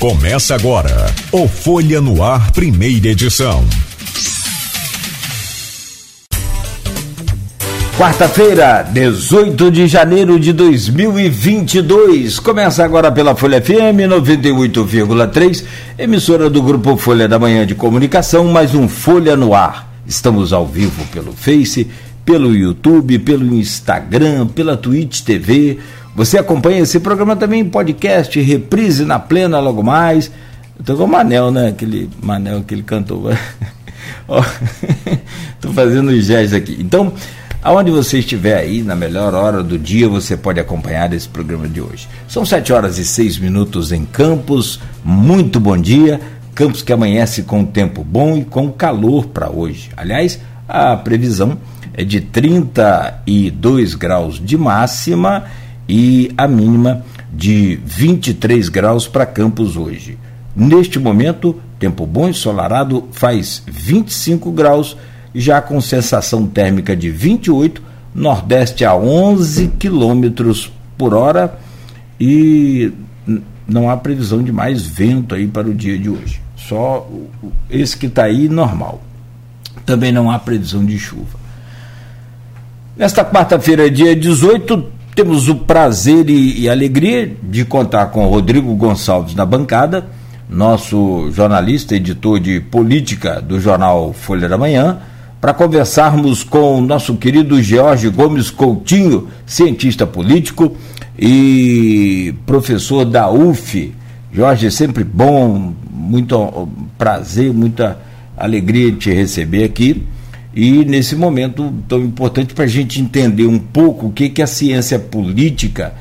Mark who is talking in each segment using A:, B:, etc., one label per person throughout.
A: Começa agora o Folha no Ar, primeira edição.
B: Quarta-feira, 18 de janeiro de 2022. Começa agora pela Folha FM 98,3, emissora do grupo Folha da Manhã de Comunicação, mais um Folha no Ar. Estamos ao vivo pelo Face, pelo YouTube, pelo Instagram, pela Twitch TV você acompanha esse programa também em podcast, reprise na plena logo mais. Eu tô com o Manel, né? Aquele Manel que ele cantou. tô fazendo os gestos aqui. Então, aonde você estiver aí, na melhor hora do dia, você pode acompanhar esse programa de hoje. São 7 horas e 6 minutos em Campos. Muito bom dia. Campos que amanhece com tempo bom e com calor para hoje. Aliás, a previsão é de 32 graus de máxima e a mínima de 23 graus para Campos hoje. Neste momento, tempo bom ensolarado faz 25 graus, já com sensação térmica de 28, nordeste a 11 quilômetros por hora e não há previsão de mais vento aí para o dia de hoje. Só esse que está aí normal. Também não há previsão de chuva. Nesta quarta-feira, dia 18, temos o prazer e, e alegria de contar com Rodrigo Gonçalves na bancada, nosso jornalista, editor de política do jornal Folha da Manhã, para conversarmos com o nosso querido Jorge Gomes Coutinho, cientista político e professor da UF. Jorge, é sempre bom, muito prazer, muita alegria de te receber aqui e nesse momento tão importante para a gente entender um pouco o que, que a ciência política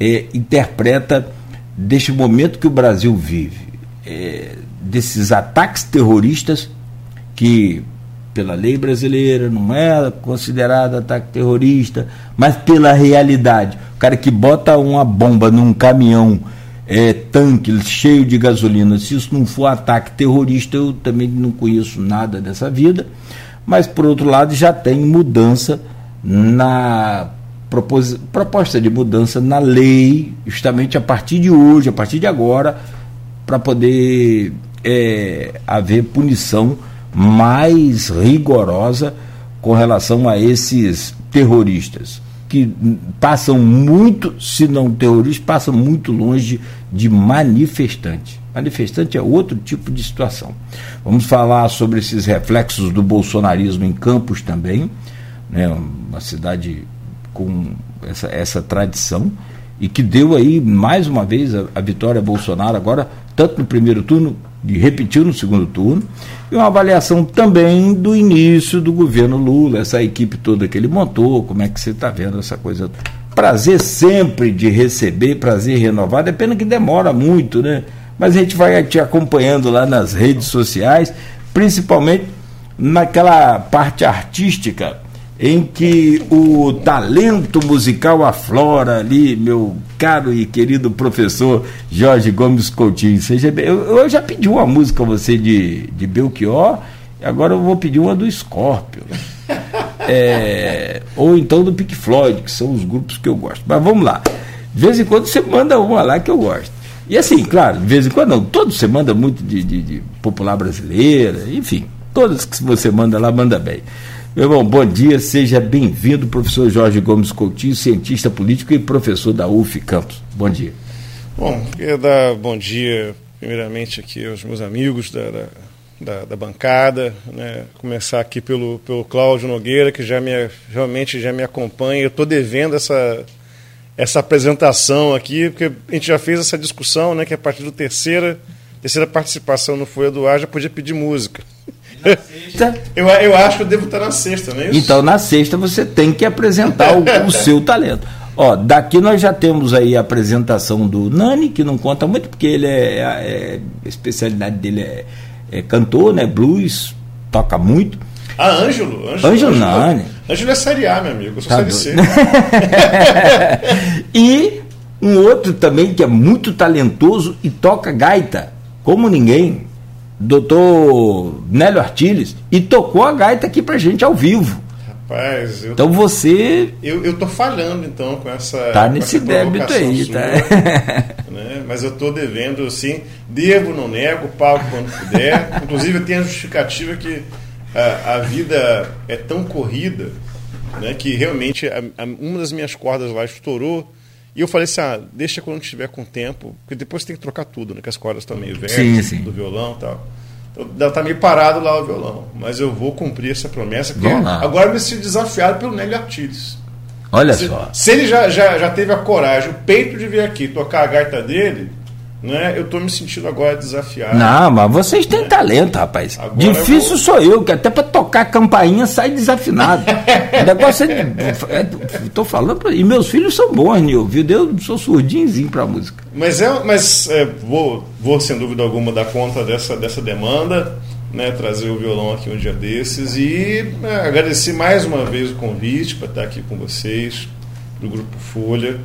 B: é, interpreta deste momento que o Brasil vive, é, desses ataques terroristas que pela lei brasileira não é considerado ataque terrorista, mas pela realidade, o cara que bota uma bomba num caminhão é, tanque cheio de gasolina, se isso não for ataque terrorista, eu também não conheço nada dessa vida mas por outro lado já tem mudança na proposta de mudança na lei, justamente a partir de hoje, a partir de agora, para poder é, haver punição mais rigorosa com relação a esses terroristas que passam muito, se não terroristas, passam muito longe de manifestantes. Manifestante é outro tipo de situação. Vamos falar sobre esses reflexos do bolsonarismo em Campos também, né, uma cidade com essa, essa tradição e que deu aí mais uma vez a, a vitória a Bolsonaro agora, tanto no primeiro turno, e repetiu no segundo turno, e uma avaliação também do início do governo Lula, essa equipe toda que ele montou, como é que você está vendo essa coisa. Prazer sempre de receber, prazer renovado, é pena que demora muito, né? Mas a gente vai te acompanhando lá nas redes sociais, principalmente naquela parte artística em que o talento musical aflora ali, meu caro e querido professor Jorge Gomes Coutinho. Seja bem, eu, eu já pedi uma música a você de, de Belchior, agora eu vou pedir uma do Scorpio. É, ou então do Pink Floyd, que são os grupos que eu gosto. Mas vamos lá. De vez em quando você manda uma lá que eu gosto. E assim, claro, de vez em quando não, todos você manda muito de, de, de popular brasileira, enfim, todas que você manda lá, manda bem. Meu irmão, bom dia, seja bem-vindo, professor Jorge Gomes Coutinho, cientista político e professor da UF Campos. Bom dia.
C: Bom, queria dar bom dia, primeiramente, aqui aos meus amigos da, da, da, da bancada, né? começar aqui pelo, pelo Cláudio Nogueira, que já me, realmente já me acompanha. Eu estou devendo essa essa apresentação aqui, porque a gente já fez essa discussão, né, que a partir da terceira, terceira participação no Folha do Ar já podia pedir música. eu, eu acho que eu devo estar na sexta, não é isso?
B: Então, na sexta você tem que apresentar o, o seu talento. Ó, daqui nós já temos aí a apresentação do Nani, que não conta muito, porque ele é, é a especialidade dele é, é cantor, né? Blues, toca muito.
C: Ah, Ângelo.
B: Ângelo, Ângelo Nani.
C: Ângelo é Série A, meu amigo. Eu sou tá Série C.
B: e um outro também que é muito talentoso e toca gaita, como ninguém, doutor Nélio Artiles, e tocou a gaita aqui pra gente ao vivo.
C: Rapaz,
B: eu, então você.
C: Eu, eu tô falhando então com essa.
B: Tá nesse débito aí,
C: sua, tá? Né? Mas eu tô devendo, sim. Devo, não nego, pago quando puder. Inclusive, eu tenho a justificativa que a, a vida é tão corrida né, que realmente a, a, uma das minhas cordas lá estourou. E eu falei assim: ah, deixa quando tiver com tempo, porque depois tem que trocar tudo, né? Que as cordas estão meio velhas do violão e tal. Então, tá meio parado lá o violão. Mas eu vou cumprir essa promessa. Porque agora eu me sinto desafiado pelo Nélio Artiles.
B: Olha
C: se,
B: só.
C: Se ele já, já, já teve a coragem, o peito de vir aqui tocar a gaita dele, né? Eu estou me sentindo agora desafiado.
B: Não, mas vocês têm né? talento, rapaz. Agora Difícil eu vou... sou eu, que até para tocar a campainha sai desafinado. o negócio é, é, tô falando, e meus filhos são bons, Nil, viu? Eu sou surdinhozinho para música.
C: Mas é, mas é, vou, vou sem dúvida alguma dar conta dessa, dessa demanda. Né, trazer o violão aqui um dia desses e é, agradecer mais uma vez o convite para estar aqui com vocês, do Grupo Folha,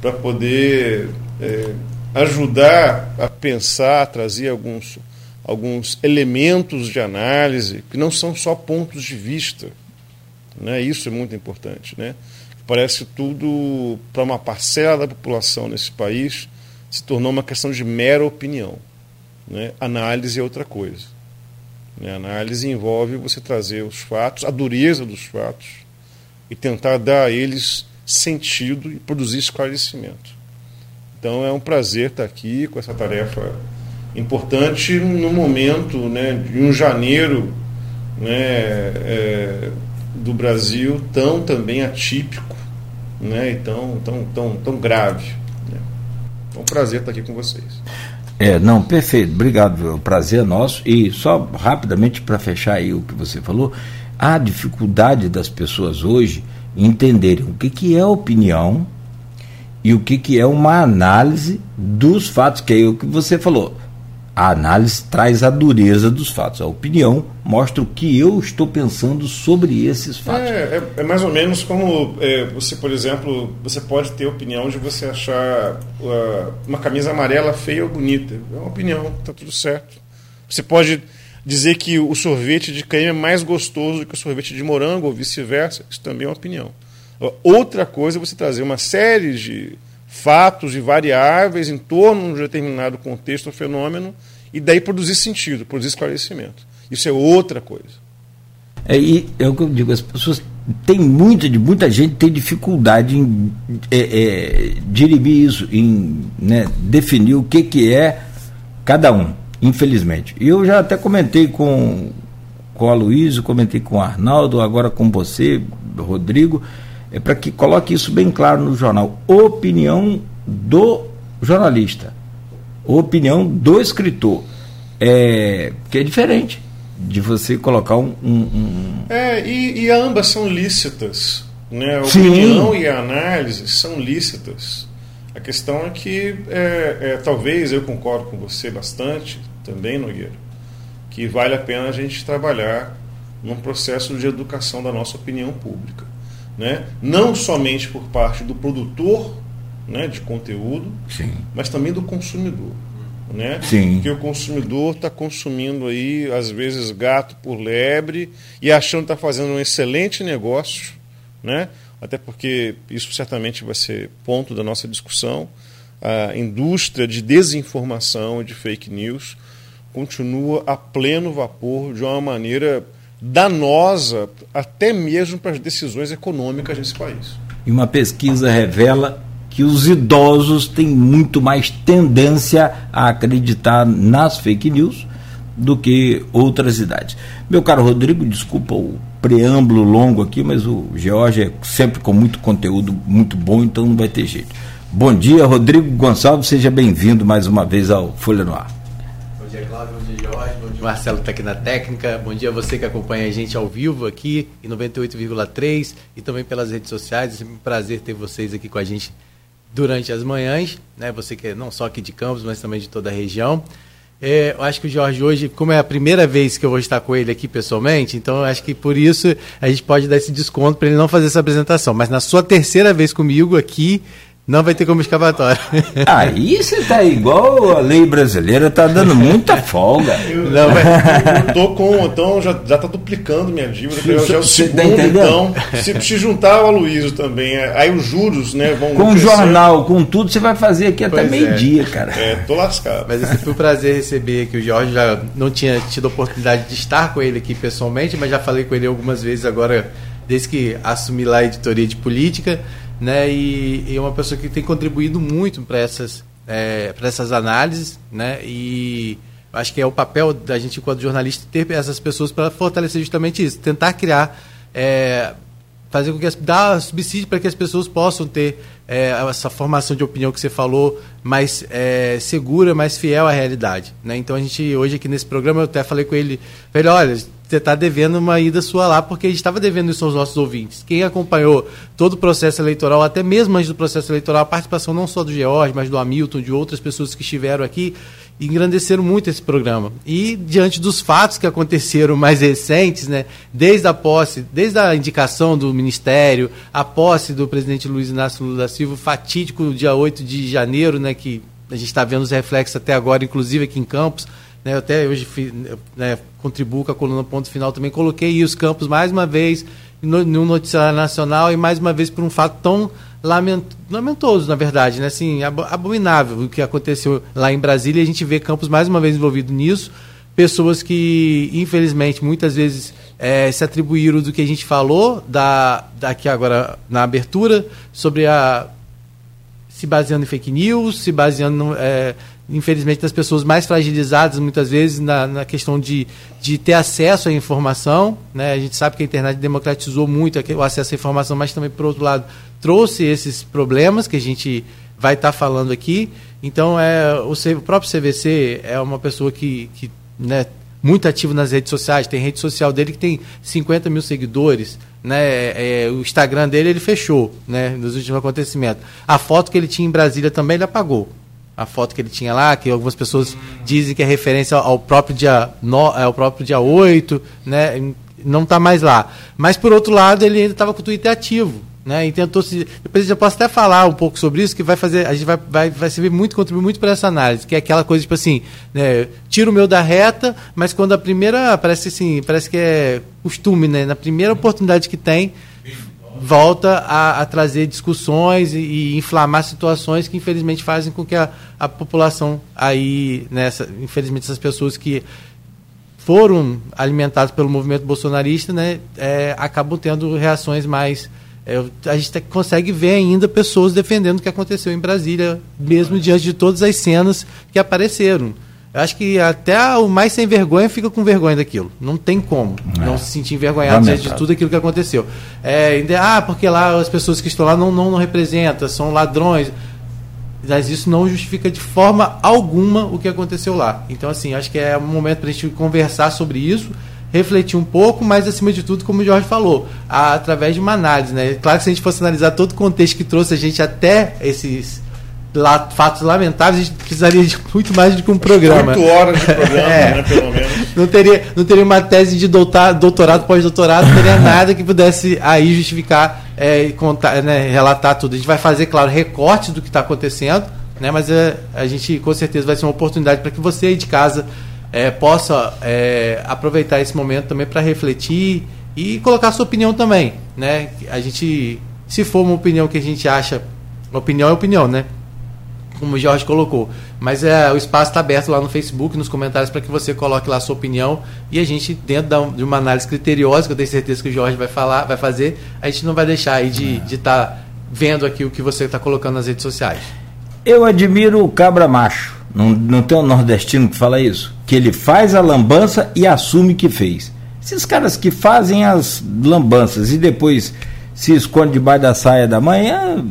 C: para poder é, ajudar a pensar, a trazer alguns, alguns elementos de análise que não são só pontos de vista. Né? Isso é muito importante. Né? Parece tudo, para uma parcela da população nesse país, se tornou uma questão de mera opinião. Né? Análise é outra coisa. Né? Análise envolve você trazer os fatos, a dureza dos fatos, e tentar dar a eles sentido e produzir esclarecimento. Então é um prazer estar aqui com essa tarefa importante no momento né, de um janeiro né, é, do Brasil tão também atípico né, e tão, tão, tão, tão grave. Né. É um prazer estar aqui com vocês.
B: É, não, perfeito, obrigado, o prazer é nosso. E só rapidamente para fechar aí o que você falou, a dificuldade das pessoas hoje entenderem o que, que é opinião e o que, que é uma análise dos fatos, que é o que você falou. A análise traz a dureza dos fatos. A opinião mostra o que eu estou pensando sobre esses fatos.
C: É, é, é mais ou menos como é, você, por exemplo, você pode ter opinião de você achar uh, uma camisa amarela feia ou bonita. É uma opinião, está tudo certo. Você pode dizer que o sorvete de creme é mais gostoso do que o sorvete de morango ou vice-versa. Isso também é uma opinião. Outra coisa é você trazer uma série de fatos e variáveis em torno de um determinado contexto ou fenômeno e daí produzir sentido, produzir esclarecimento. Isso é outra coisa.
B: É, e é o que eu digo, as pessoas têm muita, muita gente tem dificuldade em é, é, dirimir isso, em né, definir o que, que é cada um, infelizmente. E eu já até comentei com, com a Luísa, comentei com o Arnaldo, agora com você, Rodrigo, é para que coloque isso bem claro no jornal. Opinião do jornalista, opinião do escritor, é, que é diferente de você colocar um. um, um...
C: É, e, e, ambas são lícitas. Né? A opinião Sim. e a análise são lícitas. A questão é que, é, é, talvez eu concordo com você bastante, também, Nogueira, que vale a pena a gente trabalhar num processo de educação da nossa opinião pública né? não somente por parte do produtor né, de conteúdo,
B: Sim.
C: mas também do consumidor. Né?
B: Sim.
C: Porque o consumidor está consumindo aí, às vezes, gato por lebre e achando que está fazendo um excelente negócio, né? até porque isso certamente vai ser ponto da nossa discussão. A indústria de desinformação e de fake news continua a pleno vapor de uma maneira danosa até mesmo para as decisões econômicas nesse país.
B: E uma pesquisa revela que os idosos têm muito mais tendência a acreditar nas fake news do que outras idades. Meu caro Rodrigo, desculpa o preâmbulo longo aqui, mas o George é sempre com muito conteúdo muito bom, então não vai ter jeito. Bom dia, Rodrigo Gonçalves, seja bem-vindo mais uma vez ao Folha no Ar.
D: Bom dia, Cláudio, Marcelo está aqui na técnica. Bom dia a você que acompanha a gente ao vivo aqui em 98,3 e também pelas redes sociais. É sempre um prazer ter vocês aqui com a gente durante as manhãs, né? Você que é não só aqui de Campos, mas também de toda a região. É, eu acho que o Jorge hoje, como é a primeira vez que eu vou estar com ele aqui pessoalmente, então eu acho que por isso a gente pode dar esse desconto para ele não fazer essa apresentação. Mas na sua terceira vez comigo aqui, Não vai ter como escavatória.
B: Aí você tá igual a lei brasileira, tá dando muita folga.
C: Eu, não, mas eu tô com. Então já, já tá duplicando minha dívida. Eu já é o tá segundo, tá então. Se, se juntar o Aloysio também, é, aí os juros, né, vão.
B: Com o jornal, com tudo, você vai fazer aqui até meio-dia, é. cara.
C: É, tô lascado.
D: Mas esse foi um prazer receber aqui o Jorge. Já não tinha tido a oportunidade de estar com ele aqui pessoalmente, mas já falei com ele algumas vezes agora, desde que assumi lá a editoria de política né? E, e é uma pessoa que tem contribuído muito para essas, é, para essas análises, né? E acho que é o papel da gente, enquanto jornalista, ter essas pessoas para fortalecer justamente isso, tentar criar, é, fazer com que as, dar subsídio para que as pessoas possam ter é, essa formação de opinião que você falou mais é, segura, mais fiel à realidade, né? Então a gente hoje aqui nesse programa eu até falei com ele, falei, olha, você está devendo uma ida sua lá, porque a gente estava devendo isso aos nossos ouvintes. Quem acompanhou todo o processo eleitoral, até mesmo antes do processo eleitoral, a participação não só do George, mas do Hamilton, de outras pessoas que estiveram aqui, engrandeceram muito esse programa. E diante dos fatos que aconteceram mais recentes, né, desde a posse, desde a indicação do Ministério, a posse do presidente Luiz Inácio Lula da Silva, fatídico dia 8 de janeiro, né, que a gente está vendo os reflexos até agora, inclusive aqui em Campos, né, eu até hoje né, contribuo com a coluna Ponto Final também, coloquei os campos mais uma vez no, no noticiário nacional e mais uma vez por um fato tão lament, lamentoso, na verdade, né, assim, abominável o que aconteceu lá em Brasília. A gente vê Campos mais uma vez envolvido nisso, pessoas que, infelizmente, muitas vezes é, se atribuíram do que a gente falou da, daqui agora na abertura sobre a se baseando em fake news, se baseando é, infelizmente, das pessoas mais fragilizadas, muitas vezes, na, na questão de, de ter acesso à informação. Né? A gente sabe que a internet democratizou muito o acesso à informação, mas também, por outro lado, trouxe esses problemas que a gente vai estar tá falando aqui. Então, é, o, o, próprio CVC é uma pessoa que, que né, muito ativo nas redes sociais, tem rede social dele que tem 50 mil seguidores. Né, é, é, o Instagram dele ele fechou né, nos últimos acontecimentos. A foto que ele tinha em Brasília também ele apagou a foto que ele tinha lá, que algumas pessoas dizem que é referência ao próprio dia, no, ao próprio dia 8, né? Não está mais lá. Mas, por outro lado, ele ainda estava com o Twitter ativo. Né, e tentou se. Depois eu posso até falar um pouco sobre isso, que vai fazer. A gente vai, vai, vai servir muito, contribuir muito para essa análise, que é aquela coisa, tipo assim, né, tiro o meu da reta, mas quando a primeira. Parece assim, parece que é costume, né? Na primeira oportunidade que tem, volta a, a trazer discussões e, e, inflamar situações que infelizmente fazem com que a, a população aí, nessa, infelizmente essas pessoas que foram alimentadas pelo movimento bolsonarista, né, é, acabam tendo reações mais é, a gente consegue ver ainda pessoas defendendo o que aconteceu em Brasília, mesmo diante de todas as cenas que apareceram. Acho que até o mais sem vergonha fica com vergonha daquilo. Não tem como é. não se sentir envergonhado diante de tudo aquilo que aconteceu. É, ah, porque lá as pessoas que estão lá não, não, não representam, são ladrões. Mas isso não justifica de forma alguma o que aconteceu lá. Então, assim, acho que é um momento para a gente conversar sobre isso, refletir um pouco, mas acima de tudo, como o Jorge falou, através de uma análise. Né? Claro que se a gente fosse analisar todo o contexto que trouxe a gente até esses lá, fatos lamentáveis, a gente precisaria de muito mais do que um programa.
C: Oito horas de programa, é. né, pelo menos.
D: Não teria, não teria uma tese de doutorado, doutorado pós-doutorado, não teria nada que pudesse aí justificar é, contar, né, relatar tudo. A gente vai fazer, claro, recortes do que está acontecendo, né, mas é, a gente com certeza vai ser uma oportunidade para que você aí de casa é, possa é, aproveitar esse momento também para refletir e colocar a sua opinião também. Né? A gente, se for uma opinião que a gente acha, opinião é opinião, né? Como o Jorge colocou. Mas é, o espaço está aberto lá no Facebook, nos comentários, para que você coloque lá a sua opinião. E a gente, dentro da, de uma análise criteriosa, que eu tenho certeza que o Jorge vai falar, vai fazer, a gente não vai deixar aí de estar de tá vendo aqui o que você está colocando nas redes sociais.
B: Eu admiro o cabra macho. Não, não tem um nordestino que fala isso? Que ele faz a lambança e assume que fez. Esses caras que fazem as lambanças e depois se esconde debaixo da saia da manhã,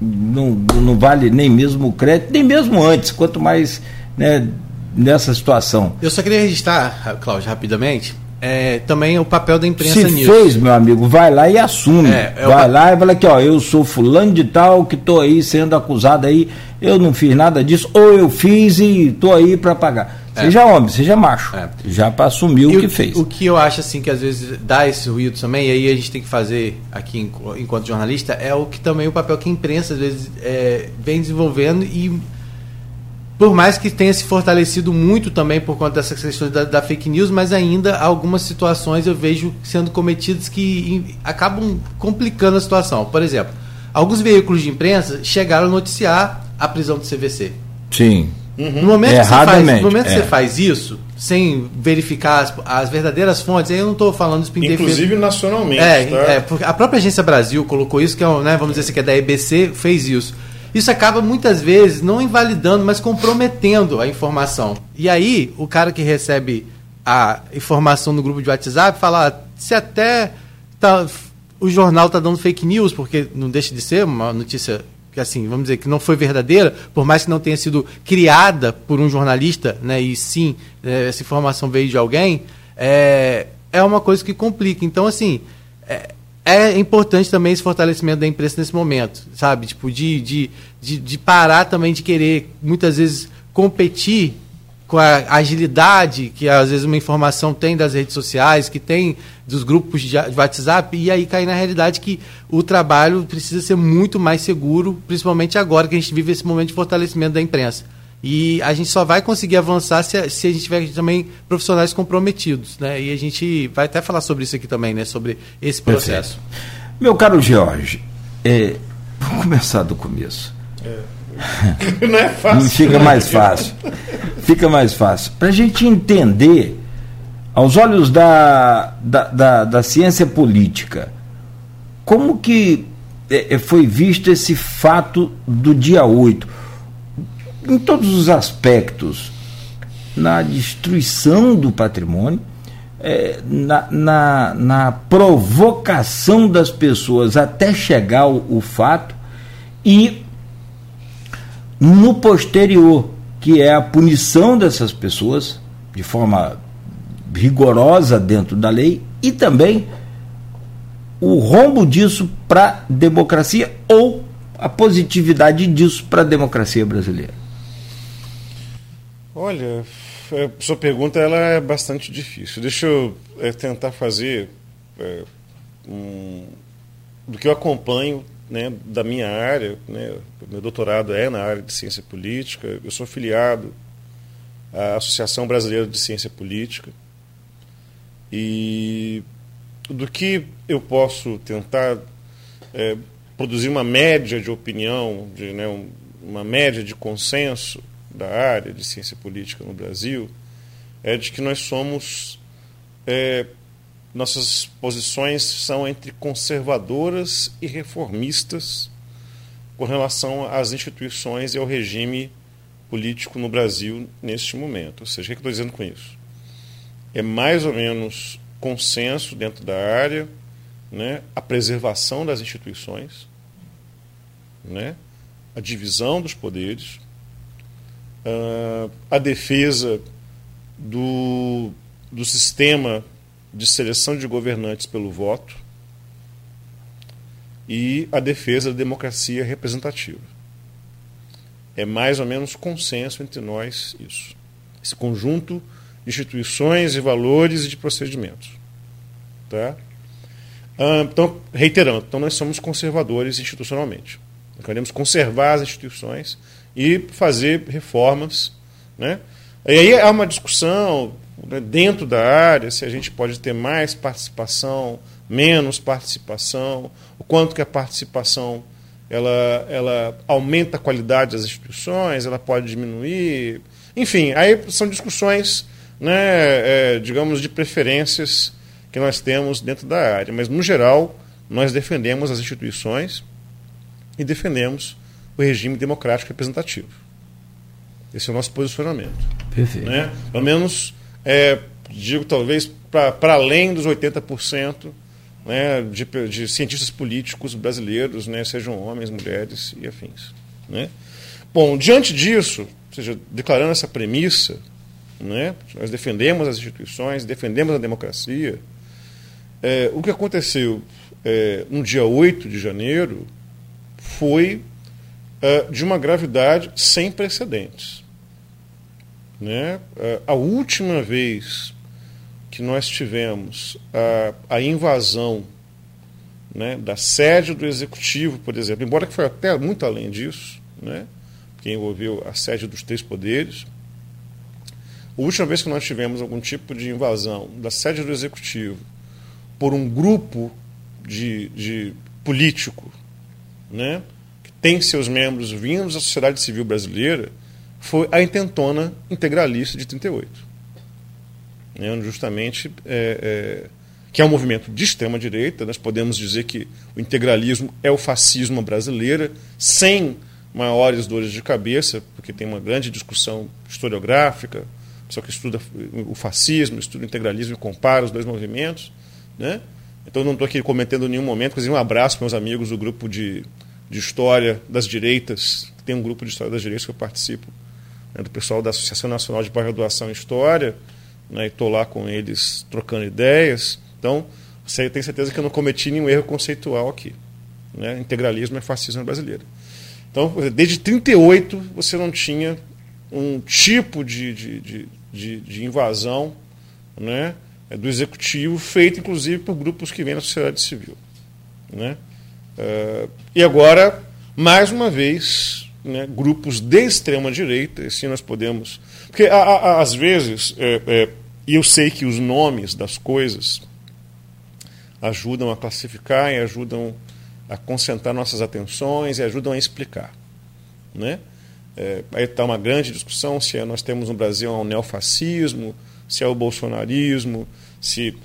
B: não, não vale nem mesmo o crédito, nem mesmo antes, quanto mais né, nessa situação.
D: Eu só queria registrar, Cláudio, rapidamente, é, também o papel da imprensa
B: Se nisso. fez, meu amigo, vai lá e assume. É, é vai lá e fala aqui, ó, eu sou fulano de tal que estou aí sendo acusado aí, eu não fiz nada disso, ou eu fiz e estou aí para pagar. É. Seja homem, seja macho. É. Já para assumir o que fez.
D: O que eu acho assim que às vezes dá esse ruído também, e aí a gente tem que fazer aqui enquanto jornalista, é o que também o papel que a imprensa às vezes é, vem desenvolvendo e por mais que tenha se fortalecido muito também por conta dessas questões da, da, fake news, mas ainda algumas situações eu vejo sendo cometidas que acabam complicando a situação. Por exemplo, alguns veículos de imprensa chegaram a noticiar a prisão do CVC.
B: Sim.
D: Uhum. No momento, que, você faz, no momento é. que você faz isso, sem verificar as, as verdadeiras fontes, aí eu não estou falando isso
C: Inclusive nacionalmente.
D: É, tá? é, porque a própria Agência Brasil colocou isso, que é, né, vamos dizer assim, que é da EBC, fez isso. Isso acaba muitas vezes não invalidando, mas comprometendo a informação. E aí, o cara que recebe a informação no grupo de WhatsApp fala: ah, se até tá, o jornal está dando fake news, porque não deixa de ser uma notícia assim, vamos dizer, que não foi verdadeira, por mais que não tenha sido criada por um jornalista, né, e sim, é, essa informação veio de alguém, é, é uma coisa que complica. Então, assim, é, é importante também esse fortalecimento da imprensa nesse momento, sabe? Tipo, de, de, de, de parar também de querer, muitas vezes, competir com a agilidade que às vezes uma informação tem das redes sociais, que tem dos grupos de WhatsApp, e aí cair na realidade que o trabalho precisa ser muito mais seguro, principalmente agora que a gente vive esse momento de fortalecimento da imprensa. E a gente só vai conseguir avançar se a, se a gente tiver também profissionais comprometidos, né? E a gente vai até falar sobre isso aqui também, né? Sobre esse processo.
B: Perfeito. Meu caro Jorge, é, vamos começar do começo. É. Não é fácil. Fica mais fácil. Fica mais fácil. Para a gente entender, aos olhos da, da, da, da ciência política, como que é, é foi visto esse fato do dia 8? em todos os aspectos, na destruição do patrimônio, é, na, na, na, provocação das pessoas até chegar o, o fato e no posterior, que é a punição dessas pessoas de forma rigorosa dentro da lei e também o rombo disso para a democracia ou a positividade disso para a democracia brasileira.
C: Olha, a sua pergunta ela é bastante difícil. Deixa eu é, tentar fazer é, um, do que eu acompanho né, da minha área. Né, meu doutorado é na área de ciência política. Eu sou filiado à Associação Brasileira de Ciência Política. E do que eu posso tentar é, produzir uma média de opinião, de, né, uma média de consenso da área de ciência política no Brasil é de que nós somos. É, nossas posições são entre conservadoras e reformistas com relação às instituições e ao regime político no Brasil neste momento. Ou seja, o que, é que eu estou dizendo com isso? É mais ou menos consenso dentro da área né, a preservação das instituições, né, a divisão dos poderes, uh, a defesa do, do sistema de seleção de governantes pelo voto e a defesa da democracia representativa. É mais ou menos consenso entre nós isso. Esse conjunto instituições e valores e de procedimentos. Tá? Ah, então, reiterando, então nós somos conservadores institucionalmente. Nós queremos conservar as instituições e fazer reformas. Né? E aí há uma discussão né, dentro da área se a gente pode ter mais participação, menos participação, o quanto que a participação ela, ela aumenta a qualidade das instituições, ela pode diminuir. Enfim, aí são discussões, né, é, digamos, de preferências que nós temos dentro da área. Mas, no geral, nós defendemos as instituições e defendemos o regime democrático representativo. Esse é o nosso posicionamento.
B: Perfeito.
C: Né? Pelo menos, é, digo talvez, para além dos 80% né, de, de, cientistas políticos brasileiros, né, sejam homens, mulheres e afins. Né? Bom, diante disso, ou seja, declarando essa premissa, né, nós defendemos as instituições, defendemos a democracia, é, o que aconteceu é, no dia 8 de janeiro foi uh, de uma gravidade sem precedentes. Né? A última vez que nós tivemos a, a invasão né, da sede do executivo, por exemplo, embora que foi até muito além disso, né, que envolveu a sede dos três poderes. A última vez que nós tivemos algum tipo de invasão da sede do executivo por um grupo de, de político, né, que tem seus membros vindos da sociedade civil brasileira, foi a intentona integralista de 38. Né, justamente é, é, que é um movimento de extrema direita. Nós podemos dizer que o integralismo é o fascismo brasileiro, sem maiores dores de cabeça, porque tem uma grande discussão historiográfica, pessoal que estuda o fascismo, estuda o integralismo e compara os dois movimentos. Né? Então não estou aqui comentando em nenhum momento, inclusive um abraço para meus amigos do grupo de, de História das Direitas, tem um grupo de História das Direitas que eu participo, né, do pessoal da Associação Nacional de Pós-Graduação em História, né, e estou lá com eles trocando ideias. Então, tem certeza que eu não cometi nenhum erro conceitual aqui. Né? Integralismo é fascismo brasileiro. Então, desde 38 você não tinha um tipo de, de, de, de, de invasão né, do executivo, feito inclusive por grupos que vêm da sociedade civil. Né? Uh, e agora, mais uma vez, né, grupos de extrema direita, assim nós podemos. Porque a, a, às vezes, é, é, eu sei que os nomes das coisas ajudam a classificar e ajudam a concentrar nossas atenções e ajudam a explicar. Né? É, aí está uma grande discussão se é, nós temos no Brasil um neofascismo, se é o bolsonarismo, se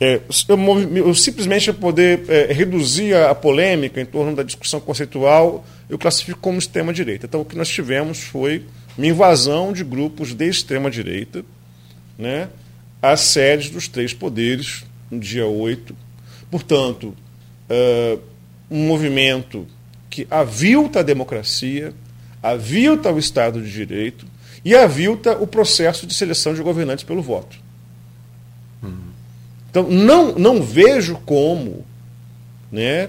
C: é, eu, eu, simplesmente poder é, reduzir a, a, polêmica em torno da discussão conceitual, eu classifico como extrema-direita. Então, o que nós tivemos foi uma invasão de grupos de extrema-direita né, às sedes dos três poderes, no dia 8 Portanto, uh, um movimento que avilta a democracia, avilta o Estado de Direito e avilta o processo de seleção de governantes pelo voto. Uhum. Então, não, não vejo como, né,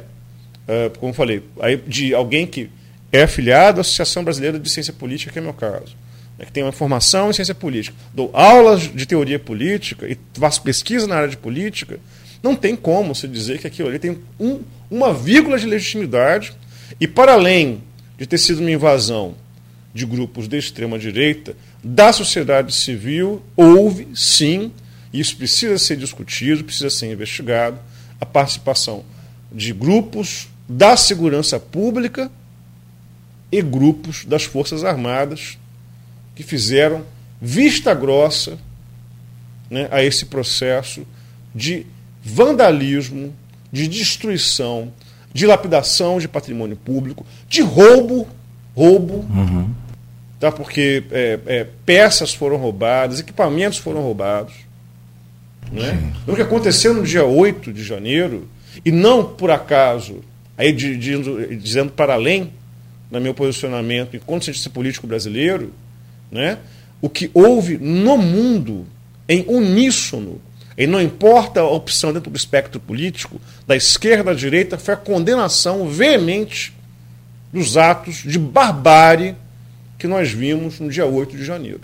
C: uh, como falei, aí, de alguém que é afiliado à Associação Brasileira de Ciência Política, que é meu caso, né, que tem uma formação em ciência política, dou aulas de teoria política e faço pesquisa na área de política, não tem como se dizer que aquilo ali tem um, uma vírgula de legitimidade e, para além de ter sido uma invasão de grupos de extrema-direita, da sociedade civil, houve, sim, e isso precisa ser discutido, precisa ser investigado, a participação de grupos da segurança pública e grupos das Forças Armadas que fizeram vista grossa né, a esse processo de vandalismo, de destruição, de lapidação de patrimônio público, de roubo, roubo, uhum. tá? porque é, é, peças foram roubadas, equipamentos foram roubados. Né? O que aconteceu no dia 8 de janeiro, e não por acaso, aí de, de, dizendo para além, no meu posicionamento enquanto cientista político brasileiro, né? o que houve no mundo em uníssono e não importa a opção dentro do espectro político, da esquerda à direita, foi a condenação veemente dos atos de barbárie que nós vimos no dia 8 de janeiro.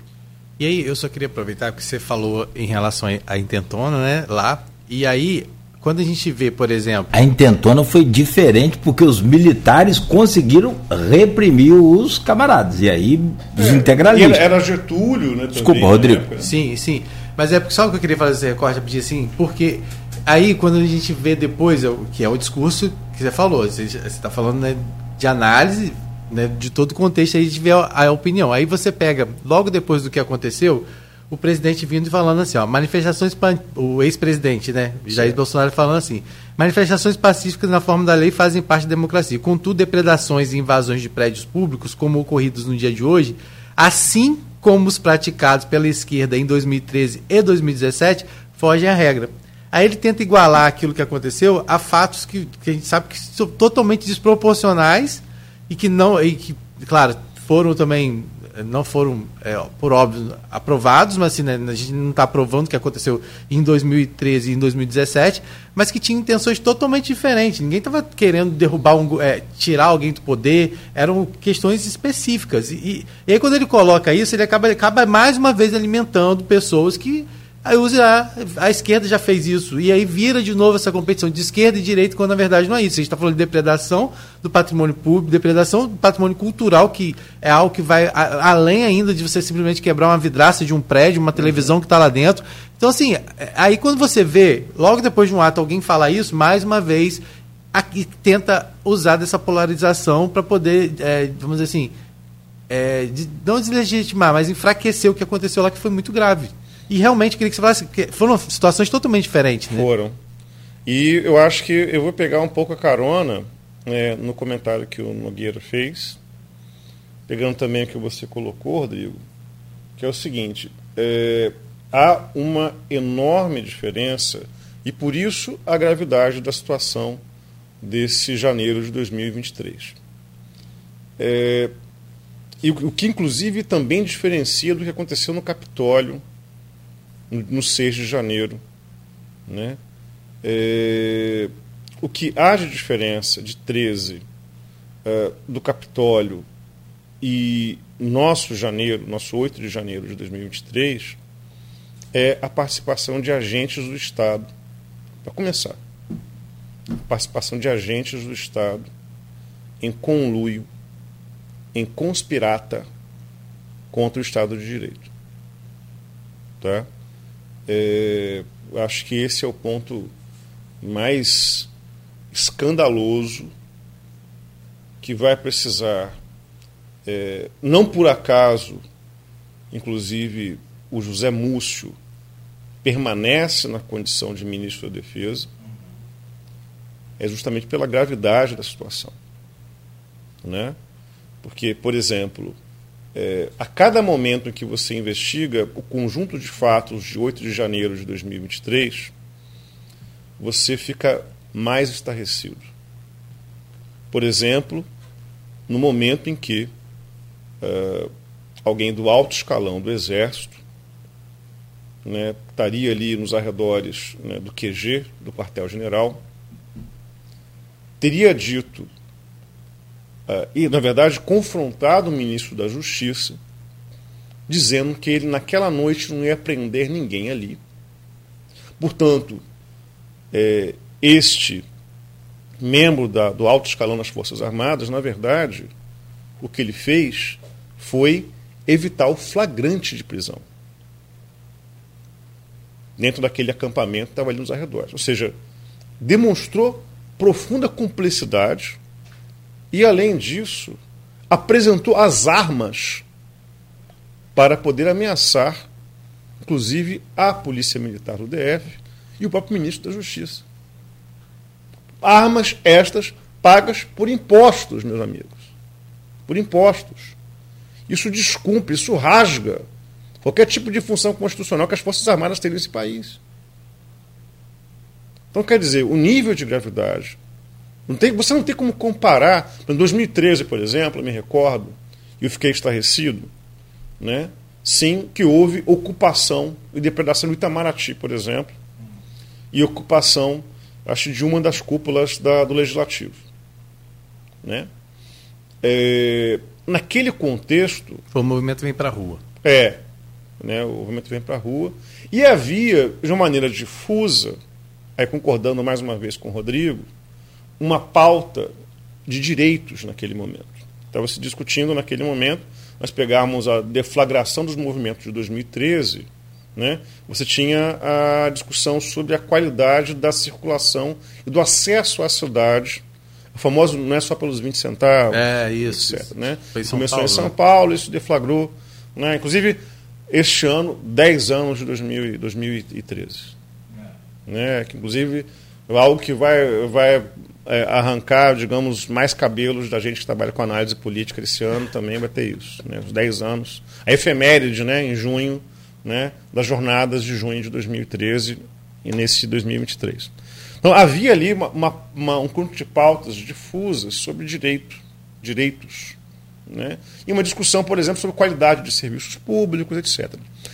D: E aí, eu só queria aproveitar que você falou em relação à intentona, né, lá, e aí, quando a gente vê, por exemplo...
B: A intentona foi diferente porque os militares conseguiram reprimir os camaradas, e aí os é, integralistas.
C: Era Getúlio, né?
B: Desculpa, Rodrigo.
D: Sim, sim. Mas é só o que eu queria fazer esse recorte, pedir assim, porque aí quando a gente vê depois, é que é o discurso que você falou, você está falando né, de análise né, de todo o contexto, aí a gente vê a, a, opinião. Aí você pega, logo depois do que aconteceu, o presidente vindo e falando assim, ó, manifestações, o ex-presidente, né, Jair Bolsonaro falando assim, manifestações pacíficas na forma da lei fazem parte da democracia. Contudo, depredações e invasões de prédios públicos, como ocorridos no dia de hoje, assim como os praticados pela esquerda em 2013 e 2017, fogem à regra. Aí ele tenta igualar aquilo que aconteceu a fatos que, que a gente sabe que são totalmente desproporcionais e que não, e que, claro, foram também não foram, é, por óbvio, aprovados, mas assim, né, a gente não está aprovando o que aconteceu em 2013 e em 2017, mas que tinha intenções totalmente diferentes. Ninguém estava querendo derrubar, um, é, tirar alguém do poder, eram questões específicas. E, e, e aí, quando ele coloca isso, ele acaba, acaba mais uma vez alimentando pessoas que Aí usa a, a esquerda já fez isso. E aí vira de novo essa competição de esquerda e direita, quando na verdade não é isso. A gente está falando de depredação do patrimônio público, depredação do patrimônio cultural, que é algo que vai a, além ainda de você simplesmente quebrar uma vidraça de um prédio, uma televisão que está lá dentro. Então, assim, é, aí quando você vê, logo depois de um ato, alguém falar isso, mais uma vez, aqui tenta usar dessa polarização para poder, é, vamos dizer assim, é, de, não deslegitimar, mas enfraquecer o que aconteceu lá, que foi muito grave. E realmente queria que você falasse que foram situações totalmente diferentes. Né?
C: Foram. E eu acho que eu vou pegar um pouco a carona né, no comentário que o Nogueira fez, pegando também o que você colocou, Rodrigo, que é o seguinte: é, há uma enorme diferença e por isso a gravidade da situação desse janeiro de 2023. É, e o que inclusive também diferencia do que aconteceu no Capitólio no 6 de janeiro. Né? É, o que há de diferença de 13 uh, é, do Capitólio e nosso janeiro, nosso 8 de janeiro de 2023, é a participação de agentes do Estado. Para começar, a participação de agentes do Estado em conluio, em conspirata contra o Estado de Direito. Tá? É, acho que esse é o ponto mais escandaloso que vai precisar, é, não por acaso, inclusive o José Múcio permanece na condição de ministro da Defesa, é justamente pela gravidade da situação. Né? Porque, por exemplo, é, a cada momento em que você investiga o conjunto de fatos de 8 de janeiro de 2023, você fica mais estarrecido. Por exemplo, no momento em que uh, alguém do alto escalão do Exército né, estaria ali nos arredores né, do QG, do quartel-general, teria dito e, na verdade, confrontado o ministro da Justiça, dizendo que ele, naquela noite, não ia prender ninguém ali. Portanto, é, este membro da, do alto escalão das Forças Armadas, na verdade, o que ele fez foi evitar o flagrante de prisão dentro daquele acampamento que estava ali nos arredores. Ou seja, demonstrou profunda cumplicidade e, além disso, apresentou as armas para poder ameaçar, inclusive, a Polícia Militar do DF e o próprio ministro da Justiça. Armas estas pagas por impostos, meus amigos. Por impostos. Isso descumpre, isso rasga qualquer tipo de função constitucional que as Forças Armadas têm nesse país. Então, quer dizer, o nível de gravidade não tem, você não tem como comparar. Em 2013, por exemplo, eu me recordo, e eu fiquei estarrecido, né? sim, que houve ocupação e depredação do Itamaraty, por exemplo, e ocupação, acho, de uma das cúpulas da, do Legislativo. Né? É, naquele contexto.
D: Foi o movimento Vem para a Rua.
C: É. Né, o movimento Vem para a Rua. E havia, de uma maneira difusa, aí concordando mais uma vez com o Rodrigo, uma pauta de direitos naquele momento. Estava se discutindo naquele momento, nós pegarmos a deflagração dos movimentos de 2013, né, você tinha a discussão sobre a qualidade da circulação e do acesso à cidade. O famoso não é só pelos 20 centavos.
D: É, isso.
C: Etc, né?
D: Foi
C: Começou
D: Paulo,
C: em São
D: né?
C: Paulo, isso deflagrou. Né? Inclusive, este ano, 10 anos de 2000, 2013. É. Né? Que, inclusive, é algo que vai, vai é, arrancar, digamos, mais cabelos da gente que trabalha com análise política esse ano também vai ter isso. Né? Os 10 anos. A efeméride, né, em junho, né, das jornadas de junho de 2013 e nesse 2023. Então, havia ali uma, uma, uma, um conjunto de pautas difusas sobre direito, direitos. Né? E uma discussão, por exemplo, sobre qualidade de serviços públicos, etc.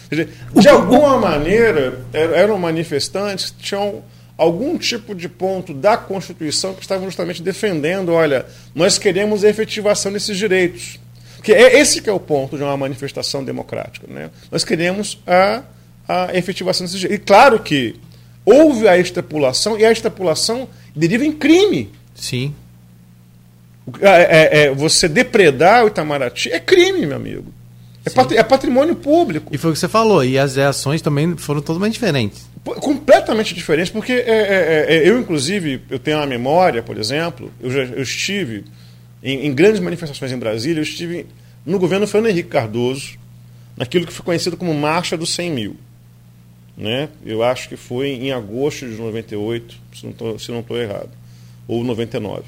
C: Dizer, de alguma maneira, eram manifestantes que tinham algum tipo de ponto da Constituição que estavam justamente defendendo, olha, nós queremos a efetivação desses direitos. Porque é esse que é o ponto de uma manifestação democrática. Né? Nós queremos a, a efetivação desses direitos. E claro que houve a extrapolação, e a extrapolação deriva em crime.
D: Sim.
C: É, é, é, você depredar o Itamaraty é crime, meu amigo. É, é, patrimônio público.
D: E foi o que você falou, e as reações também foram totalmente diferentes.
C: Completamente diferentes, porque é, é, é, eu, inclusive, eu tenho uma memória, por exemplo, eu, já, eu estive em, em, grandes manifestações em Brasília, eu estive no governo Fernando Henrique Cardoso, naquilo que foi conhecido como Marcha dos 100 mil. Né? Eu acho que foi em agosto de 98, se não estou errado, ou 99.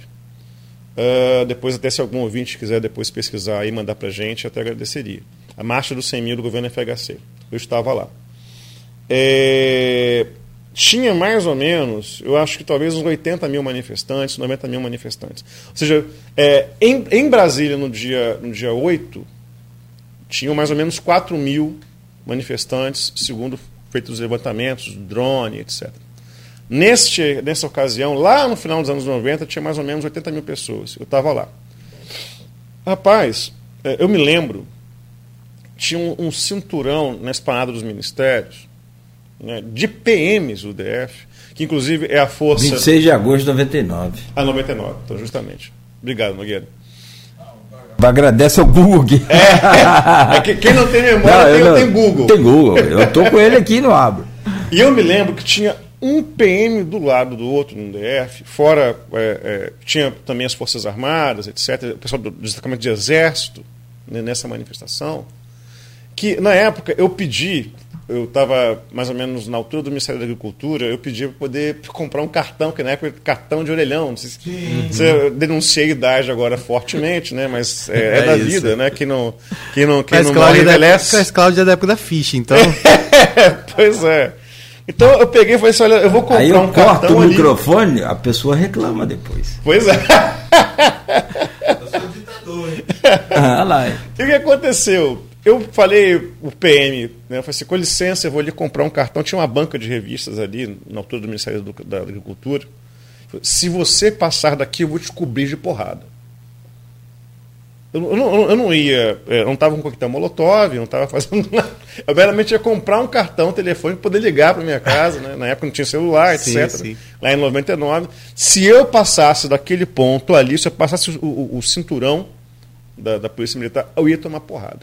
C: Uh, depois, até se algum ouvinte quiser depois pesquisar e mandar para a gente, até agradeceria. A marcha dos 100 mil do governo FHC. Eu estava lá. É, tinha mais ou menos, eu acho que talvez uns 80 mil manifestantes, 90 mil manifestantes. Ou seja, é, em, em Brasília, no dia, no dia 8, tinham mais ou menos 4 mil manifestantes, segundo feitos os levantamentos, drone, etc. Neste, nessa ocasião, lá no final dos anos 90, tinha mais ou menos 80 mil pessoas. Eu estava lá. Rapaz, é, eu me lembro, tinha um, um cinturão na esplanada dos ministérios, né, de PMs do DF, que inclusive é a força.
B: 26 de agosto de 99.
C: Ah, 99, então, justamente. Obrigado, Nogueira.
B: Agradece ao Google aqui.
C: É, é que quem não tem memória não, tem, não, tem Google.
B: Tem Google. Eu estou com ele aqui no abro.
C: E eu me lembro que tinha um PM do lado do outro no DF, fora é, é, tinha também as Forças Armadas, etc., o pessoal do destacamento de Exército né, nessa manifestação, que na época eu pedi, eu estava mais ou menos na altura do Ministério da Agricultura, eu pedi para poder comprar um cartão, que na época era cartão de orelhão. Não sei se, se eu denunciei a idade agora fortemente, né? Mas é, é, é da isso. vida, né? Que não, que não, que não
D: morre envelhece. Mas Cláudia é da época da ficha, então.
C: pois é. Então eu peguei e falei assim: olha, eu vou comprar
B: Aí
C: eu um
B: corto cartão o ali. microfone, a pessoa reclama depois.
C: Pois é. eu sou ditador. Ah, lá. E o que aconteceu? Eu falei, o PM, né, eu falei assim, com licença, eu vou ali comprar um cartão. Tinha uma banca de revistas ali, na altura do Ministério da Agricultura. Se você passar daqui, eu vou te cobrir de porrada. Eu, eu, não, eu não ia, é, eu não estava com coquetel molotov, não estava fazendo nada. Eu meramente ia comprar um cartão telefone para poder ligar para minha casa, né? na época não tinha celular, etc. Sim, sim. Lá em 99. Se eu passasse daquele ponto ali, se eu passasse o, o, o cinturão da, da Polícia Militar, eu ia tomar porrada.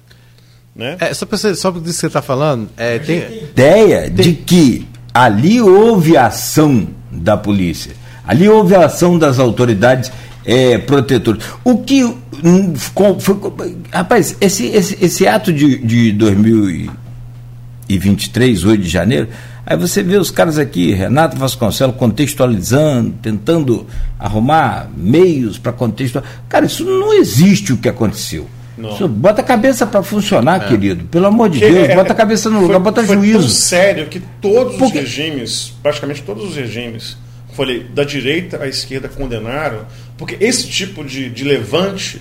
C: Né?
D: É, só para só disso que você está falando, é, tem...
B: ideia tem... de que ali houve ação da polícia, ali houve ação das autoridades é, protetoras. O que. Hum, foi, rapaz, esse, esse, esse ato de, de 2023, 8 de janeiro, aí você vê os caras aqui, Renato Vasconcelos, contextualizando, tentando arrumar meios para contextualizar. Cara, isso não existe o que aconteceu. Não. Bota a cabeça para funcionar, é. querido. Pelo amor de Deus, é, bota a cabeça no foi, lugar, bota foi juízo. Tão
C: sério que todos Porque... os regimes, praticamente todos os regimes, falei, da direita à esquerda condenaram, porque esse tipo de, de levante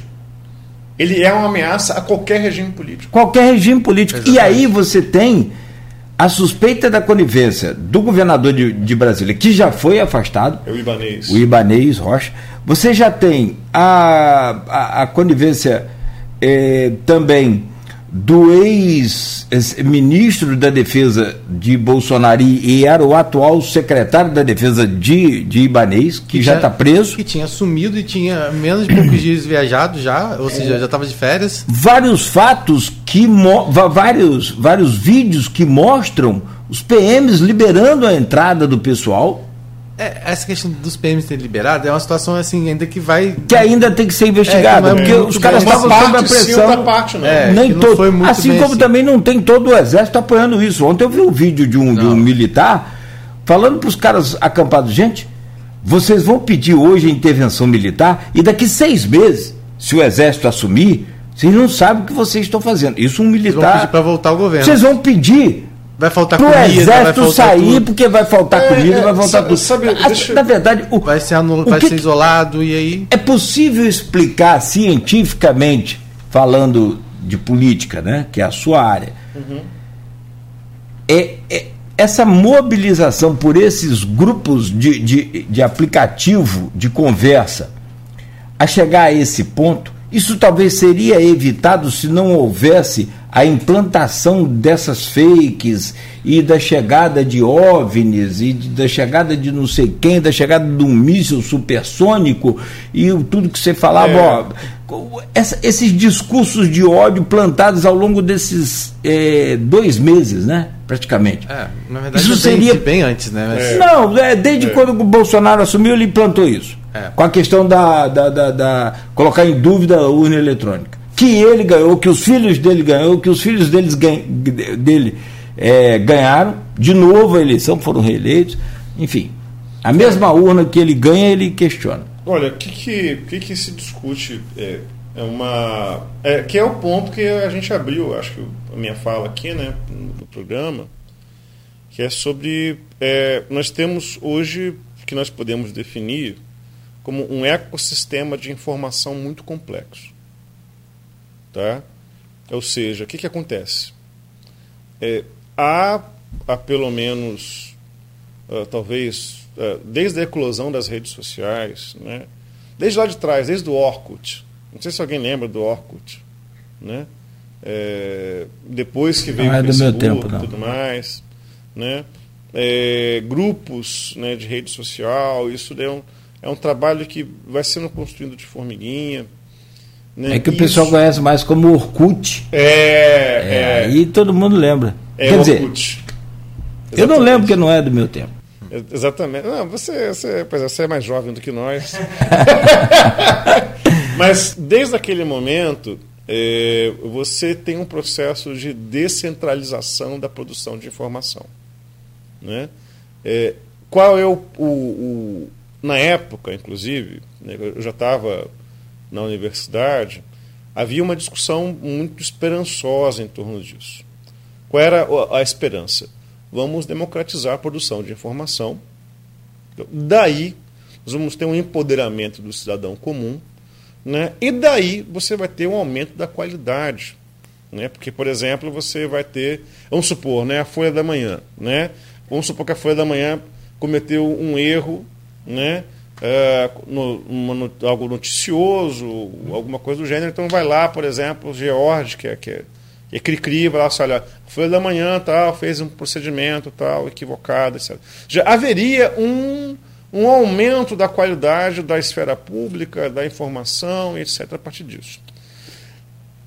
C: ele é uma ameaça a qualquer regime político.
B: Qualquer regime político. Exatamente. E aí você tem a suspeita da conivência do governador de, de Brasília, que já foi afastado.
C: É o Ibanês.
B: O Ibanês Rocha. Você já tem a, a, a conivência é, também do ex-ministro da Defesa de Bolsonaro e era o atual secretário da Defesa de, de Ibanês, que, que já está preso.
D: Que tinha sumido e tinha menos de poucos dias viajado já, ou seja, já estava de férias.
B: Vários fatos que vários, vários vídeos que mostram os PMs liberando a entrada do pessoal
D: é, essa questão dos PMs ter liberado é uma situação assim, ainda que vai.
B: Que ainda tem que ser investigada, é, porque é os caras estavam sob a pressão.
C: Parte, não.
B: É, nem todo. Assim como assim. também não tem todo o exército apoiando isso. Ontem eu vi um vídeo de um, de um militar falando para os caras acampados, gente, vocês vão pedir hoje a intervenção militar e daqui seis meses, se o exército assumir, vocês não sabem o que vocês estão fazendo. Isso um militar. Vocês vão pedir
D: para voltar ao governo.
B: Vocês vão pedir
D: Vai faltar
B: Pro
D: comida.
B: exército vai sair tudo. porque vai faltar é, comida, é, vai faltar sabe, tudo. Sabe, deixa... Na verdade,
D: o, vai, ser, anul... vai que... ser isolado e aí.
B: É possível explicar cientificamente falando de política, né, que é a sua área, uhum. é, é, essa mobilização por esses grupos de, de, de aplicativo de conversa a chegar a esse ponto, isso talvez seria evitado se não houvesse a implantação dessas fakes e da chegada de OVNIs e de, da chegada de não sei quem, da chegada de um míssil supersônico e tudo que você falava, é. ó, essa, esses discursos de ódio plantados ao longo desses é, dois meses, né? Praticamente.
D: É, na verdade, isso seria bem antes, né?
B: Mas... É. Não, é, desde quando o Bolsonaro assumiu, ele implantou isso. Com a questão da, da, da, da colocar em dúvida a urna eletrônica que ele ganhou, que os filhos dele ganhou, que os filhos deles ganha, dele é, ganharam, de novo a eleição, foram reeleitos, enfim. A mesma urna que ele ganha, ele questiona.
C: Olha, o que, que, que, que, se discute é, é uma. É, que é o ponto que a gente abriu, acho que a minha fala aqui, né, no programa, que é sobre. É, nós temos hoje que nós podemos definir como um ecossistema de informação muito complexo. Tá? Ou seja, o que, que acontece? É, há, há pelo menos, uh, talvez, uh, desde a eclosão das redes sociais, né? desde lá de trás, desde o Orkut. Não sei se alguém lembra do Orkut. Né? É, depois que veio
B: não é
C: o Facebook
B: tempo,
C: e tudo mais. Né? É, grupos né, de rede social, isso é um, é um trabalho que vai sendo construído de formiguinha,
B: né? É que Isso. o pessoal conhece mais como Orkut.
C: É, é.
B: é. E todo mundo lembra.
C: É Quer Orkut. Dizer,
B: eu não lembro que não é do meu tempo.
C: Exatamente. Não, você, você, pois é, você é mais jovem do que nós. Mas desde aquele momento, é, você tem um processo de descentralização da produção de informação. Né? É, qual é o, o, Na época, inclusive, né, eu já estava na universidade, havia uma discussão muito esperançosa em torno disso. Qual era a esperança? Vamos democratizar a produção de informação. Daí, nós vamos ter um empoderamento do cidadão comum, né? e daí você vai ter um aumento da qualidade. Né? Porque, por exemplo, você vai ter, vamos supor, né, a Folha da Manhã. Né? Vamos supor que a Folha da Manhã cometeu um erro, né? é, no, uma, algo noticioso, alguma coisa do gênero. Então vai lá, por exemplo, George, que é, que é, que é cri-cri, vai lá, olha, foi da manhã, tal, fez um procedimento tal, equivocado, etc. Já haveria um, um aumento da qualidade da esfera pública, da informação, etc., a partir disso.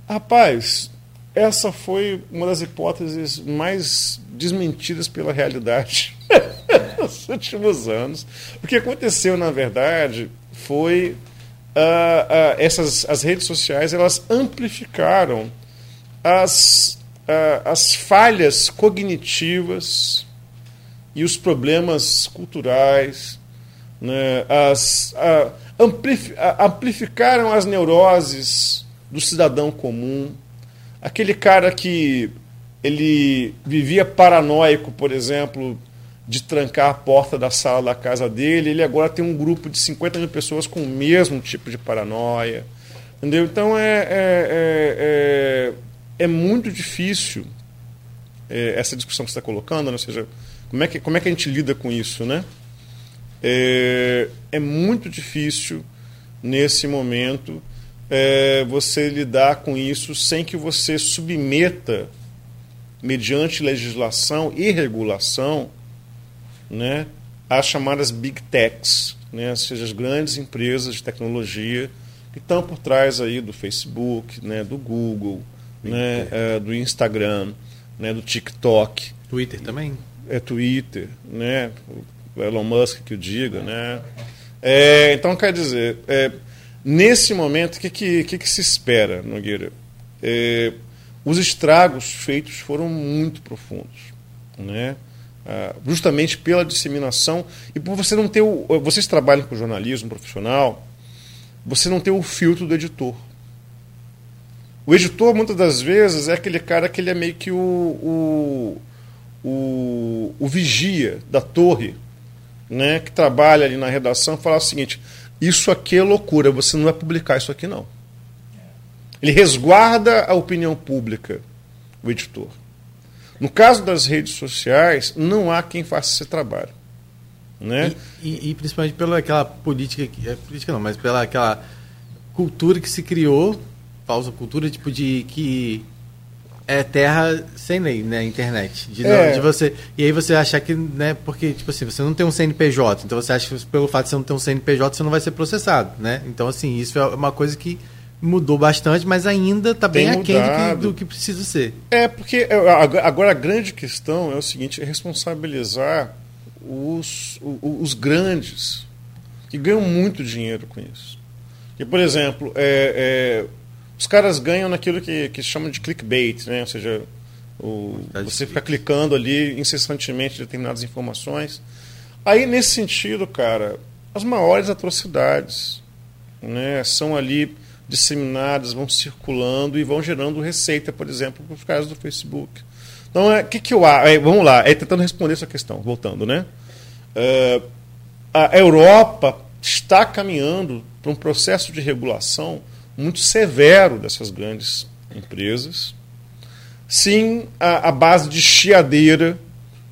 C: Rapaz, essa foi uma das hipóteses mais desmentidas pela realidade nos últimos anos. O que aconteceu, na verdade, foi uh, uh, essas as redes sociais elas amplificaram as, uh, as falhas cognitivas e os problemas culturais, né, as, amplificaram as neuroses do cidadão comum aquele cara que ele vivia paranoico, por exemplo, de trancar a porta da sala da casa dele, ele agora tem um grupo de 50 mil pessoas com o mesmo tipo de paranoia. Entendeu? Então é, é, é, é, é muito difícil é, essa discussão que você está colocando, né? ou seja, como é, que, como é que a gente lida com isso, né? É, é muito difícil nesse momento é, você lidar com isso sem que você submeta, mediante legislação e regulação, né, as chamadas big techs, né, ou seja, as grandes empresas de tecnologia que estão por trás aí do Facebook, né, do Google, né, é, do Instagram, né, do TikTok.
D: Twitter também?
C: É Twitter, né? O Elon Musk que o diga, né? É, então quer dizer, é, Nesse momento, o que, que, que, que, se espera, Nogueira? É, os estragos feitos foram muito profundos. Né? Ah, justamente pela disseminação e por você não ter o, vocês trabalham com jornalismo profissional você não tem o filtro do editor o editor muitas das vezes é aquele cara que ele é meio que o, o, o, o vigia da torre né que trabalha ali na redação fala o seguinte isso aqui é loucura, você não vai publicar isso aqui não. Ele resguarda a opinião pública, o editor. No caso das redes sociais, não há quem faça esse trabalho. Né?
D: E, e, e principalmente pela aquela política, é, política não, mas pela aquela cultura que se criou, falsa cultura, tipo de que é terra sem lei, né, internet. De, é. de, você e aí você achar que, né, porque tipo assim, você não tem um CNPJ, então você acha que pelo fato de você não ter um CNPJ você não vai ser processado, né? Então assim, isso é uma coisa que mudou bastante, mas ainda está bem aquém do que, do que precisa ser.
C: É, porque agora a grande questão é o seguinte, é responsabilizar os, os grandes, que ganham muito dinheiro com isso. E, por exemplo, é, é, os caras ganham naquilo que, que se chama de clickbait, né? ou seja, o, você fica clicando ali incessantemente determinadas informações. Aí, nesse sentido, cara, as maiores atrocidades né, são ali disseminadas, vão circulando e vão gerando receita, por exemplo, para os do Facebook. Então, é, que, que eu é, Vamos lá, é tentando responder essa questão, voltando, né? Uh, a Europa está caminhando para um processo de regulação muito severo dessas grandes empresas. Sim, a, a base de chiadeira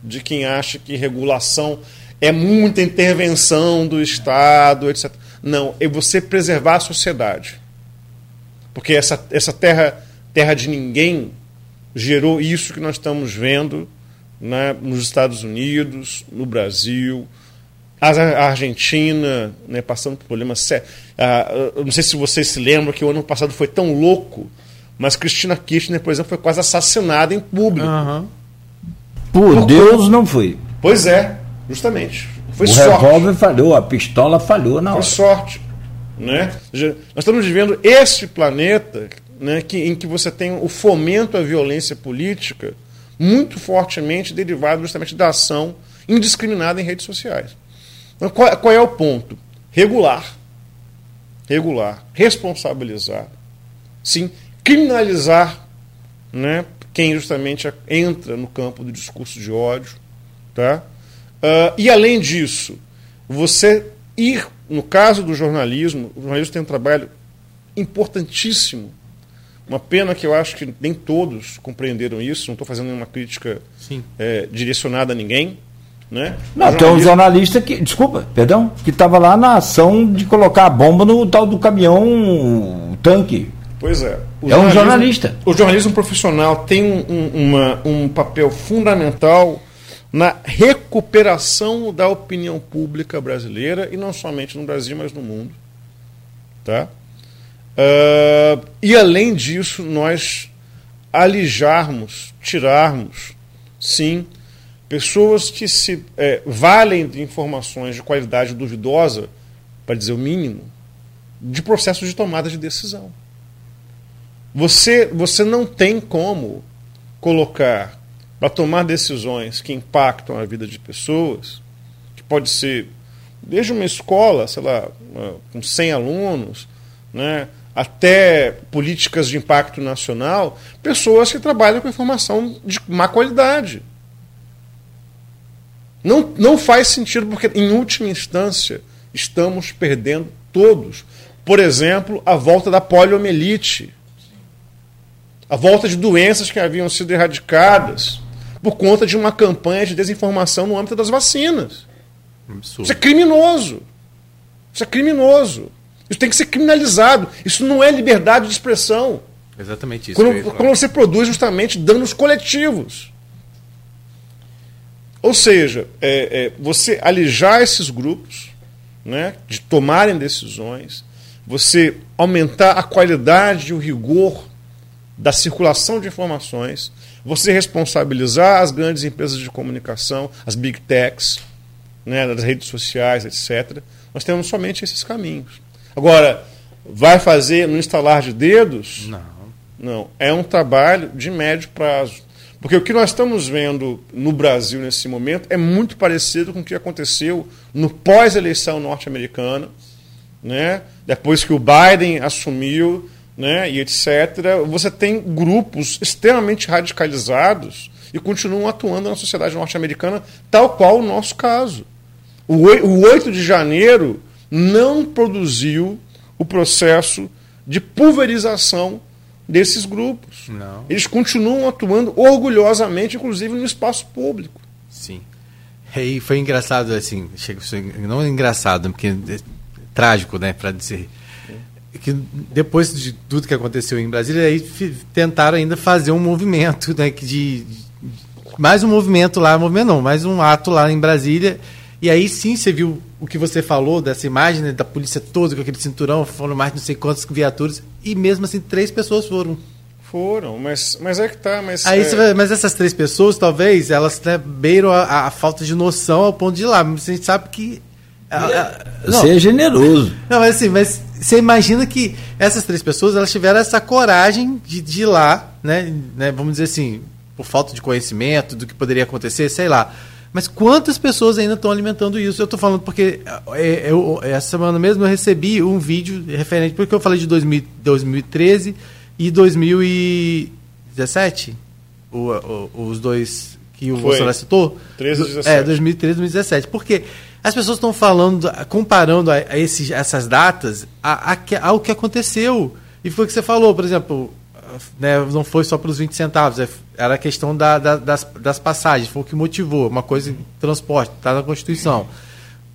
C: de quem acha que regulação é muita intervenção do Estado, etc. Não, é você preservar a sociedade. Porque essa, essa terra, terra de ninguém gerou isso que nós estamos vendo né, nos Estados Unidos, no Brasil, a Argentina, né, passando por problemas sérios. Ah, não sei se vocês se lembram que o ano passado foi tão louco, mas Cristina Kirchner, por exemplo, foi quase assassinada em público. Uhum.
B: Por, por Deus, não foi.
C: Pois é, justamente. Foi
B: o
C: sorte.
B: revólver falhou, a pistola falhou na
C: foi
B: hora.
C: Foi sorte. Né? Nós estamos vivendo este planeta né, que, em que você tem o fomento à violência política muito fortemente derivado justamente da ação indiscriminada em redes sociais. Então, qual, qual é o ponto? Regular. Regular. Responsabilizar. Sim, criminalizar né, quem justamente entra no campo do discurso de ódio. Tá? Uh, e além disso, você ir no caso do jornalismo, o jornalismo tem um trabalho importantíssimo. Uma pena que eu acho que nem todos compreenderam isso, não estou fazendo nenhuma crítica é, direcionada a ninguém. Né?
B: Não, tem um jornalista que, desculpa, perdão, que estava lá na ação de colocar a bomba no tal do caminhão tanque.
C: Pois é.
B: O é um jornalista.
C: O jornalismo profissional tem um, um, uma, um papel fundamental na recuperação da opinião pública brasileira, e não somente no Brasil, mas no mundo. Tá? Uh, e além disso, nós alijarmos, tirarmos, sim, pessoas que se é, valem de informações de qualidade duvidosa, para dizer o mínimo, de processos de tomada de decisão. Você, você não tem como colocar para tomar decisões que impactam a vida de pessoas, que pode ser desde uma escola, sei lá, com 100 alunos, né, até políticas de impacto nacional, pessoas que trabalham com informação de má qualidade. Não, não faz sentido, porque, em última instância, estamos perdendo todos. Por exemplo, a volta da poliomielite, a volta de doenças que haviam sido erradicadas por conta de uma campanha de desinformação no âmbito das vacinas. Absurdo. Isso é criminoso. Isso é criminoso. Isso tem que ser criminalizado. Isso não é liberdade de expressão.
D: Exatamente isso.
C: Quando, quando você produz justamente danos coletivos. Ou seja, é, é, você alijar esses grupos né, de tomarem decisões, você aumentar a qualidade e o rigor da circulação de informações, você responsabilizar as grandes empresas de comunicação, as big techs, né, das redes sociais, etc. Nós temos somente esses caminhos. Agora, vai fazer no instalar de dedos?
D: Não.
C: Não. É um trabalho de médio prazo. Porque o que nós estamos vendo no Brasil nesse momento é muito parecido com o que aconteceu no pós-eleição norte-americana, né? depois que o Biden assumiu né, e etc., você tem grupos extremamente radicalizados e continuam atuando na sociedade norte-americana, tal qual o nosso caso. O 8 de janeiro não produziu o processo de pulverização desses grupos.
D: Não.
C: Eles continuam atuando orgulhosamente, inclusive no espaço público.
D: Sim. E foi engraçado, assim, não engraçado, porque é trágico, né, para dizer. Que depois de tudo que aconteceu em Brasília, aí tentaram ainda fazer um movimento, né, que de, de mais um movimento lá, movimento não, mais um ato lá em Brasília. E aí sim você viu o que você falou dessa imagem né, da polícia toda com aquele cinturão, foram mais não sei quantas viaturas, e mesmo assim três pessoas foram.
C: Foram, mas, mas é que tá. Mas,
D: Aí
C: é...
D: vai, mas essas três pessoas, talvez, elas né, beiram a, a, falta de noção ao ponto de ir lá. Mas a gente sabe que.
B: Você é generoso.
D: Não, mas assim, mas você imagina que essas três pessoas elas tiveram essa coragem de, de ir lá, né, né? Vamos dizer assim, por falta de conhecimento do que poderia acontecer, sei lá. Mas quantas pessoas ainda estão alimentando isso? Eu estou falando porque é, eu, essa semana mesmo eu recebi um vídeo referente, porque eu falei de 2000, 2013 e 2017, o, o, os dois que o Foi. Bolsonaro citou.
C: 13 e 17.
D: É, 2013 e 2017. Porque as pessoas estão falando, comparando a, a esses, essas datas a, a, ao que aconteceu. E foi o que você falou, por exemplo, né, não foi só pelos 20 centavos, é, era a questão da, da, das, das passagens, foi o que motivou, uma coisa transporte, está na Constituição.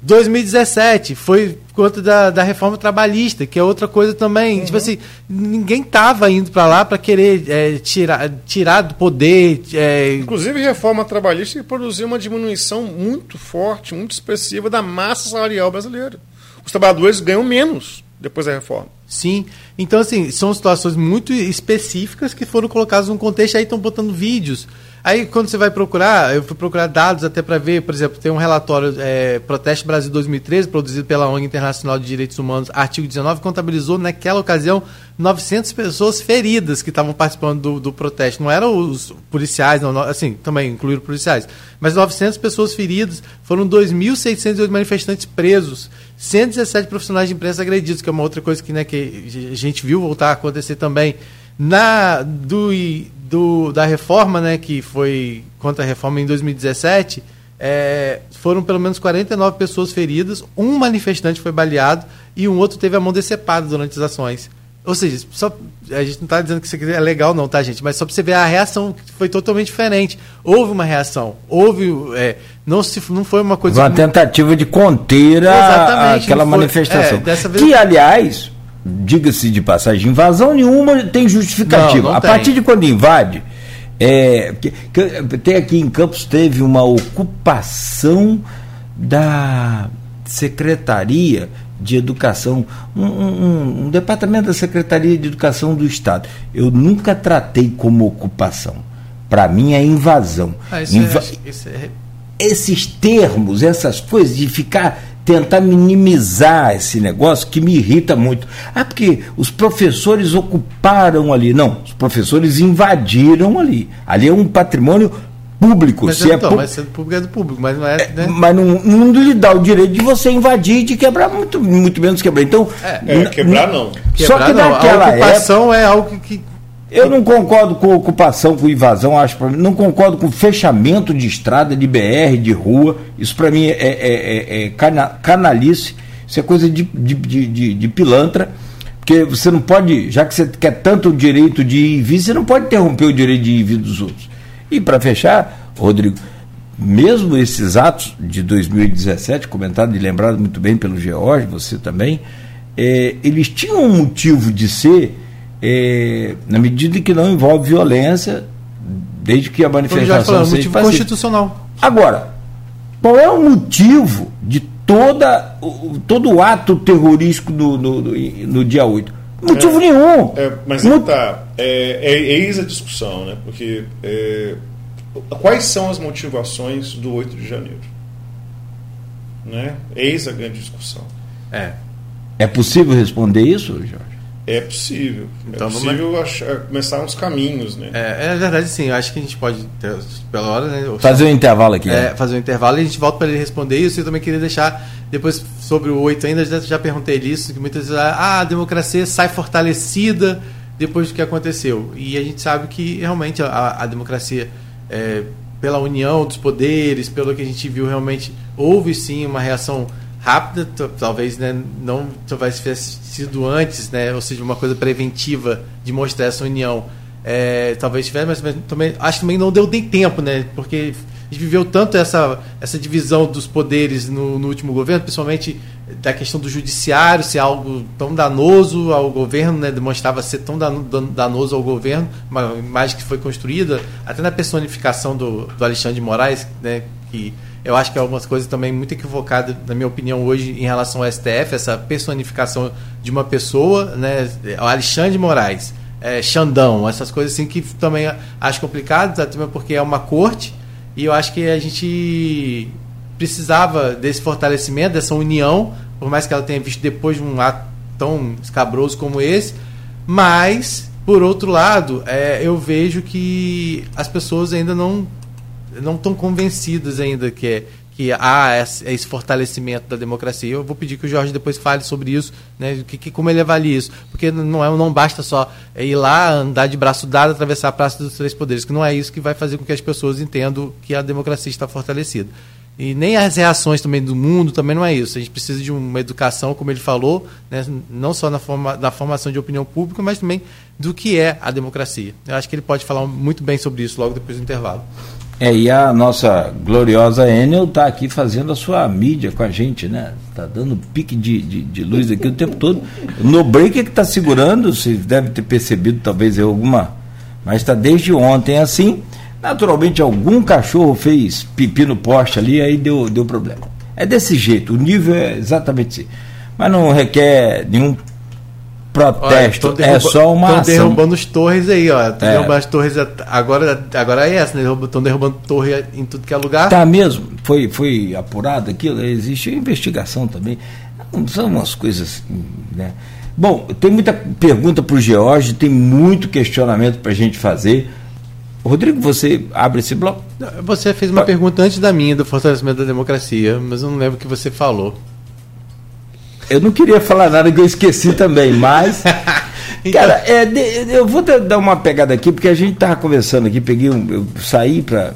D: 2017 foi por conta da, da reforma trabalhista, que é outra coisa também. Uhum. Tipo assim, ninguém estava indo para lá para querer é, tirar, tirar do poder. É...
C: Inclusive, reforma trabalhista produziu uma diminuição muito forte, muito expressiva da massa salarial brasileira. Os trabalhadores ganham menos depois da reforma.
D: Sim. Então, assim, são situações muito específicas que foram colocadas num contexto, aí estão botando vídeos Aí, quando você vai procurar, eu fui procurar dados até para ver, por exemplo, tem um relatório, é, Protesto Brasil 2013, produzido pela ONG Internacional de Direitos Humanos, artigo 19, contabilizou naquela ocasião 900 pessoas feridas que estavam participando do, do protesto. Não eram os policiais, não, assim, também incluíram policiais, mas 900 pessoas feridas, foram 2.608 manifestantes presos, 117 profissionais de imprensa agredidos, que é uma outra coisa que, né, que a gente viu voltar a acontecer também. Na, do, do, da reforma, né, que foi contra a reforma em 2017, é, foram pelo menos 49 pessoas feridas, um manifestante foi baleado e um outro teve a mão decepada durante as ações. Ou seja, só, a gente não está dizendo que isso aqui é legal, não, tá, gente? Mas só para você ver a reação foi totalmente diferente. Houve uma reação, houve. É, não, se, não foi uma coisa.
B: Uma tentativa de conter a, aquela foi, manifestação. É. Que, aliás, diga-se de passagem, invasão nenhuma tem justificativa. Não, não a tem. partir de quando invade, é, que, que, tem aqui em Campos teve uma ocupação da Secretaria de Educação, um, um, um, departamento da Secretaria de Educação do Estado. Eu nunca tratei como ocupação. Para mim é invasão.
D: Ah, isso Inva é, é...
B: Esses termos, essas coisas de ficar tentar minimizar esse negócio que me irrita muito. Ah, porque os professores ocuparam ali. Não, os professores invadiram ali. Ali é um patrimônio público.
D: Mas,
B: se é
D: então, pu... mas sendo público é do público, mas não é.
B: é né? Mas não, não lhe dá o direito de você invadir e de quebrar, muito, muito menos quebrar. Então.
C: É, é quebrar não.
D: Só
C: quebrar,
D: que naquela a ocupação época, é algo que
B: eu não concordo com ocupação, com invasão, acho para mim. Não concordo com fechamento de estrada, de BR, de rua. Isso para mim é, é, é, é cana, canalice, isso é coisa de, de, de, de, pilantra. Porque você não pode, já que você quer tanto o direito de ir e vir, você não pode interromper o direito de ir e vir dos outros. E para fechar, Rodrigo, mesmo esses atos de 2017, comentado e lembrado muito bem pelo George, você também, é, eles tinham um motivo de ser é, na medida que não envolve violência, desde que a manifestação falando, seja
D: motivo constitucional.
B: Agora, qual é o motivo de toda, todo o ato terrorístico no, no, no, dia 8? Motivo
C: é,
B: nenhum.
C: É, mas Mo tá, é, é, eis a discussão, né? Porque é, quais são as motivações do 8 de janeiro? Né? Eis a grande discussão.
B: É. É possível responder isso, Jorge?
C: É possível. É então, é possível achar, começar uns caminhos, né?
D: É, é verdade, sim. Eu acho que a gente pode, ter, pela hora, né?
B: Fazer um intervalo aqui.
D: É, né? fazer um intervalo e a gente volta para ele responder isso. Eu também queria deixar, depois, sobre o 8 ainda, já, já perguntei isso, que muitas vezes ah, a democracia sai fortalecida depois do que aconteceu. E a gente sabe que, realmente, a, a democracia, é, pela união dos poderes, pelo que a gente viu, realmente houve sim uma reação rápida, talvez né, não tivesse sido antes, né, ou seja, uma coisa preventiva de mostrar essa união. É, talvez tivesse, mas, mas, também acho que também não deu nem tempo, né, porque a gente viveu tanto essa, essa divisão dos poderes no, no último governo, principalmente da questão do judiciário ser algo tão danoso ao governo, né, demonstrava ser tão danoso ao governo, uma imagem que foi construída até na personificação do, do Alexandre de Moraes, né, que eu acho que é algumas coisas também muito equivocadas, na minha opinião, hoje em relação ao STF, essa personificação de uma pessoa, né, Alexandre Moraes, é, Xandão, essas coisas assim que também acho complicadas, até porque é uma corte, e eu acho que a gente precisava desse fortalecimento, dessa união, por mais que ela tenha visto depois de um ato tão escabroso como esse, mas, por outro lado, é, eu vejo que as pessoas ainda não não estão convencidas ainda que é, que há esse fortalecimento da democracia. Eu vou pedir que o Jorge depois fale sobre isso, né, que, que, como ele avalia isso. Porque não, é, não basta só ir lá, andar de braço dado, atravessar a Praça dos Três Poderes, que não é isso que vai fazer com que as pessoas entendam que a democracia está fortalecida. E nem as reações também do mundo também não é isso. A gente precisa de uma educação, como ele falou, né, não só na, forma, na formação de opinião pública, mas também do que é a democracia. Eu acho que ele pode falar muito bem sobre isso logo depois do intervalo.
B: É, e a nossa gloriosa Enel está aqui fazendo a sua mídia com a gente, né? Está dando pique de, de, de, luz aqui o tempo todo. No break é que está segurando, você deve ter percebido talvez alguma. Mas está desde ontem assim. Naturalmente, algum cachorro fez pipi no poste ali, aí deu, deu problema. É desse jeito, o nível é exatamente assim. Mas não requer nenhum protesto, Olha, é só uma
D: ação. Estão derrubando as torres aí, ó. É. Derrubando as torres, agora, agora é essa, né? Estão derrubando torre em tudo que é lugar.
B: Tá mesmo, foi, foi apurado aquilo, existe investigação também. São umas coisas, né? Bom, tem muita pergunta para o George, tem muito questionamento para a gente fazer. Rodrigo, você abre esse bloco?
D: Você fez uma pergunta antes da minha, do fortalecimento da democracia, mas eu não lembro o que você falou.
B: Eu não queria falar nada que eu esqueci também, mas. então... Cara, é, eu vou dar uma pegada aqui, porque a gente estava conversando aqui, peguei um, eu saí para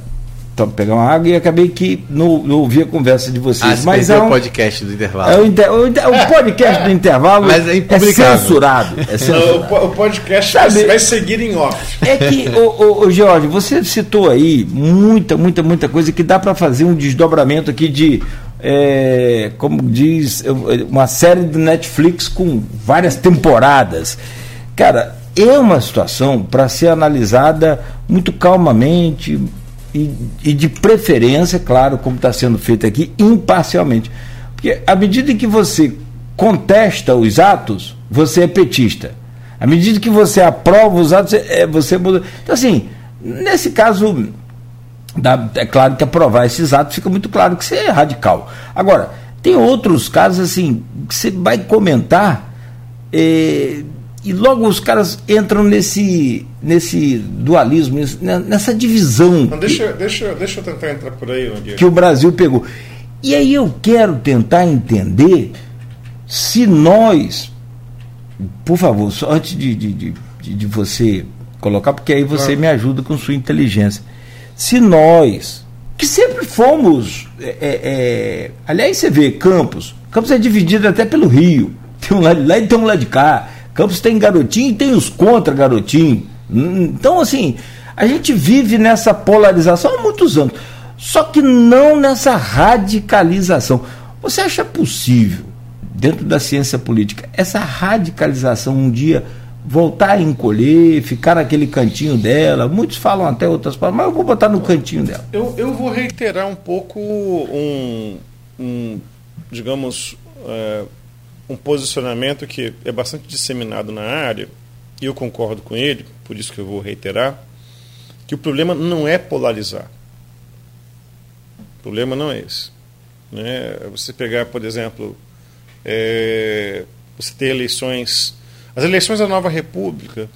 B: pegar uma água e acabei que não, não ouvi a conversa de vocês.
D: Ah, mas é um, o podcast do intervalo.
B: É o, inter, o, o podcast do intervalo mas é, é censurado. É censurado.
C: o, o, podcast Sabe, vai seguir em off.
B: É que, o, o, o George, você citou aí muita, muita, muita coisa que dá para fazer um desdobramento aqui de é, como diz, uma série de Netflix com várias temporadas. Cara, é uma situação para ser analisada muito calmamente e, e de preferência, claro, como está sendo feito aqui, imparcialmente. Porque à medida que você contesta os atos, você é petista. À medida que você aprova os atos, é, você muda. Então, assim, nesse caso Dá, é claro que aprovar esses atos fica muito claro que você é radical. Agora, tem outros casos assim, que você vai comentar é, e logo os caras entram nesse, nesse dualismo, nessa divisão.
C: Não, deixa, que, deixa, deixa eu tentar entrar por aí,
B: Que o Brasil pegou. E aí eu quero tentar entender se nós, por favor, só antes de, de, de, de você colocar, porque aí você ah. me ajuda com sua inteligência se nós, que sempre fomos, é, é, é, aliás, você vê Campos, Campos é dividido até pelo Rio, tem um lado de lá e tem um lado de cá. Campos tem garotinho e tem os contra garotinho. Então, assim, a gente vive nessa polarização há muitos anos, só que não nessa radicalização. Você acha possível, dentro da ciência política, essa radicalização um dia voltar a encolher, ficar naquele cantinho dela. Muitos falam até outras palavras, mas eu vou botar no cantinho dela.
C: Eu, eu vou reiterar um pouco um, um digamos, é, um posicionamento que é bastante disseminado na área, e eu concordo com ele, por isso que eu vou reiterar, que o problema não é polarizar. O problema não é esse. Né? Você pegar, por exemplo, é, você ter eleições as eleições da Nova República,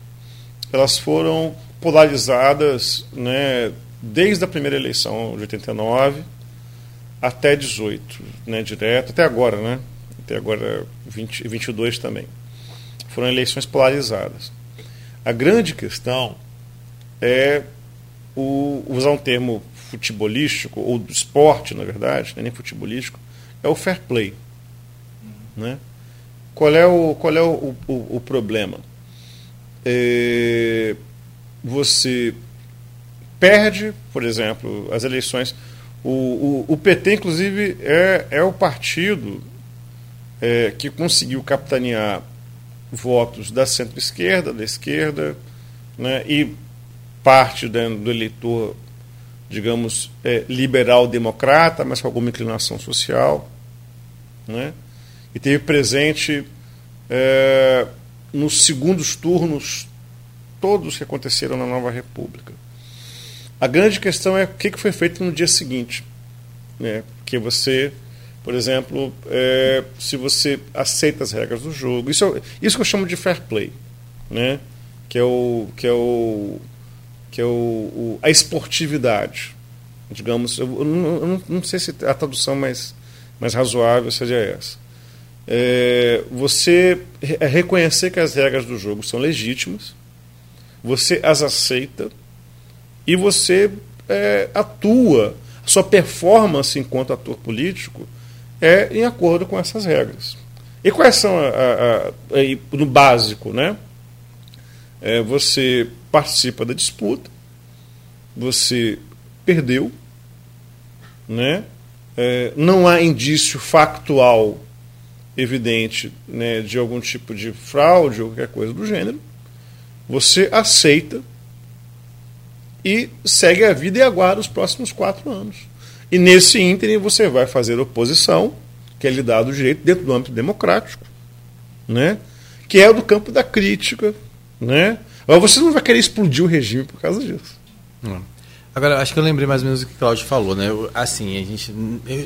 C: elas foram polarizadas né, desde a primeira eleição de 89 até 18, né, direto, até agora, né? Até agora 20, 22 também. Foram eleições polarizadas. A grande questão é o, usar um termo futebolístico, ou do esporte, na verdade, não é nem futebolístico, é o fair play. Né? Qual é o, qual é o, o, o problema? É, você perde, por exemplo, as eleições. O, o, o PT, inclusive, é, é o partido é, que conseguiu capitanear votos da centro-esquerda, da esquerda, né, e parte do, do eleitor, digamos, é, liberal-democrata, mas com alguma inclinação social. Né, e teve presente é, nos segundos turnos todos que aconteceram na Nova República. A grande questão é o que foi feito no dia seguinte. Né? Você, por exemplo, é, se você aceita as regras do jogo, isso, é, isso que eu chamo de fair play, né? que é, o, que é, o, que é o, o a esportividade. Digamos, eu, eu, não, eu, não, sei se a tradução mais, mais razoável seja essa. É, você é reconhecer que as regras do jogo são legítimas, você as aceita e você é, atua, a sua performance enquanto ator político é em acordo com essas regras. E quais são, a, a, a, no básico, né? É, você participa da disputa, você perdeu, né? É, não há indício factual evidente né, de algum tipo de fraude ou qualquer coisa do gênero, você aceita e segue a vida e aguarda os próximos quatro anos. E nesse ínterim você vai fazer oposição, que é lhe dado o direito dentro do âmbito democrático, né? que é do campo da crítica. Né? Mas você não vai querer explodir o regime por causa disso.
D: Não. Agora, acho que eu lembrei mais ou menos o que o Claudio falou, né? Assim, a gente.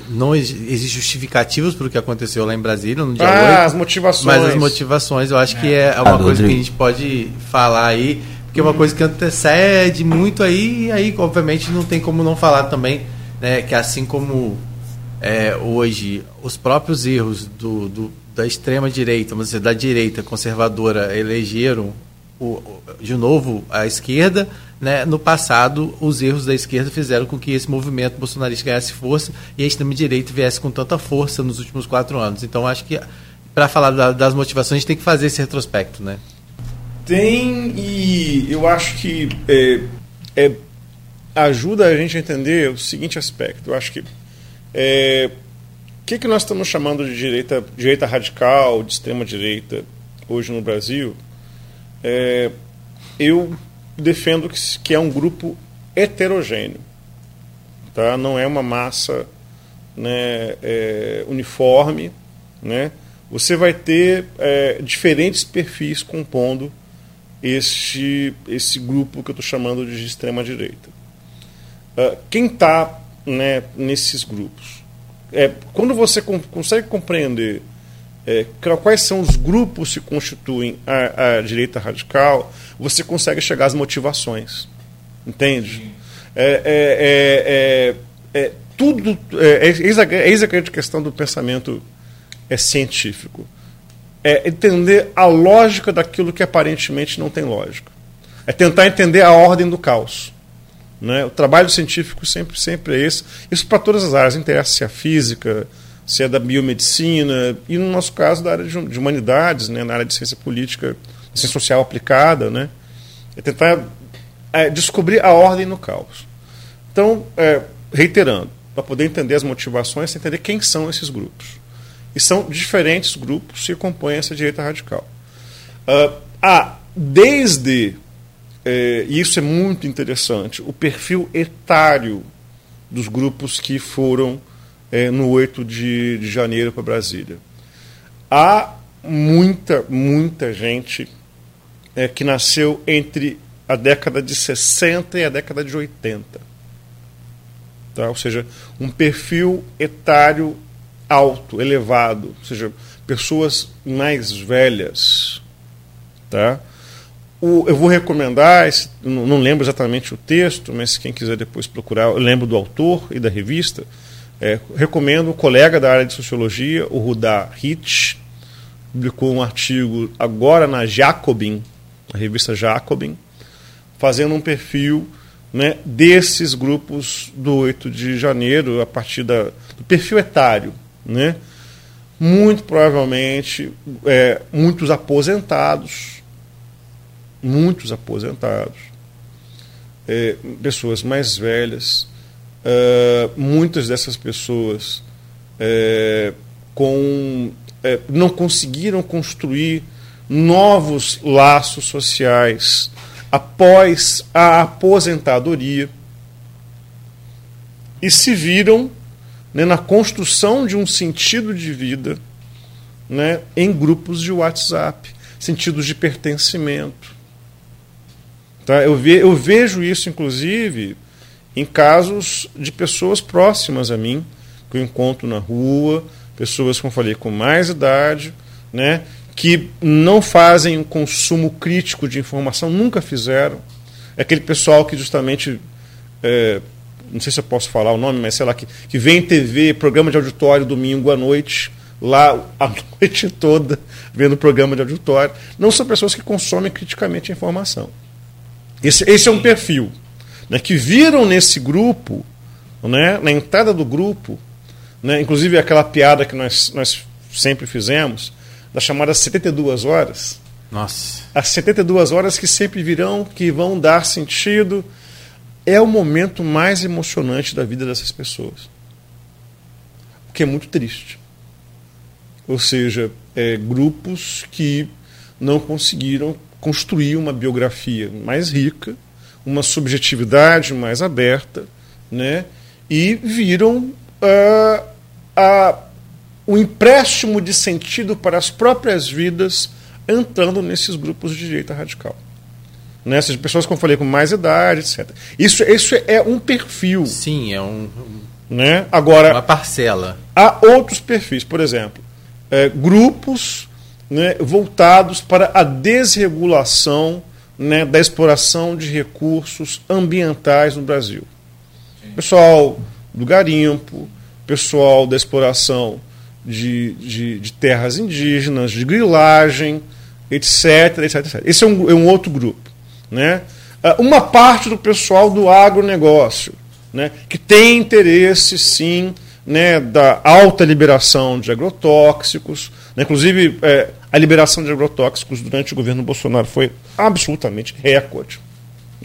D: Não existe justificativos para o que aconteceu lá em Brasília no dia
C: ah, 8. as motivações.
D: Mas as motivações, eu acho que é uma coisa que a gente pode falar aí porque é uma coisa que antecede muito aí, e aí, obviamente, não tem como não falar também, né, que assim como é, hoje os próprios erros do, do, da extrema direita, vamos dizer, da direita conservadora elegeram o, de novo a esquerda, né, no passado os erros da esquerda fizeram com que esse movimento bolsonarista ganhasse força e a extrema direita viesse com tanta força nos últimos quatro anos. Então acho que para falar da, das motivações a gente tem que fazer esse retrospecto, né?
C: Tem, e eu acho que é, é, ajuda a gente a entender o seguinte aspecto. Eu acho que é, o que, que nós estamos chamando de direita, direita radical, de extrema direita hoje no Brasil? É, eu defendo que, que é um grupo heterogêneo, tá? Não é uma massa né, é, uniforme, né? Você vai ter é, diferentes perfis compondo esse, esse grupo que eu estou chamando de extrema-direita. Uh, quem está né, nesses grupos? É, quando você com, consegue compreender é, quais são os grupos que constituem a, a, direita radical, você consegue chegar às motivações. Entende? É, é, é, é, tudo. É, eis, a, eis a grande questão do pensamento é, científico é entender a lógica daquilo que aparentemente não tem lógica. É tentar entender a ordem do caos. Né? O trabalho científico sempre, sempre é esse. Isso para todas as áreas, interessa se é a física, se é da biomedicina, e no nosso caso da área de, humanidades, né? na área de ciência política, ciência social aplicada. Né? É tentar é, descobrir a ordem no caos. Então, é, reiterando, para poder entender as motivações, entender quem são esses grupos. E são diferentes grupos que compõem essa direita radical. Uh, há, desde, eh, e isso é muito interessante, o perfil etário dos grupos que foram eh, no 8 de, de janeiro para Brasília. Há muita, muita gente eh, que nasceu entre a década de 60 e a década de 80. Tá? Ou seja, um perfil etário alto, elevado, ou seja, pessoas mais velhas. Tá? O, eu vou recomendar, esse, não, não, lembro exatamente o texto, mas quem quiser depois procurar, eu lembro do autor e da revista. É, recomendo o colega da área de sociologia, o Rudá Hitch, publicou um artigo agora na Jacobin, a revista Jacobin, fazendo um perfil né, desses grupos do 8 de janeiro, a partir da, do perfil etário. Né? muito provavelmente é, muitos aposentados, muitos aposentados, é, pessoas mais velhas, é, muitas dessas pessoas é, com, é, não conseguiram construir novos laços sociais após a aposentadoria e se viram né, na construção de um sentido de vida né, em grupos de WhatsApp, sentidos de pertencimento. Tá? Eu, ve, eu vejo isso, inclusive, em casos de pessoas próximas a mim, que eu encontro na rua, pessoas, como eu falei, com mais idade, né, que não fazem um consumo crítico de informação, nunca fizeram. É aquele pessoal que justamente, é, não sei se eu posso falar o nome, mas sei lá, que, que vem em TV, programa de auditório domingo à noite, lá a noite toda, vendo programa de auditório. Não são pessoas que consomem criticamente a informação. Esse, esse é um perfil né, que viram nesse grupo, né, na entrada do grupo, né, inclusive aquela piada que nós, nós sempre fizemos, das chamadas 72 horas.
D: Nossa.
C: As 72 horas que sempre virão, que vão dar sentido. É o momento mais emocionante da vida dessas pessoas. O que é muito triste. Ou seja, é, grupos que não conseguiram construir uma biografia mais rica, uma subjetividade mais aberta, né? e viram uh, a o empréstimo de sentido para as próprias vidas entrando nesses grupos de direita radical. Nessas pessoas, como eu falei, com mais idade, etc. Isso, isso é um perfil.
D: Sim, é um,
C: né? Agora,
D: uma parcela.
C: Há outros perfis, por exemplo, é, grupos né, voltados para a desregulação né, da exploração de recursos ambientais no Brasil. Pessoal do garimpo, pessoal da exploração de, de, de terras indígenas, de grilagem, etc, etc, etc. Esse é um, é um outro grupo. Né? Ah, uma parte do pessoal do agronegócio, né, que tem interesse, sim, né, da alta liberação de agrotóxicos. Né, inclusive, é, a liberação de agrotóxicos durante o governo Bolsonaro foi absolutamente recorde,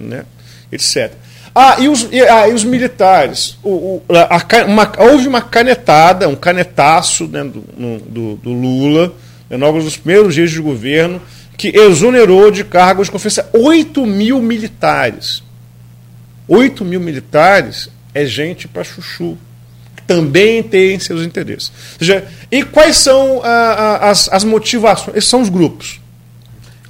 C: né, etc. Ah, e os, e, ah, e os militares? O, o, a, uma, houve uma canetada, um canetaço né, do, no, do, do, Lula, né, logo nos primeiros dias de governo, que exonerou de cargos de confiança 8 mil militares. 8 mil militares é gente para chuchu, que também tem seus interesses. Ou seja, e quais são as, as motivações? Esses são os grupos.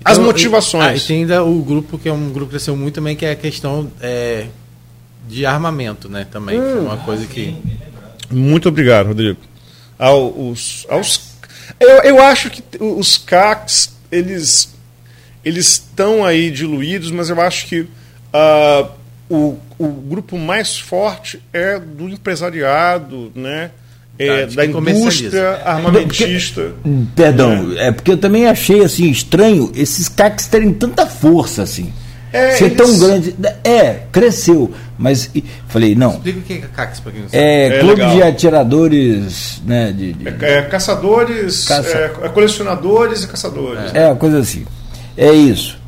C: As então, motivações. E,
D: ah, e tem ainda o grupo, que é um grupo que cresceu muito também, que é a questão é, de armamento, né? Também, hum, que é uma hum. coisa que.
C: Muito obrigado, Rodrigo. Aos, aos, eu, eu acho que os CACs, eles eles estão aí diluídos, mas eu acho que uh, o, o grupo mais forte é do empresariado, né? É, da indústria armamentista.
B: Porque, perdão, é. é. porque eu também achei assim estranho esses CACs terem tanta força assim. É, ser eles... tão grande. É, cresceu. Mas falei, não.
D: Explica o que é CACs para quem não
B: sabe. É, é clube legal. de atiradores, né? De, de...
C: É, é, caçadores, Caça... É, colecionadores e caçadores.
B: É, coisa assim. É isso.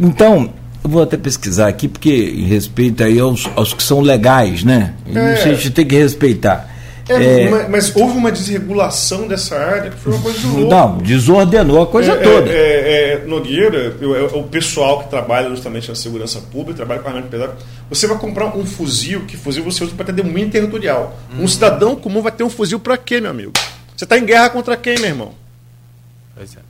B: Então, eu vou até pesquisar aqui, porque em respeito aí aos, aos que são legais, né? É. A gente tem que respeitar.
C: É, é, mas, mas, houve uma desregulação dessa área que foi uma coisa de louco.
B: Não, desordenou a coisa
C: é,
B: toda.
C: É, é, é Nogueira, o pessoal que trabalha justamente na segurança pública, trabalha com armamento pesado, você vai comprar um fuzil, que fuzil você usa para ter domínio territorial. Uhum. Um cidadão comum vai ter um fuzil para quê, meu amigo? Você está em guerra contra quem, meu irmão? Pois é.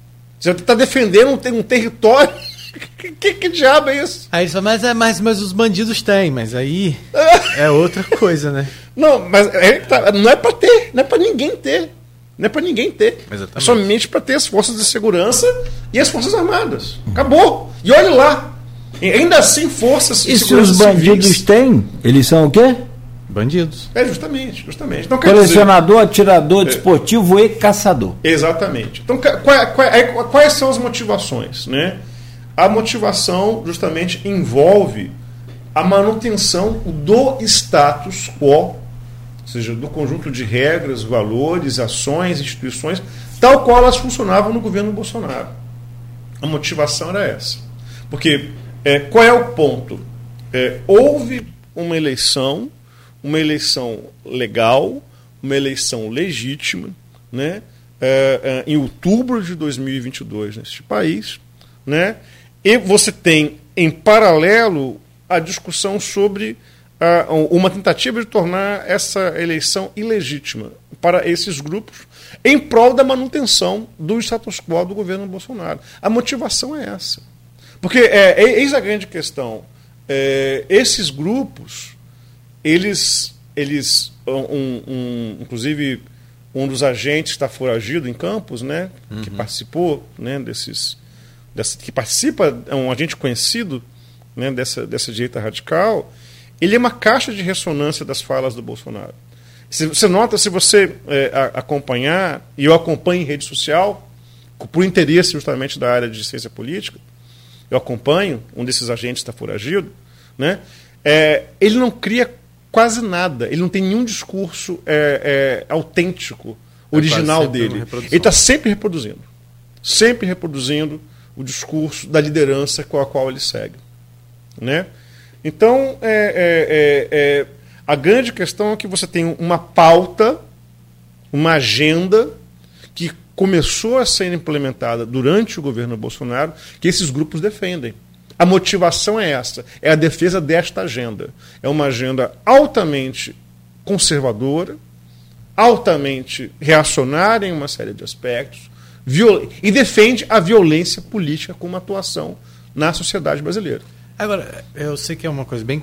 C: Você está defendendo um, um território que, que, que, diabo é isso?
D: Aí só, mas, é, mas, mas os bandidos têm, mas aí é outra coisa, né?
C: Não, mas é, tá, não é para ter, não é para ninguém ter. Não é para ninguém ter. Exatamente. É somente para ter as forças de segurança e as forças armadas. Acabou. E olhe lá. E ainda assim, forças
B: e se os bandidos civis, têm? Eles são o quê?
D: Bandidos.
C: É, justamente, justamente.
B: Então, Colecionador, dizer, atirador, é, desportivo e caçador.
C: Exatamente. Então, quais, quais são as motivações? Né? A motivação justamente envolve a manutenção do status quo seja, do conjunto de regras, valores, ações, instituições, tal qual elas funcionavam no governo Bolsonaro. A motivação era essa. Porque é, qual é o ponto? É, houve uma eleição, uma eleição legal, uma eleição legítima, né, é, é, em outubro de 2022 neste país, né, e você tem em paralelo a discussão sobre uma tentativa de tornar essa eleição ilegítima para esses grupos em prol da manutenção do status quo do governo Bolsonaro. A motivação é essa. Porque, é, é, eis a grande questão, é, esses grupos, eles, eles um, um, inclusive um dos agentes está foragido em Campos, né, uhum. que participou né, desses, dessa, que participa, é um agente conhecido né, dessa, dessa direita radical, ele é uma caixa de ressonância das falas do Bolsonaro. Se, você nota, se você é, a, acompanhar, e eu acompanho em rede social, por interesse justamente da área de ciência política, eu acompanho, um desses agentes está foragido, né? É, ele não cria quase nada, ele não tem nenhum discurso é, é, autêntico, é original dele. Ele está sempre reproduzindo. Sempre reproduzindo o discurso da liderança com a qual ele segue. Né? Então, é, é, é, é, a grande questão é que você tem uma pauta, uma agenda que começou a ser implementada durante o governo Bolsonaro, que esses grupos defendem. A motivação é essa, é a defesa desta agenda. É uma agenda altamente conservadora, altamente reacionária em uma série de aspectos, e defende a violência política como atuação na sociedade brasileira.
D: Agora, eu sei que é uma coisa bem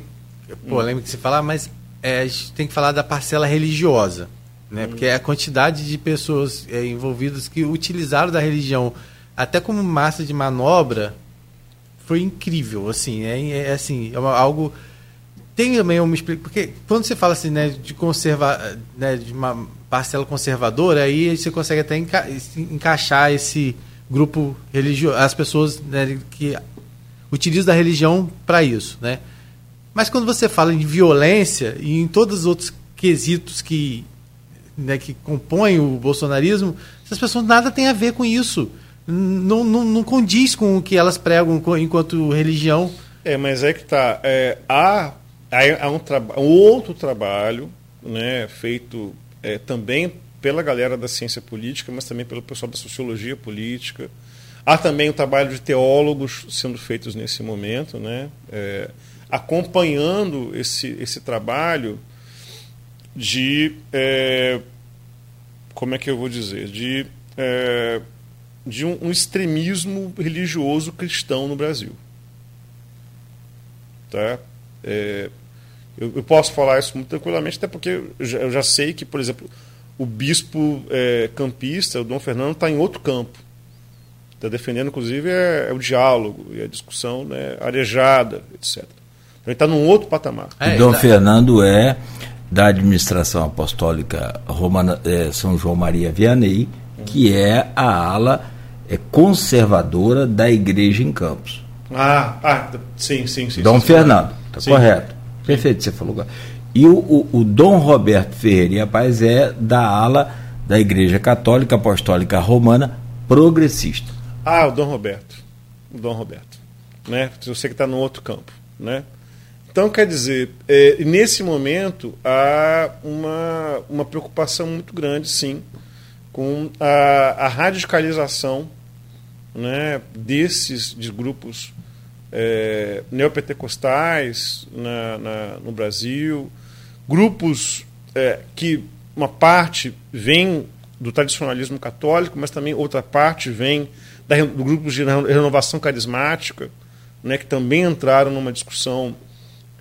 D: polêmica de se falar, mas é, a gente tem que falar da parcela religiosa. Né? Porque é a quantidade de pessoas é, envolvidas que utilizaram da religião até como massa de manobra foi incrível. Assim, é, é assim, é uma, algo. Tem também uma explicação. Porque quando você fala assim, né, de conservar, né, de uma parcela conservadora, aí você consegue até enca encaixar esse grupo religioso, as pessoas né, que utiliza da religião para isso, né? Mas quando você fala em violência e em todos os outros quesitos que, né, que compõem o bolsonarismo, essas pessoas nada têm a ver com isso. Não, não, não condiz com o que elas pregam enquanto religião.
C: É, mas é que tá. É, há, há um, um outro trabalho né, feito é, também pela galera da ciência política, mas também pelo pessoal da sociologia política, Há também o trabalho de teólogos sendo feitos nesse momento, né? É, acompanhando esse, esse trabalho de. É, como é que eu vou dizer? De, é, de um, um, extremismo religioso cristão no Brasil. Tá? Eu, eu, posso falar isso muito tranquilamente, até porque eu já, eu já sei que, por exemplo, o bispo é, campista, o Dom Fernando, está em outro campo está defendendo, inclusive, é, é, o diálogo e a discussão né, arejada, etc. Então ele está num outro patamar.
B: É, Dom Fernando é da administração apostólica Romana, é, São João Maria Vianney, que é a ala é, conservadora da igreja em Campos.
C: Ah, ah sim, sim, sim.
B: Dom
C: sim,
B: Fernando, está correto. Perfeito, você falou. E o, o, o Dom Roberto Ferreira Paz é da ala da Igreja Católica Apostólica Romana progressista.
C: Ah, o Dom Roberto. O Dom Roberto. Né? Você que está no outro campo. Né? Então, quer dizer, é, nesse momento há uma, uma preocupação muito grande, sim, com a, a radicalização né, desses de grupos é, neopentecostais na, na, no Brasil, grupos é, que uma parte vem do tradicionalismo católico, mas também outra parte vem da, do grupo de renovação carismática, né, que também entraram numa discussão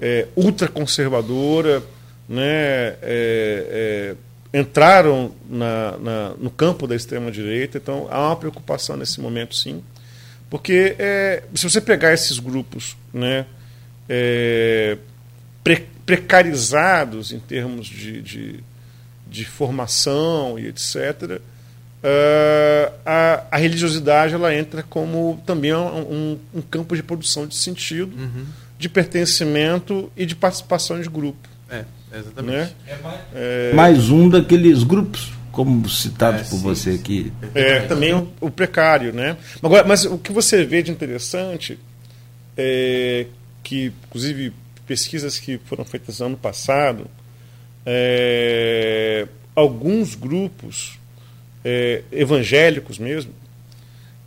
C: é, ultraconservadora, né, é, é, entraram na, na, no campo da extrema-direita. Então, há uma preocupação nesse momento, sim. Porque é, se você pegar esses grupos né, é, pre, precarizados em termos de, de, de formação e etc., uh, a, a, religiosidade ela entra como também um, um campo de produção de sentido, uhum. de pertencimento e de participação de grupo.
D: É.
C: Exatamente. Né?
B: É mais, é... mais um daqueles grupos como citado é, por sim, você aqui.
C: É, também o, o, precário, né? Agora, mas o que você vê de interessante é que, inclusive, pesquisas que foram feitas ano passado, é, alguns grupos é, evangélicos mesmo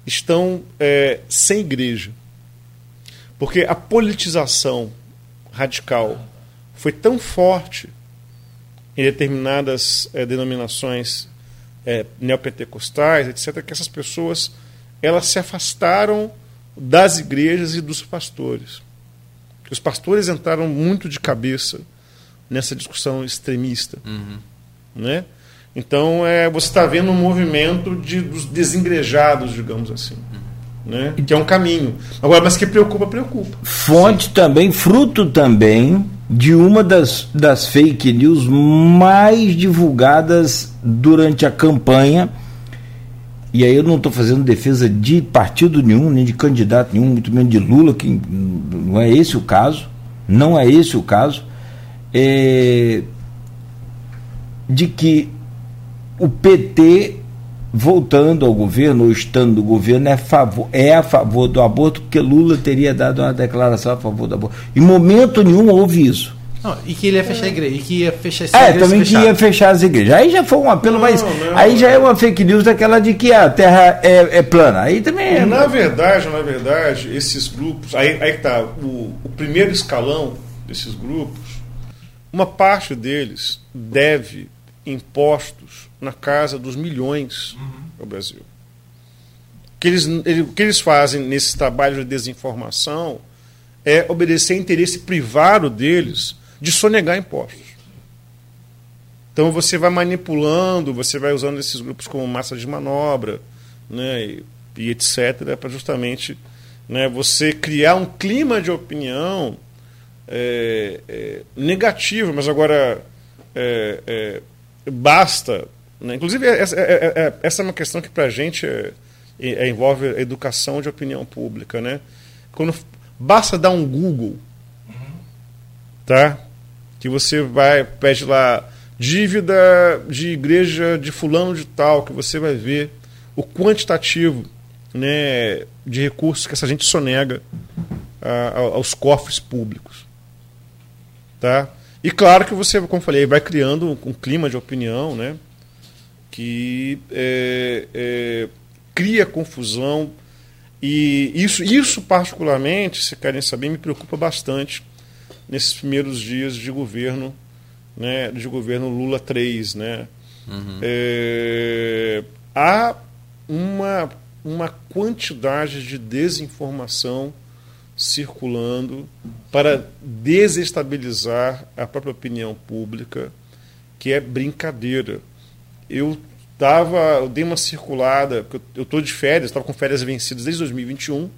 C: estão é, sem igreja. Porque a politização radical foi tão forte em determinadas é, denominações é, neopentecostais, etc., que essas pessoas elas se afastaram das igrejas e dos pastores. Os pastores entraram muito de cabeça nessa discussão extremista. Uhum. Né? Então, é, você está vendo um movimento de, dos desengrejados, digamos assim. Uhum. Né? Que é um caminho. Agora, mas que preocupa, preocupa.
B: Fonte Sim. também, fruto também de uma das, das fake news mais divulgadas durante a campanha. E aí eu não estou fazendo defesa de partido nenhum, nem de candidato nenhum, muito menos de Lula, que não é esse o caso. Não é esse o caso. É, de que o PT voltando ao governo ou estando no governo é a, favor, é a favor do aborto, porque Lula teria dado uma declaração a favor do aborto. Em momento nenhum houve isso.
D: Não, e que ele ia fechar a igreja, e que ia fechar
B: É, também que ia fechar as igrejas. Aí já foi um apelo, não, mas não, aí já é uma fake news daquela de que a terra é, é plana. Aí também é.
C: Na verdade, na verdade, esses grupos, aí, aí tá, o, o primeiro escalão desses grupos, uma parte deles deve impostos na casa dos milhões uhum. no Brasil. O que eles, ele, que eles fazem nesse trabalho de desinformação é obedecer interesse privado deles de sonegar impostos. Então você vai manipulando, você vai usando esses grupos como massa de manobra, né, e, e etc, para justamente né, você criar um clima de opinião é, é, negativo, mas agora é, é basta né? Inclusive, essa, é, é, é, essa é uma questão que para a gente é, envolve a educação de opinião pública. Né? Quando, basta dar um Google, tá? que você vai, pede lá dívida de igreja de fulano de tal, que você vai ver o quantitativo né, de recursos que essa gente sonega a, a, aos cofres públicos. Tá? E claro que você, como falei, vai criando um, um clima de opinião, né? que é, é, cria confusão. E isso, isso, particularmente, se querem saber, me preocupa bastante nesses primeiros dias de governo, né, de governo Lula 3. Né? Uhum. É, há uma, uma quantidade de desinformação circulando para desestabilizar a própria opinião pública, que é brincadeira eu tava, eu dei uma circulada, eu estou de férias, estava com férias vencidas desde 2021.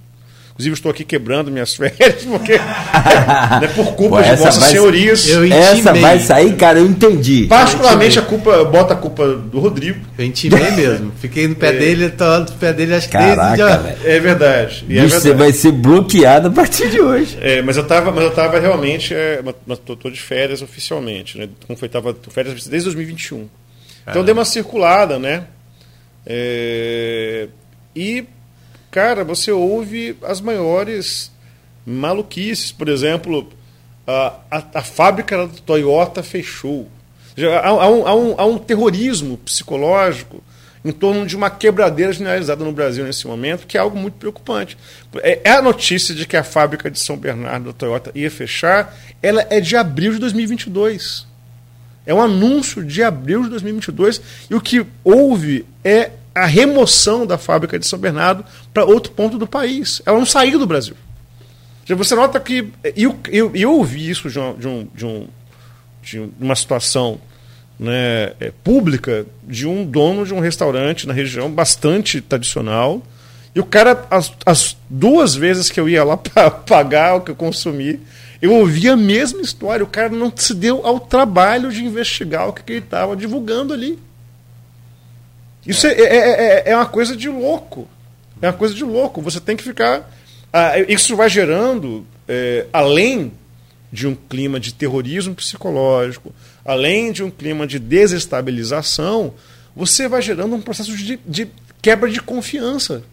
C: Inclusive, estou aqui quebrando minhas férias, porque é, por culpa Pô, de vossas vai, senhorias.
B: Eu essa vai sair, cara, eu entendi.
C: Particularmente, eu a culpa, bota a culpa do Rodrigo.
D: Eu intimei mesmo. Fiquei no pé é. dele, tô no pé dele acho que
C: Caraca, desde É verdade.
B: E é verdade. Você vai ser bloqueado a partir de hoje.
C: É, mas eu estava mas eu tava realmente, é, tô, de férias oficialmente, né? Como foi, tava férias desde 2021. Então deu uma circulada, né? É... E, cara, você ouve as maiores maluquices. Por exemplo, a, a, a fábrica da Toyota fechou. Há, há, um, há, um, há um terrorismo psicológico em torno de uma quebradeira generalizada no Brasil nesse momento, que é algo muito preocupante. É, é a notícia de que a fábrica de São Bernardo da Toyota ia fechar, ela é de abril de 2022. É um anúncio de abril de 2022 e o que houve é a remoção da fábrica de São Bernardo para outro ponto do país. Ela não saiu do Brasil. Você nota que. Eu, eu, eu ouvi isso de, um, de, um, de, um, uma situação né, é, pública de um dono de um restaurante na região bastante tradicional. E o cara, as, as duas vezes que eu ia lá para pagar o que eu consumi, eu ouvi a mesma história. O cara não se deu ao trabalho de investigar o que, que ele estava divulgando ali. Isso é. É, é, é, é, uma coisa de louco. É uma coisa de louco. Você tem que ficar. Ah, isso vai gerando, é, além de um clima de terrorismo psicológico, além de um clima de desestabilização, você vai gerando um processo de, de quebra de confiança.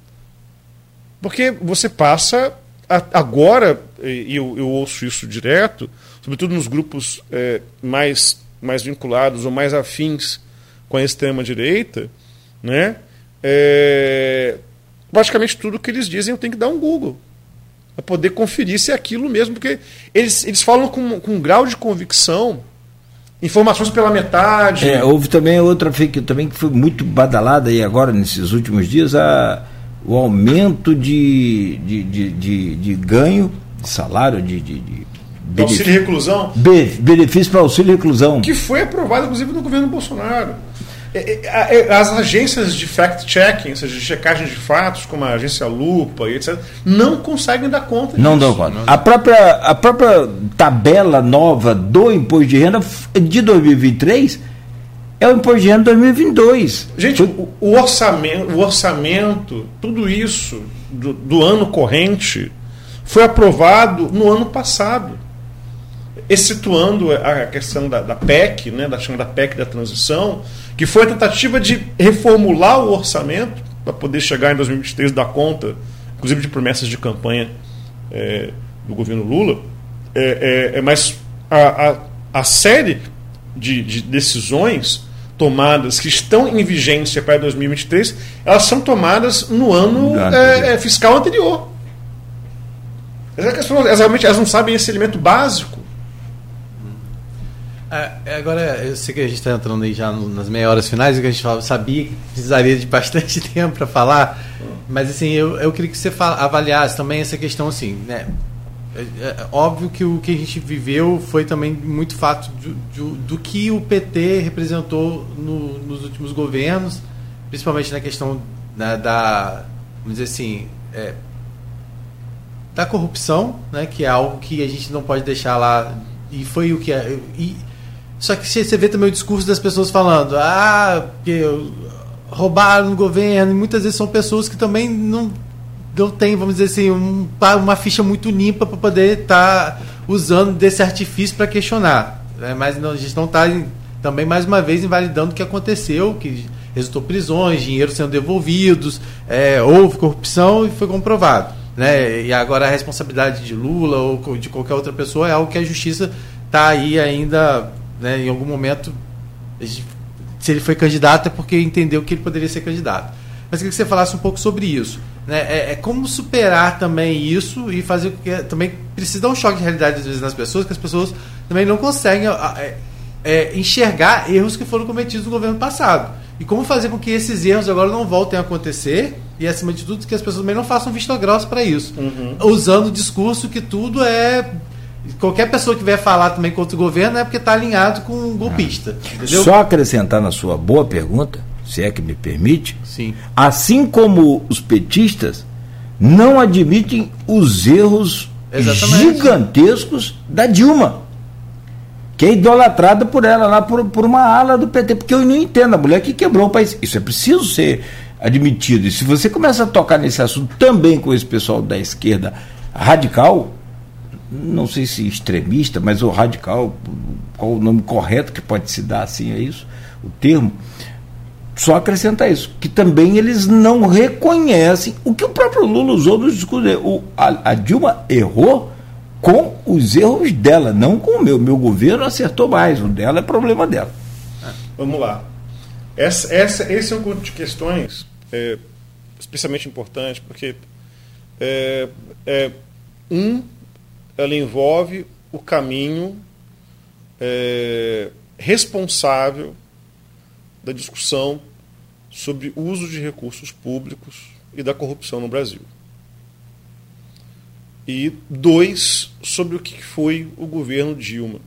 C: Porque você passa a, agora, e eu, eu, ouço isso direto, sobretudo nos grupos é, mais, mais vinculados ou mais afins com a extrema-direita, né? É, praticamente tudo que eles dizem eu tenho que dar um Google para poder conferir se é aquilo mesmo, porque eles, eles falam com, com um grau de convicção, informações pela metade.
B: É, houve também outra fake também que foi muito badalada aí agora nesses últimos dias, a, o aumento de, de, de, de, de ganho, de salário, de, de, de
C: benefício, auxílio reclusão.
B: Benefício para auxílio reclusão.
C: Que foi aprovado, inclusive, no governo Bolsonaro. É, é, é, as agências de fact-checking, ou seja, de checagem de fatos, como a agência Lupa e etc., não conseguem dar conta
B: Não dão conta. A própria, a própria tabela nova do imposto de renda de 2023 é o imposto de renda de 2022.
C: Gente, o, o, orçamento, o orçamento, tudo isso do, do ano corrente foi aprovado no ano passado excetuando a questão da, da PEC, né, da chamada PEC da transição, que foi a tentativa de reformular o orçamento para poder chegar em 2023 e dar conta, inclusive de promessas de campanha é, do governo Lula. É, é, é mas a, a, a série de, de, decisões tomadas que estão em vigência para 2023, elas são tomadas no ano é, fiscal anterior. Elas, realmente elas não sabem esse elemento básico
D: agora, eu sei que a gente está entrando aí já nas meia horas finais, que a gente sabia que precisaria de bastante tempo para falar, mas assim, eu, eu queria que você avaliasse também essa questão assim, né? É, é, óbvio que o que a gente viveu foi também muito fato do, do, do que o PT representou no, nos últimos governos, principalmente na questão né, da, vamos dizer assim, é, da corrupção, né, que é algo que a gente não pode deixar lá e foi o que é, e, só que você vê também o discurso das pessoas falando, ah, porque roubaram no governo, e muitas vezes são pessoas que também não, não têm, vamos dizer assim, um, uma ficha muito limpa para poder estar tá usando desse artifício para questionar. Né? Mas não, a gente não está também, mais uma vez, invalidando o que aconteceu, que resultou prisões, dinheiro sendo devolvidos, é, houve corrupção e foi comprovado. Né? E agora a responsabilidade de Lula ou de qualquer outra pessoa é algo que a justiça está aí ainda né, em algum momento, se ele foi candidato é porque entendeu que ele poderia ser candidato. Mas queria que você falasse um pouco sobre isso. Né? É, é, como superar também isso e fazer o que também precisa dar um choque de realidade às vezes nas pessoas, que as pessoas também não conseguem é, é, enxergar erros que foram cometidos no governo passado. E como fazer com que esses erros agora não voltem a acontecer e, acima de tudo, que as pessoas também não façam vista grossa para isso. Uhum. Usando o discurso que tudo é qualquer pessoa que vier falar também contra o governo é porque está alinhado com um golpista.
B: Ah. Só acrescentar na sua boa pergunta, se é que me permite,
D: Sim.
B: assim como os petistas não admitem os erros Exatamente. gigantescos da Dilma, que é idolatrada por ela lá, por, por uma ala do PT, porque eu não entendo, a mulher que quebrou o país. Isso é preciso ser admitido. E se você começa a tocar nesse assunto também com esse pessoal da esquerda radical, não sei se extremista, mas o radical, qual o nome correto que pode se dar assim a isso, o termo, só acrescentar isso, que também eles não reconhecem o que o próprio Lula usou no discurso. O, a, a Dilma errou com os erros dela, não com o meu. Meu governo acertou mais, o dela é problema dela.
C: Vamos lá. Essa, essa, esse é um conjunto de questões é, especialmente importante, porque é, é, um ela envolve o caminho é, responsável da discussão sobre uso de recursos públicos e da corrupção no Brasil. E dois, sobre o que foi o governo Dilma,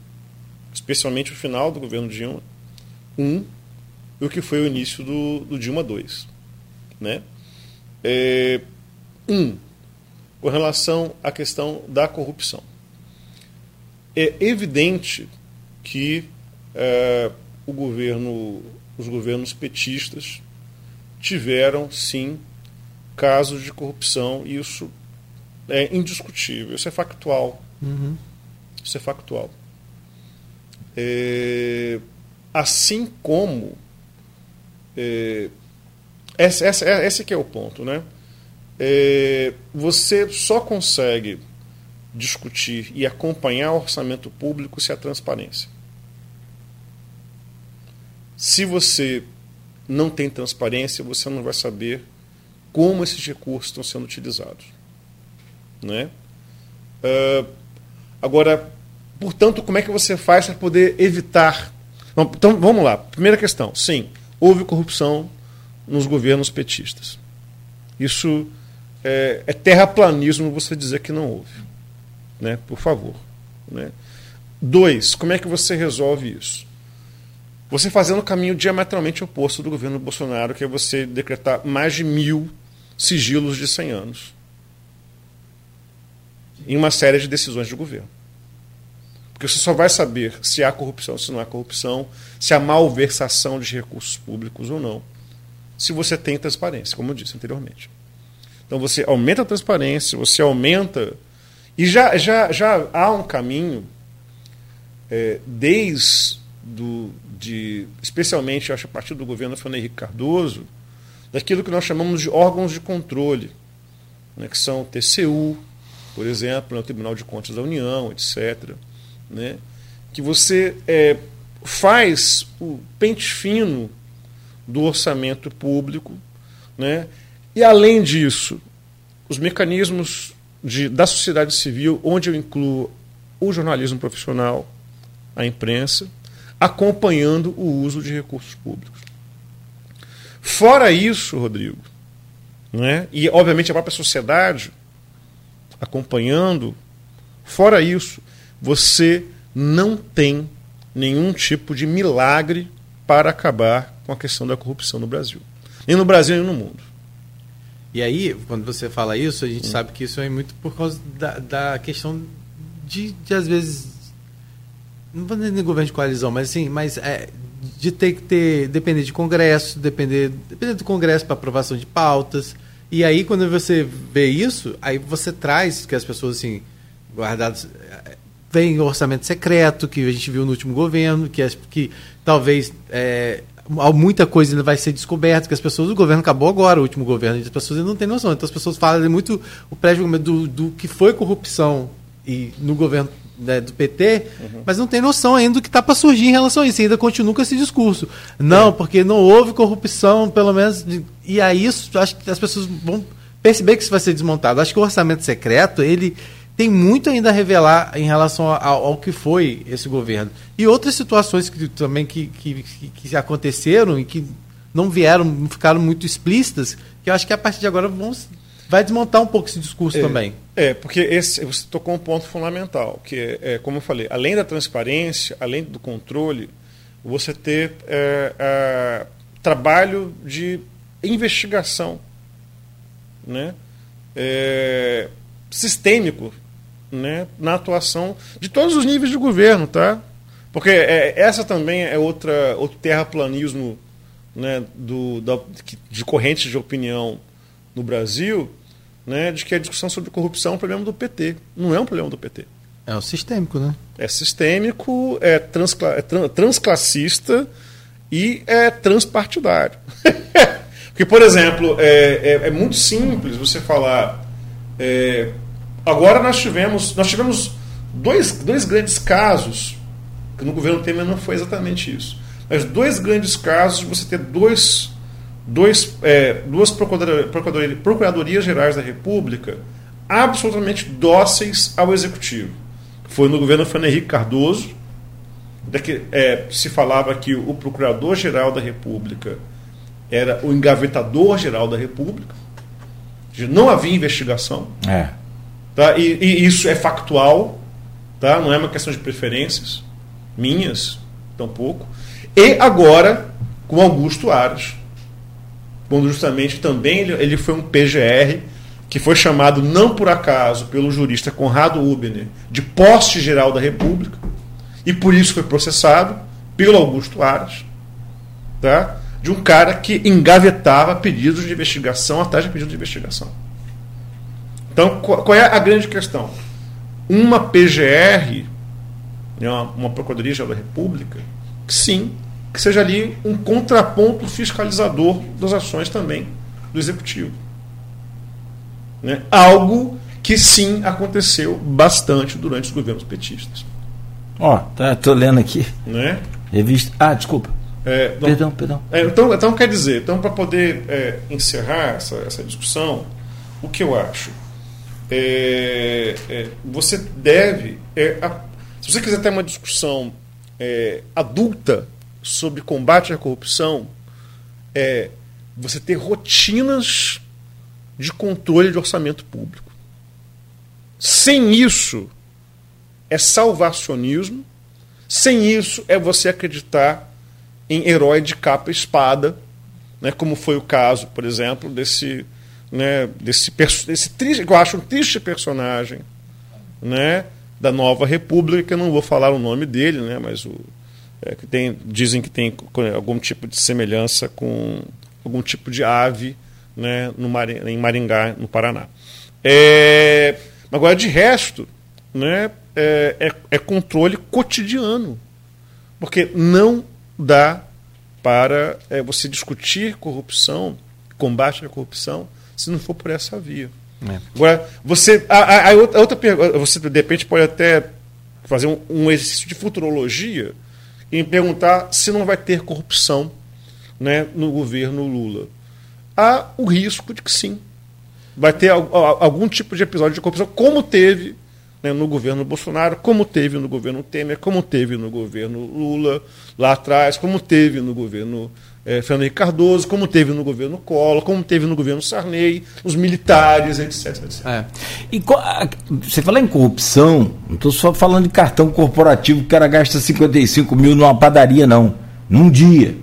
C: especialmente o final do governo Dilma. Um, e o que foi o início do, do Dilma 2. Né? É, um, com relação à questão da corrupção. É evidente que é, o governo, os governos petistas tiveram, sim, casos de corrupção, e isso é indiscutível, isso é factual. Uhum. Isso é factual. É, assim como é, esse, esse, esse que é o ponto, né? É, você só consegue discutir e acompanhar o orçamento público se há transparência. Se você não tem transparência, você não vai saber como esses recursos estão sendo utilizados. Né? Uh, agora, portanto, como é que você faz para poder evitar? Então, vamos lá. Primeira questão. Sim, houve corrupção nos governos petistas. Isso é, é terraplanismo você dizer que não houve. Né? Por favor. Né? Dois, como é que você resolve isso? Você fazendo o caminho diametralmente oposto do governo Bolsonaro, que é você decretar mais de mil sigilos de 100 anos em uma série de decisões de governo. Porque você só vai saber se há corrupção, se não há corrupção, se há malversação de recursos públicos ou não, se você tem transparência, como eu disse anteriormente. Então você aumenta a transparência, você aumenta. E já, já, já há um caminho, é, desde do, de, especialmente acho, a partir do governo Fernando Henrique Cardoso, daquilo que nós chamamos de órgãos de controle, né, que são o TCU, por exemplo, né, o Tribunal de Contas da União, etc. Né, que você é, faz o pente fino do orçamento público, né, e além disso, os mecanismos de, da sociedade civil, onde eu incluo o jornalismo profissional, a imprensa, acompanhando o uso de recursos públicos. Fora isso, Rodrigo, né, e obviamente a própria sociedade acompanhando, fora isso, você não tem nenhum tipo de milagre para acabar com a questão da corrupção no Brasil. Nem no Brasil, nem no mundo.
D: E aí, quando você fala isso, a gente hum. sabe que isso é muito por causa da, da questão de, de, às vezes, não vou dizer governo de coalizão, mas assim, mas é, de ter que ter, depender de Congresso, depender, depender do Congresso para aprovação de pautas. E aí, quando você vê isso, aí você traz que as pessoas, assim, guardadas. Vem orçamento secreto, que a gente viu no último governo, que, que talvez é, muita coisa ainda vai ser descoberta, que as pessoas, o governo acabou agora, o último governo, as pessoas ainda não têm noção. Então as pessoas falam muito o prédio do, do que foi corrupção e no governo né, do PT, uhum. mas não tem noção ainda do que está para surgir em relação a isso. E ainda continua com esse discurso. Não, é. porque não houve corrupção, pelo menos. De... E aí isso, acho que as pessoas vão perceber que isso vai ser desmontado. Acho que o orçamento secreto, ele tem muito ainda a revelar em relação ao, ao que foi esse governo. E outras situações que também que, que, que aconteceram e que não vieram, não ficaram muito explícitas, que eu acho que a partir de agora vão vai desmontar um pouco esse discurso
C: é,
D: também.
C: É, porque esse, você tocou um ponto fundamental, que é, é, como eu falei, além da transparência, além do controle, você ter é, é, trabalho de investigação né, é, sistêmico né, na atuação de todos os níveis de governo, tá? Porque é, essa também é outra outro terraplanismo né, do, da, de correntes de opinião no Brasil, né, de que a discussão sobre corrupção é um problema do PT. Não é um problema do PT.
D: É o sistêmico, né?
C: É sistêmico, é, transcla é transclassista e é transpartidário. Porque, por exemplo, é, é, é, muito simples você falar. É, agora nós tivemos, nós tivemos dois, dois grandes casos, que no governo Temer não foi exatamente isso, mas dois grandes casos de você ter dois dois, é, duas procuradoria, procuradorias gerais da República absolutamente dóceis ao executivo. Foi no governo Fernando Henrique Cardoso, que é, se falava que o procurador-geral da República era o engavetador-geral da República, não havia investigação.
B: É.
C: Tá? E, e, isso é factual, tá? não é uma questão de preferências minhas, tampouco. E agora, com Augusto Aras, quando justamente também ele, ele foi um PGR que foi chamado não por acaso pelo jurista Conrado Ubner de poste geral da República e por isso foi processado pelo Augusto Aras, tá? de um cara que engavetava pedidos de investigação atrás de pedidos de investigação. Então, qual é a grande questão? Uma PGR né, uma, uma Procuradoria-Geral da República, que sim, que seja ali um contraponto fiscalizador das ações também do Executivo. Né? Algo que sim aconteceu bastante durante os governos petistas.
B: Ó, tá, tô lendo aqui.
C: Né?
B: Revista. Ah, desculpa.
C: É, não-
B: Perdão, perdão.
C: É, então, então, quer dizer, então, para poder é, encerrar essa, essa discussão, o que eu acho? É, é, você deve. é, a- se você quiser ter uma discussão é, adulta sobre combate à corrupção, é você ter rotinas de controle de orçamento público. Sem isso, é salvacionismo. Sem isso, é você acreditar em herói de capa e espada, né, como foi o caso, por exemplo, desse, né, desse, desse triste, eu acho um triste personagem né, da Nova República, que eu não vou falar o nome dele, né, mas o, é, que tem, dizem que tem algum tipo de semelhança com algum tipo de ave né, no Mari- em Maringá, no Paraná. É, agora, de resto, né, é, é- é controle cotidiano. Porque não dá para é, você discutir corrupção, combate à corrupção, se não for por essa via.
D: É.
C: Agora, você. A, a- a outra, pergunta, você de repente pode até fazer um, um exercício de futurologia e perguntar se não vai ter corrupção né, no governo Lula. Há o risco de que sim. Vai ter al- al- algum tipo de episódio de corrupção, como teve né, no governo Bolsonaro, como teve no governo Temer, como teve no governo Lula lá atrás, como teve no governo eh, Fernando Henrique Cardoso, como teve no governo Collor, como teve no governo Sarney, os militares, etc. etc.
D: É.
B: E você fala em corrupção, não estou só falando de cartão corporativo que o cara gasta 55 mil numa padaria, não. Num dia.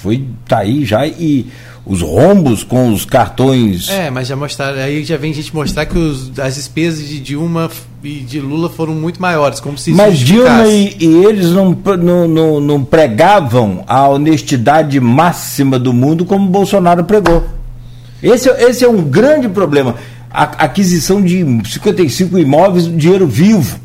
B: Foi, tá aí já. E os rombos com os cartões.
D: É, mas já mostraram, aí já vem gente mostrar que os- as despesas de Dilma e de Lula foram muito maiores, como se isso
B: Mas Dilma e, e eles não, não, não, não pregavam a honestidade máxima do mundo como Bolsonaro pregou. Esse, é- esse é um grande problema. A aquisição de 55 imóveis, dinheiro vivo.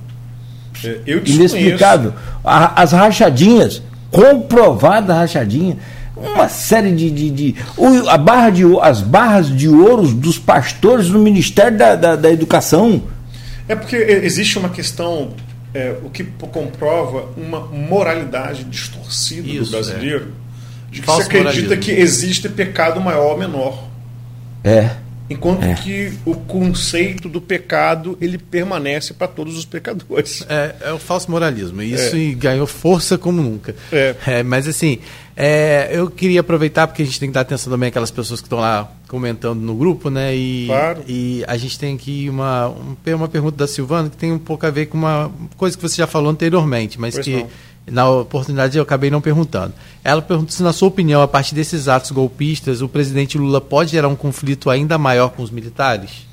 C: Eh, Eu
B: inexplicável. A- as rachadinhas, comprovada rachadinha, uma série de. de, de- o- a barra de, as barras de ouros dos pastores no Ministério da, da, da Educação.
C: É porque existe uma questão, é, o que comprova uma moralidade distorcida
D: Isso,
C: do brasileiro, de que
D: Falso
C: se acredita
D: moralismo.
C: que existe pecado maior ou menor.
B: É.
C: Enquanto
B: É.
C: que o conceito do pecado ele permanece para todos os pecadores.
D: É, é o falso moralismo. Isso
C: É.
D: e ganhou força como nunca.
C: É.
D: mas assim, é, eu queria aproveitar, porque a gente tem que dar atenção também àquelas pessoas que estão lá comentando no grupo, né? E,
C: Claro.
D: e a gente tem aqui uma, um- uma pergunta da Silvana que tem um pouco a ver com uma coisa que você já falou anteriormente, mas
C: Pois
D: que
C: não.
D: na oportunidade eu acabei não perguntando. Ela pergunta se, na sua opinião, a partir desses atos golpistas, o presidente Lula pode gerar um conflito ainda maior com os militares?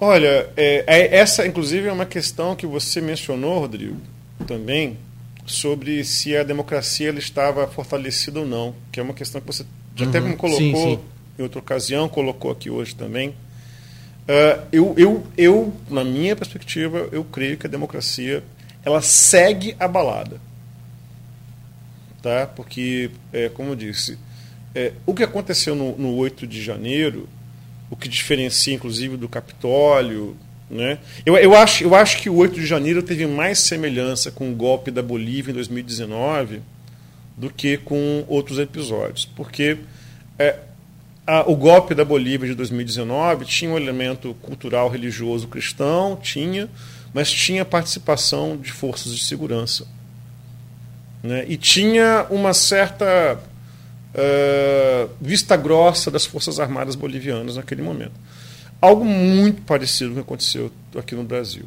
C: Olha, é, é- essa inclusive é uma questão que você mencionou, Rodrigo, também, sobre se a democracia ela estava fortalecida ou não, que é uma questão que você já até me colocou
D: Sim, sim.
C: em outra ocasião, colocou aqui hoje também. Ah, eu, eu, eu, na minha perspectiva, eu creio que a democracia ela segue abalada. Tá? Porque, é, como eu disse, é, o que aconteceu no, no 8 de janeiro, o que diferencia, inclusive, do Capitólio. Né? Eu, eu, acho, eu acho que o 8 de janeiro teve mais semelhança com o golpe da Bolívia em 2019 do que com outros episódios. Porque é, a- o golpe da Bolívia de 2019 tinha um elemento cultural religioso cristão, tinha, mas tinha participação de forças de segurança. Né? E tinha uma certa eh, vista grossa das Forças Armadas Bolivianas naquele momento. Algo muito parecido com o que aconteceu aqui no Brasil.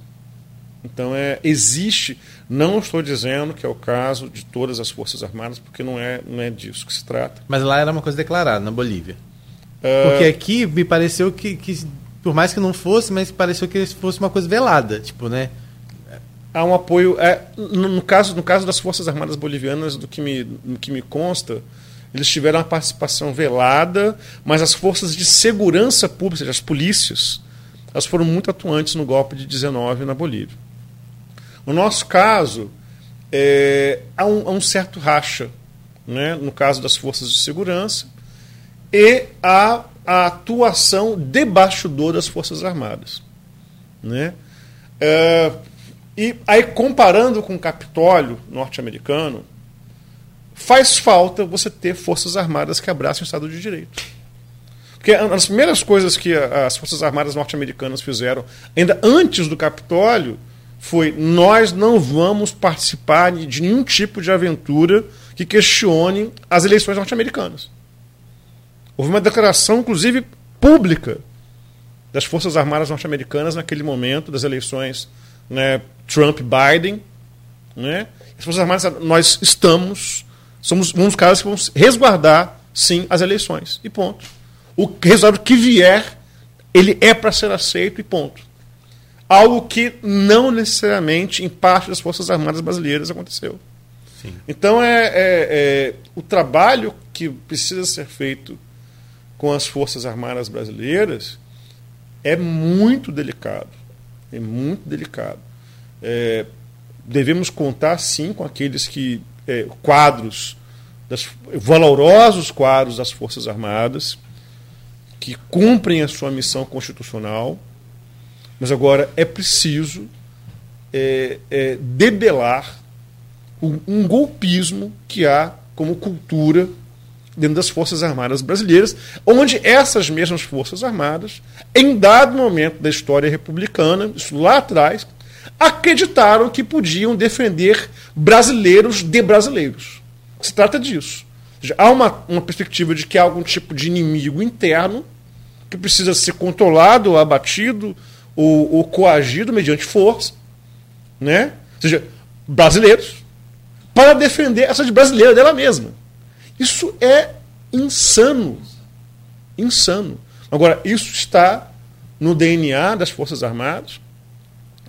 C: Então é, existe, não estou dizendo que é o caso de todas as Forças Armadas, porque não é, não é disso que se trata.
D: Mas lá era uma coisa declarada, na Bolívia.
C: Eh,
D: Porque aqui me pareceu que, que, por mais que não fosse, mas pareceu que fosse uma coisa velada, tipo, né?
C: há um apoio. É, no, no caso, no caso das Forças Armadas Bolivianas, do que me, do que me consta, eles tiveram uma participação velada, mas as forças de segurança pública, seja, as polícias, elas foram muito atuantes no golpe de 19 na Bolívia. No nosso caso, é, há, um, há, um, certo racha, né, no caso das forças de segurança, e a, a atuação de bastidor das Forças Armadas. Né? É, e aí, comparando com o Capitólio norte-americano, faz falta você ter Forças Armadas que abracem o Estado de Direito. Porque das primeiras coisas que as Forças Armadas norte-americanas fizeram, ainda antes do Capitólio, foi: nós não vamos participar de nenhum tipo de aventura que questione as eleições norte-americanas. Houve uma declaração, inclusive, pública das Forças Armadas norte-americanas naquele momento das eleições né, Trump-Biden. Né? As Forças Armadas, nós estamos, somos um dos caras que vamos resguardar, sim, as eleições. E ponto. O resultado que vier, ele é para ser aceito e ponto. Algo que não necessariamente em parte das Forças Armadas brasileiras aconteceu. Sim. Então é, é, é o trabalho que precisa ser feito com as Forças Armadas brasileiras é muito delicado. É muito delicado. É, devemos contar, sim, com aqueles que. É, quadros, das, valorosos quadros das Forças Armadas, que cumprem a sua missão constitucional, mas agora é preciso é, é, debelar um, um golpismo que há como cultura dentro das Forças Armadas brasileiras, onde essas mesmas Forças Armadas, em dado momento da história republicana, isso lá atrás, acreditaram que podiam defender brasileiros de brasileiros. Se trata disso. Há uma, uma perspectiva de que há algum tipo de inimigo interno que precisa ser controlado, abatido ou, ou coagido mediante força, né? ou seja, brasileiros, para defender essa de brasileira dela mesma. Isso é insano. Insano. Agora, isso está no DNA das Forças Armadas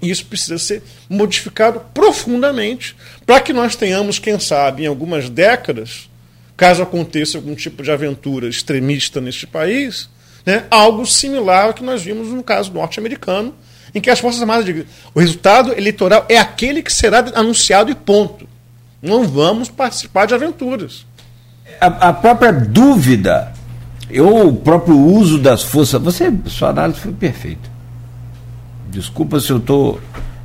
C: e isso precisa ser modificado profundamente para que nós tenhamos, quem sabe, em algumas décadas, caso aconteça algum tipo de aventura extremista neste país, né, algo similar ao que nós vimos no caso norte-americano, em que as Forças Armadas o resultado eleitoral é aquele que será anunciado e ponto. Não vamos participar de aventuras
B: a, a própria dúvida, ou o próprio uso das forças. Você, sua análise foi perfeita. Desculpa se eu estou.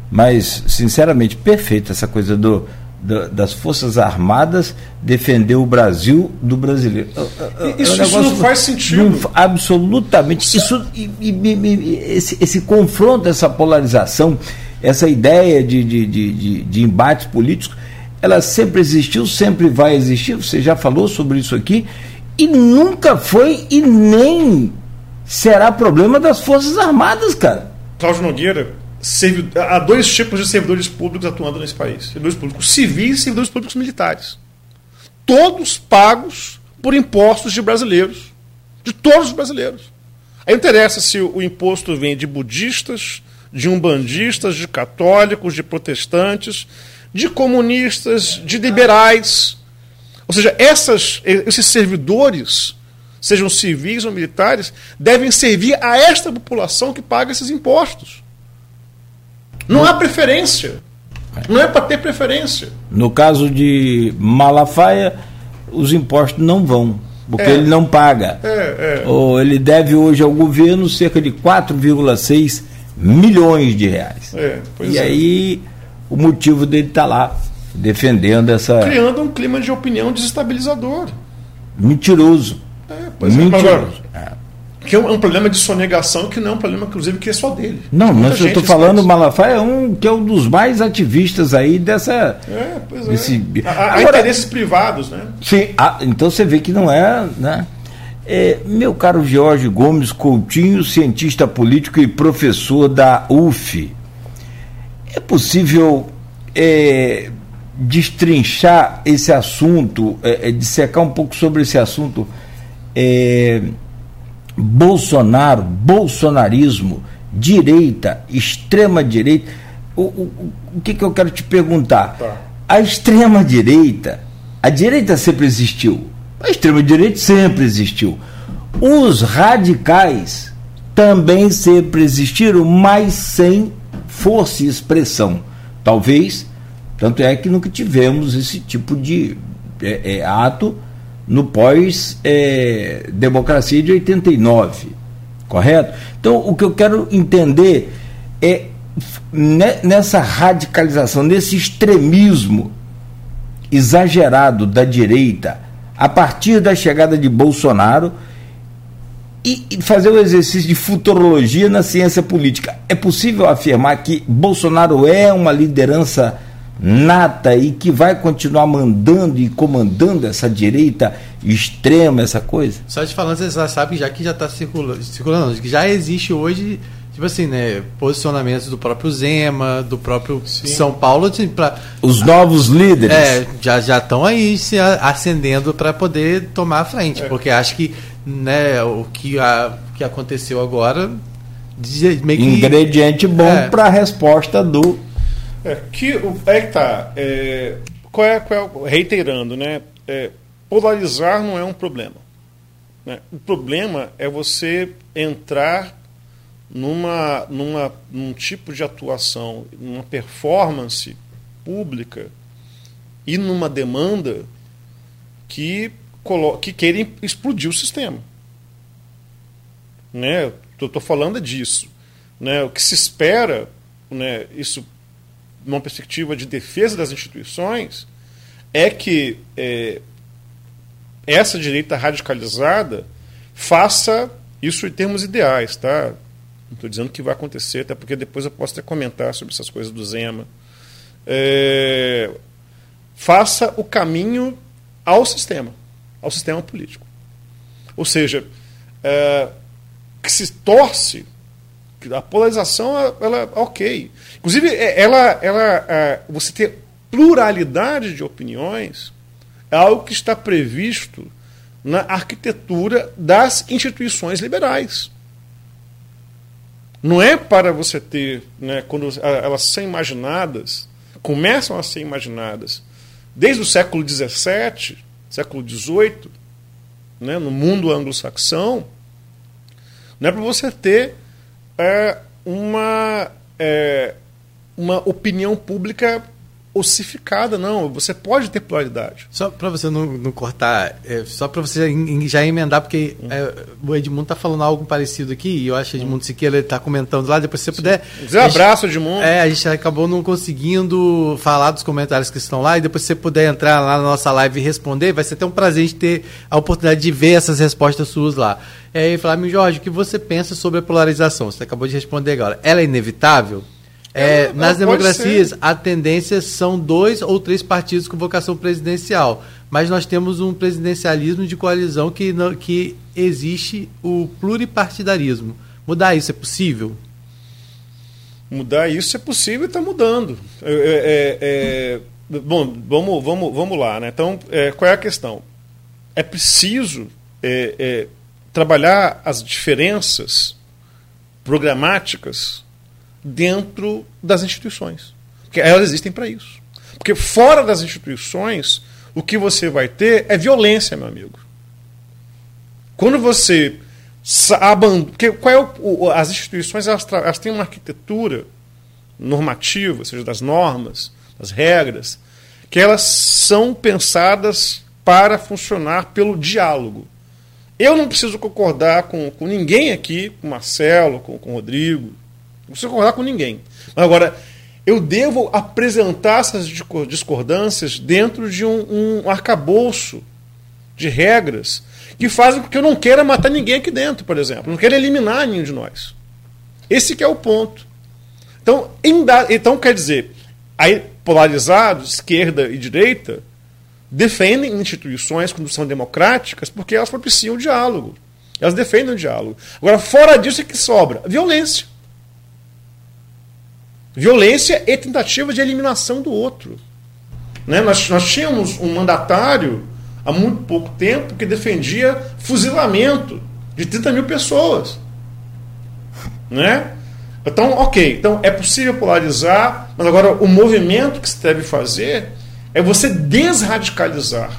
B: Mas, sinceramente, perfeita essa coisa do, do, das Forças Armadas defender o Brasil do brasileiro.
C: É, é, isso, é um isso não faz sentido. Não,
B: absolutamente. Isso, e, e, e, esse, esse confronto, essa polarização, essa ideia de, de, de, de, de embates políticos ela sempre existiu, sempre vai existir, você já falou sobre isso aqui, e nunca foi e nem será problema das Forças Armadas, cara.
C: Cláudio Nogueira, há dois tipos de servidores públicos atuando nesse país: servidores públicos civis e servidores públicos militares. Todos pagos por impostos de brasileiros, de todos os brasileiros. Aí interessa se o imposto vem de budistas, de umbandistas, de católicos, de protestantes, de comunistas, de liberais. Ou seja, essas, esses servidores, sejam civis ou militares, devem servir a esta população que paga esses impostos. Não há preferência. Não é para ter preferência.
B: No caso de Malafaia, os impostos não vão, porque é. ele não paga. É, é. Ou ele deve hoje ao governo cerca de 4,6 milhões de reais.
C: É,
B: e é. aí o motivo dele estar tá lá defendendo essa.
C: Criando um clima de opinião desestabilizador.
B: Mentiroso.
C: É, pois é, Mentiroso. É. Que é um, é um, problema de sonegação que não é um problema, inclusive, que é só dele.
B: Não, mas eu estou falando, o Malafaia é um que é um dos mais ativistas aí dessa.
C: É, pois é. Desse... Há, interesses privados, né?
B: Sim, ah, então você vê que não é. Né? É, meu caro Jorge Gomes Coutinho, cientista político e professor da UF, é possível é, destrinchar esse assunto, é, é, dissecar um pouco sobre esse assunto? É, Bolsonaro, bolsonarismo, direita, extrema direita. O, o, o que, que eu quero te perguntar? Tá. A extrema direita, a direita sempre existiu, a extrema direita sempre existiu. Os radicais também sempre existiram, mas sem força e expressão. Talvez. Tanto é que nunca tivemos esse tipo de é, é, ato no pós-democracia é, de 89. Correto? Então, o que eu quero entender é nessa radicalização, nesse extremismo exagerado da direita, a partir da chegada de Bolsonaro, e, fazer o exercício de futurologia na ciência política. É possível afirmar que Bolsonaro é uma liderança nata e que vai continuar mandando e comandando essa direita extrema, essa coisa?
D: Só te falando, você já sabe já que já está circulando, circulando, que já existe hoje tipo assim, né, posicionamentos do próprio Zema, do próprio Sim. São Paulo, assim, pra,
B: os novos líderes.
D: É, já já estão aí se acendendo para poder tomar a frente, é. porque acho que, né, o que a, que aconteceu agora
B: meio que, ingrediente bom é. para a resposta do
C: é que é que tá, é, qual é, qual é, reiterando, né, é, polarizar não é um problema. Né? O problema é você entrar numa, numa, num tipo de atuação, numa performance pública e numa demanda que, que querem explodir o sistema. Né? Estou falando disso. Né? O que se espera, né, isso numa perspectiva de defesa das instituições, é que é, essa direita radicalizada faça isso em termos ideais, tá? Não estou dizendo que vai acontecer, até porque depois eu posso até comentar sobre essas coisas do Zema. É, faça o caminho ao sistema, ao sistema político. Ou seja, é, que se torce, a polarização, ela, é ok. Inclusive, é, ela, ela, é, você ter pluralidade de opiniões é algo que está previsto na arquitetura das instituições liberais. Não é para você ter, né, quando elas são imaginadas, começam a ser imaginadas desde o século XVII, século XVIII, né, no mundo anglo-saxão, não é para você ter é, uma, é, uma opinião pública ossificada, não. Você pode ter pluralidade.
D: Só para você não, não cortar, é, só para você já emendar, porque é, o Edmundo está falando algo parecido aqui, e eu acho que Edmundo Siqueira está comentando lá, depois se você puder.
C: Dizer um abraço, Edmundo.
D: É, a gente acabou não conseguindo falar dos comentários que estão lá, e depois se você puder entrar lá na nossa live e responder, vai ser até um prazer de ter a oportunidade de ver essas respostas suas lá. E aí, Flávio Jorge, o que você pensa sobre a polarização? Você acabou de responder agora. Ela é inevitável? É, é, nas democracias, a tendência são dois ou três partidos com vocação presidencial. Mas nós temos um presidencialismo de coalizão que, não, que existe o pluripartidarismo. Mudar isso é possível?
C: Mudar isso é possível e está mudando. É, é, é, bom, vamos, vamos, vamos lá. Né? Então, é, qual é a questão? É preciso é, trabalhar as diferenças programáticas dentro das instituições. Porque elas existem para isso. Porque fora das instituições, o que você vai ter é violência, meu amigo. Quando você porque qual é o, as instituições elas, elas têm uma arquitetura normativa, ou seja, das normas, das regras, que elas são pensadas para funcionar pelo diálogo. Eu não preciso concordar com, com ninguém aqui, com Marcelo, com, com Rodrigo, não preciso concordar com ninguém. Agora, eu devo apresentar essas discordâncias dentro de um, um arcabouço de regras que fazem com que eu não queira matar ninguém aqui dentro, por exemplo. Não quero eliminar nenhum de nós. Esse que é o ponto. Então, então quer dizer, aí polarizados, esquerda e direita, defendem instituições quando são democráticas porque elas propiciam o diálogo. Elas defendem o diálogo. Agora, fora disso, é que sobra? Violência. Violência e tentativa de eliminação do outro. Né? Nós, nós tínhamos um mandatário há muito pouco tempo que defendia fuzilamento de 30 mil pessoas. Né? Então, ok, então é possível polarizar, mas agora o movimento que se deve fazer é você desradicalizar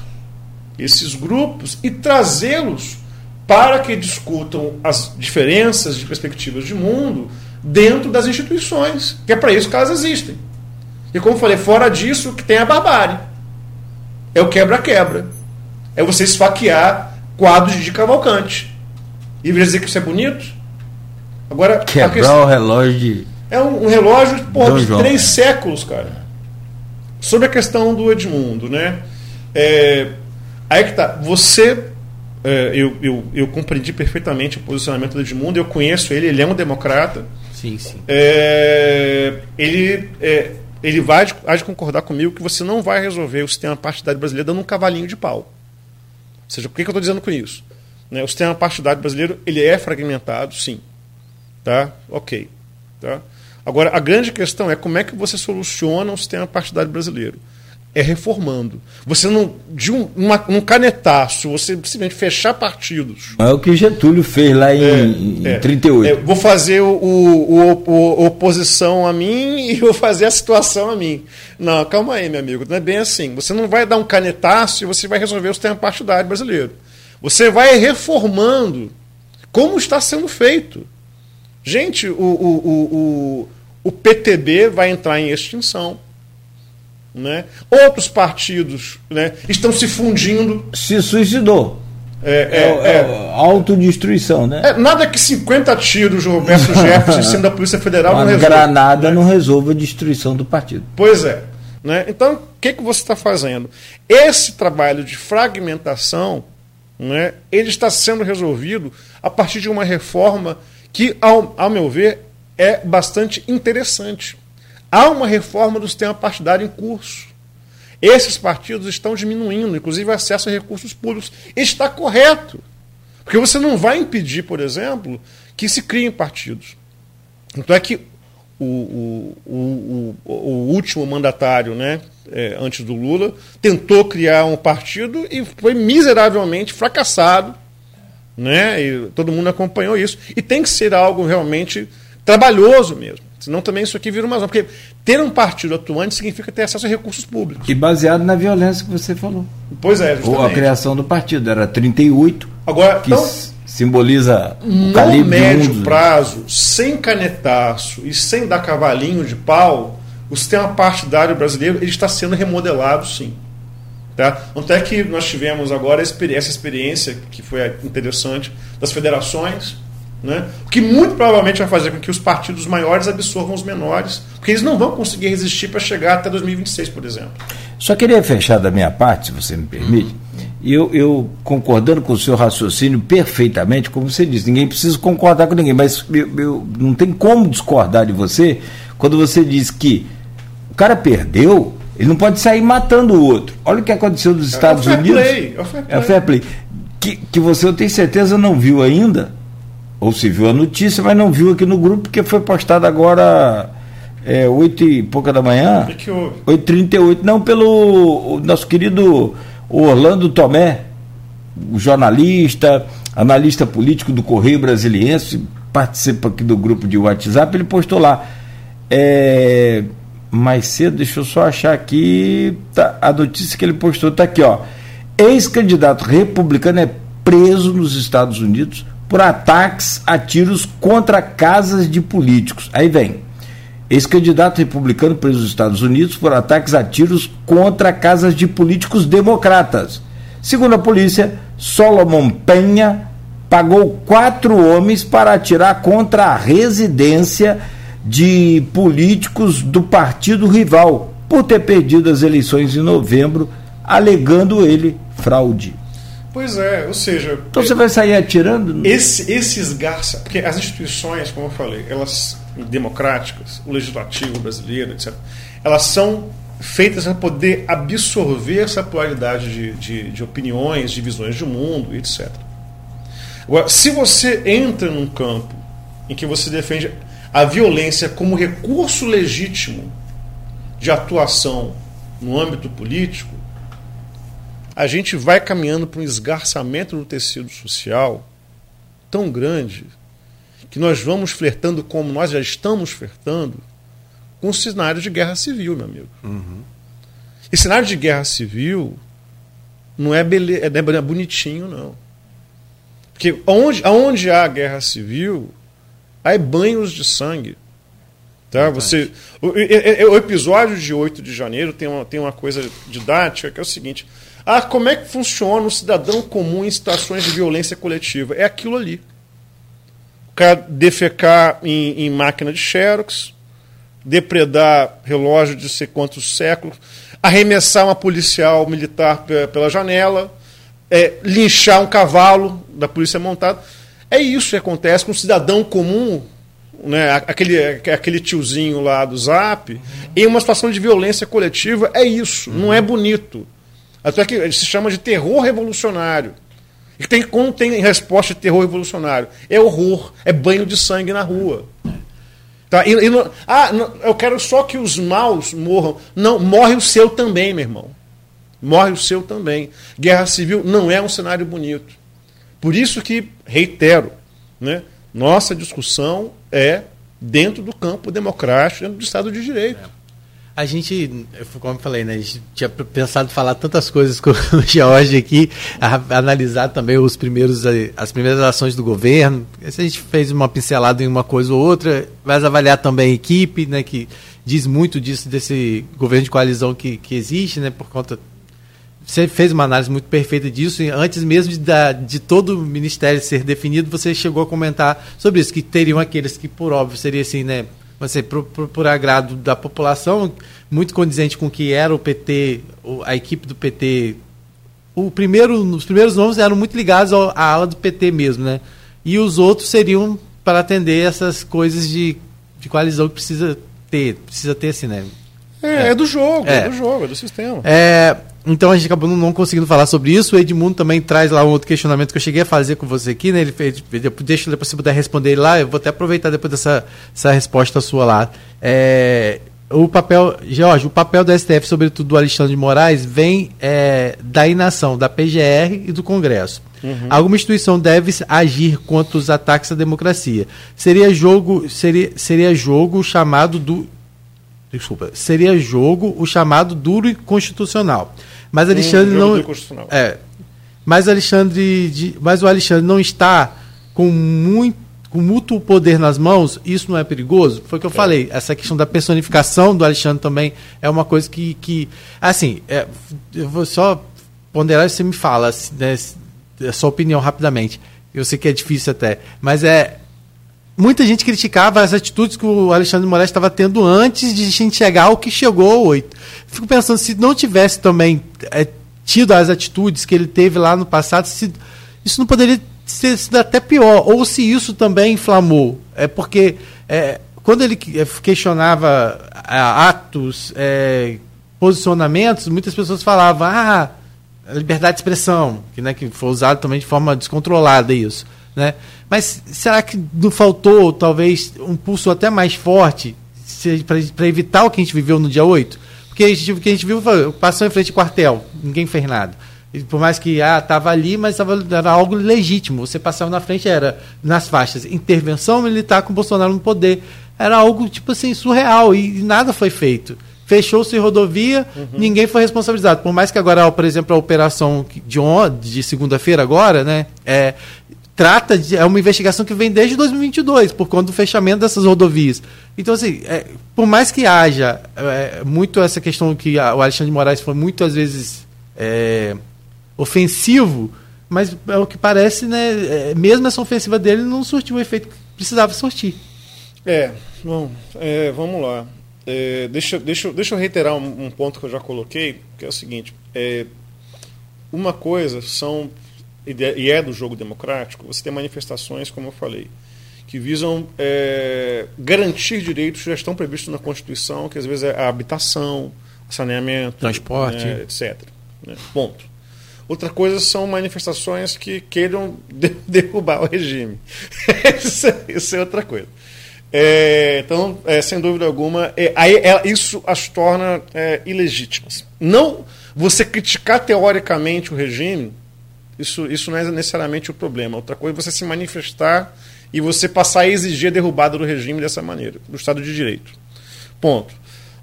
C: esses grupos e trazê-los para que discutam as diferenças de perspectivas de mundo dentro das instituições, que é para isso que elas existem. E como falei, fora disso, que tem a barbárie. É o quebra-quebra. É você esfaquear quadros de Cavalcante. E dizer que isso é bonito? Agora,
B: Quebrar questão... o relógio de.
C: É um, um relógio porra, de três é. séculos, cara. Sobre a questão do Edmundo, né? É, aí que tá. Você. É, eu, eu, eu compreendi perfeitamente o posicionamento do Edmundo, eu conheço ele, ele é um democrata.
D: Sim, sim.
C: É, ele, é, ele vai há de concordar comigo que você não vai resolver o sistema partidário brasileiro dando um cavalinho de pau. Ou seja, por que, que eu estou dizendo com isso? Né, o sistema partidário brasileiro ele é fragmentado, sim. Tá? Ok. Tá? Agora, a grande questão é como é que você soluciona o sistema partidário brasileiro é reformando. Você não. De um, uma, um canetaço, você simplesmente fechar partidos.
B: É o que Getúlio fez lá em, é, em é, 38. É,
C: vou fazer o, o, o, oposição a mim e vou fazer a situação a mim. Não, calma aí, meu amigo. Não é bem assim. Você não vai dar um canetaço e você vai resolver o sistema partidário brasileiro. Você vai reformando como está sendo feito. Gente, o, o, o, o PTB vai entrar em extinção. Né? Outros partidos né, estão se fundindo.
B: Se suicidou. É, é, é, é autodestruição, né?
C: É, nada que 50 tiros de Roberto Jefferson sendo da Polícia Federal
B: Uma
C: não
B: resolva. granada né? não resolva a destruição do partido.
C: Pois é. Né? Então, o que, que você está fazendo? Esse trabalho de fragmentação, né, ele está sendo resolvido a partir de uma reforma que, ao, ao meu ver, é bastante interessante. Há uma reforma do sistema partidário em curso. Esses partidos estão diminuindo, inclusive o acesso a recursos públicos. Está correto. Porque você não vai impedir, por exemplo, que se criem partidos. Então é que o, o, o, o último mandatário, né, é, antes do Lula, tentou criar um partido e foi miseravelmente fracassado. Né, e todo mundo acompanhou isso. E tem que ser algo realmente trabalhoso mesmo. Senão também isso aqui vira uma zona. Porque ter um partido atuante significa ter acesso a recursos públicos.
B: E baseado na violência que você falou.
C: Pois é, justamente.
B: Ou a criação do partido. Era 38,
C: Agora,
B: que então, simboliza
C: o no calibre médio prazo, sem canetaço e sem dar cavalinho de pau, o sistema partidário brasileiro ele está sendo remodelado, sim. Tá? Até que nós tivemos agora essa experiência, que foi interessante, das federações, né? O que muito provavelmente vai fazer com que os partidos maiores absorvam os menores, porque eles não vão conseguir resistir para chegar até 2026, por exemplo.
B: Só queria fechar da minha parte, se você me permite, e eu, eu, concordando com o seu raciocínio perfeitamente, como você disse, ninguém precisa concordar com ninguém, mas eu, eu, não tem como discordar de você quando você diz que o cara perdeu, ele não pode sair matando o outro. Olha o que aconteceu nos Estados é, é Unidos. Play, é, fair play. é fair play. Que, que você, eu tenho certeza, não viu ainda ou se viu a notícia, mas não viu aqui no grupo, porque foi postado agora é, 8 e pouca da manhã.
C: Que que houve?
B: 8h38, não, pelo nosso querido Orlando Tomé, o jornalista, analista político do Correio Brasiliense, participa aqui do grupo de WhatsApp, ele postou lá. É, mais cedo, deixa eu só achar aqui. Tá, a notícia que ele postou está aqui, ó. Ex-candidato republicano é preso nos Estados Unidos por ataques a tiros contra casas de políticos. Aí vem. Ex-candidato republicano preso nos Estados Unidos por ataques a tiros contra casas de políticos democratas. Segundo a polícia, Solomon Penha pagou quatro homens para atirar contra a residência de políticos do partido rival por ter perdido as eleições em novembro, alegando ele fraude.
C: Pois é, ou seja.
B: Então você vai sair atirando?
C: Esse, esses garça. Porque as instituições, como eu falei, elas democráticas, o legislativo brasileiro, etc., elas são feitas para poder absorver essa pluralidade de, de, de opiniões, de visões de mundo, etc. Agora, se você entra num campo em que você defende a violência como recurso legítimo de atuação no âmbito político, a gente vai caminhando para um esgarçamento do tecido social tão grande que nós vamos flertando como nós já estamos flertando com o cenário de guerra civil, meu amigo. Uhum. E cenário de guerra civil não é, bele... É, é bonitinho, não. Porque onde, onde há guerra civil, há banhos de sangue. Tá? Você, o, o, episódio de 8 de janeiro tem uma, tem uma coisa didática que é o seguinte: ah, como é que funciona o cidadão comum em situações de violência coletiva? É aquilo ali. O cara defecar em, em máquina de xerox, depredar relógio de sei quantos séculos, arremessar uma policial militar pela janela, é, linchar um cavalo da polícia montada. É isso que acontece com um cidadão comum, né, aquele, aquele tiozinho lá do Zap, em uma situação de violência coletiva. É isso, uhum. não é bonito. Até que se chama de terror revolucionário. E tem, quando tem resposta de terror revolucionário? É horror, é banho de sangue na rua. Tá? E, e ah, não, eu quero só que os maus morram. Não, morre o seu também, meu irmão. Morre o seu também. Guerra civil não é um cenário bonito. Por isso que, reitero, né, nossa discussão é dentro do campo democrático, dentro do Estado de Direito. É.
D: A gente, como eu falei, né, a gente tinha pensado falar tantas coisas com o George aqui, a, analisar também os primeiros, as primeiras ações do governo. A gente fez uma pincelada em uma coisa ou outra, mas avaliar também a equipe, né, que diz muito disso, desse governo de coalizão que, que existe, né, por conta. Você fez uma análise muito perfeita disso, e antes mesmo de, da, de todo o ministério ser definido, você chegou a comentar sobre isso, que teriam aqueles que, por óbvio, seria assim, né, você por, por, por, agrado da população, muito condizente com o que era o PT, a equipe do PT. O primeiro, os primeiros nomes eram muito ligados à ala do PT mesmo, né? E os outros seriam para atender essas coisas de, de coalizão que precisa ter, precisa ter assim, né?
C: É, é, é do jogo, é. é. do jogo, é do sistema.
D: É, então a gente acabou não conseguindo falar sobre isso. O Edmundo também traz lá um outro questionamento que eu cheguei a fazer com você aqui, né? Ele fez, deixa depois você puder responder ele lá. Eu vou até aproveitar depois dessa essa resposta sua lá. É, o papel, Jorge, o papel do STF, sobretudo do Alexandre de Moraes, vem é, da inação da PGR e do Congresso. Uhum. Alguma instituição deve agir contra os ataques à democracia. Seria jogo, seria, seria jogo chamado do desculpa, seria jogo o chamado duro e constitucional. Mas Alexandre um não é. Mas Alexandre, de, mas o Alexandre não está com muito com mútuo poder nas mãos, isso não é perigoso? Foi o que eu é. falei. Essa questão da personificação do Alexandre também é uma coisa que. que assim, é, eu vou só ponderar e você me fala, né, a sua opinião rapidamente. Eu sei que é difícil até. Mas é, muita gente criticava as atitudes que o Alexandre Moraes estava tendo antes de a gente chegar ao que chegou ao 8. Fico pensando, se não tivesse também é, tido as atitudes que ele teve lá no passado, se, isso não poderia ter sido até pior. Ou se isso também inflamou. É porque é, quando ele é, questionava é, atos, é, posicionamentos, muitas pessoas falavam, ah, liberdade de expressão, que, né, que foi usado também de forma descontrolada isso. Né? Mas será que não faltou, talvez, um pulso até mais forte para evitar o que a gente viveu no dia 8? Porque a gente, o que a gente viu passou em frente ao quartel, ninguém fez nada. E por mais que ah, estava ali, mas tava, era algo legítimo. Você passava na frente, era nas faixas, intervenção militar com Bolsonaro no poder. Era algo, tipo assim, surreal e, e nada foi feito fechou-se rodovia, uhum. ninguém foi responsabilizado. Por mais que agora, por exemplo, a operação de, de segunda-feira agora, né, é, trata de. É uma investigação que vem desde 2022, por conta do fechamento dessas rodovias. Então, assim, é, por mais que haja é, muito essa questão que a, o Alexandre de Moraes foi muitas vezes é, ofensivo, mas é o que parece, né? É, mesmo essa ofensiva dele não surtiu o efeito que precisava surtir.
C: É, bom, é, vamos lá. É, deixa, deixa, deixa eu reiterar um, um, ponto que eu já coloquei, que é o seguinte: uma coisa são e é do jogo democrático, você tem manifestações, como eu falei, que visam é, garantir direitos que já estão previstos na Constituição, que às vezes é a habitação, saneamento,
D: transporte,
C: né, etc. Né? Ponto. Outra coisa são manifestações que queiram de derrubar o regime. isso, é, isso, é outra coisa. É, então, é, sem dúvida alguma, é, aí, é, isso as torna ilegítimas. Não você criticar teoricamente o regime isso, isso não é necessariamente o problema. Outra coisa é você se manifestar e você passar a exigir a derrubada do regime dessa maneira, do Estado de Direito. Ponto.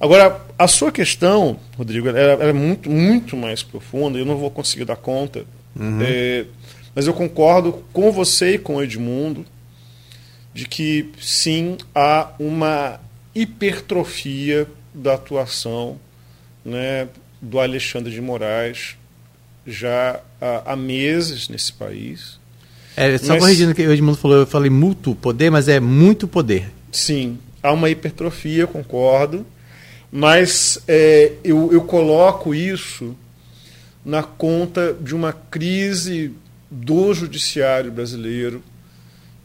C: Agora, a sua questão, Rodrigo, ela, é muito, muito mais profunda, eu não vou conseguir dar conta, uhum. é, mas eu concordo com você e com o Edmundo de que sim há uma hipertrofia da atuação né, do Alexandre de Moraes já há, há meses nesse país.
D: É, só mas, corrigindo que o Edmundo falou, eu falei muito poder, mas é muito poder.
C: Sim, há uma hipertrofia, concordo, mas é, eu, eu coloco isso na conta de uma crise do judiciário brasileiro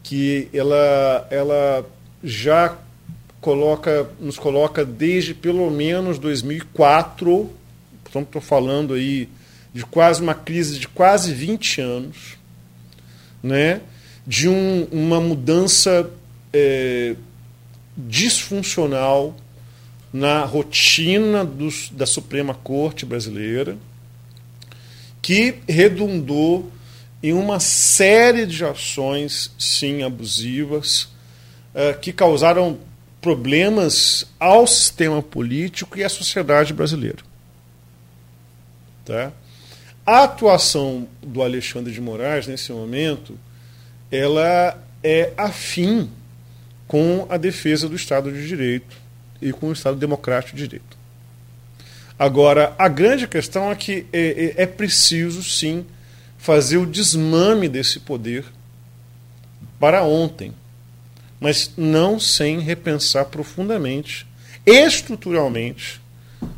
C: que ela, ela já coloca, nos coloca desde pelo menos 2004, então estou falando aí de quase uma crise de quase 20 anos, né, de um, uma mudança é, disfuncional na rotina dos, da Suprema Corte brasileira, que redundou em uma série de ações, sim, abusivas, é, que causaram problemas ao sistema político e à sociedade brasileira. Tá? A atuação do Alexandre de Moraes nesse momento, ela é afim com a defesa do Estado de Direito e com o Estado democrático de direito. Agora, a grande questão é que é, é, é preciso, sim, fazer o desmame desse poder para ontem, mas não sem repensar profundamente, estruturalmente,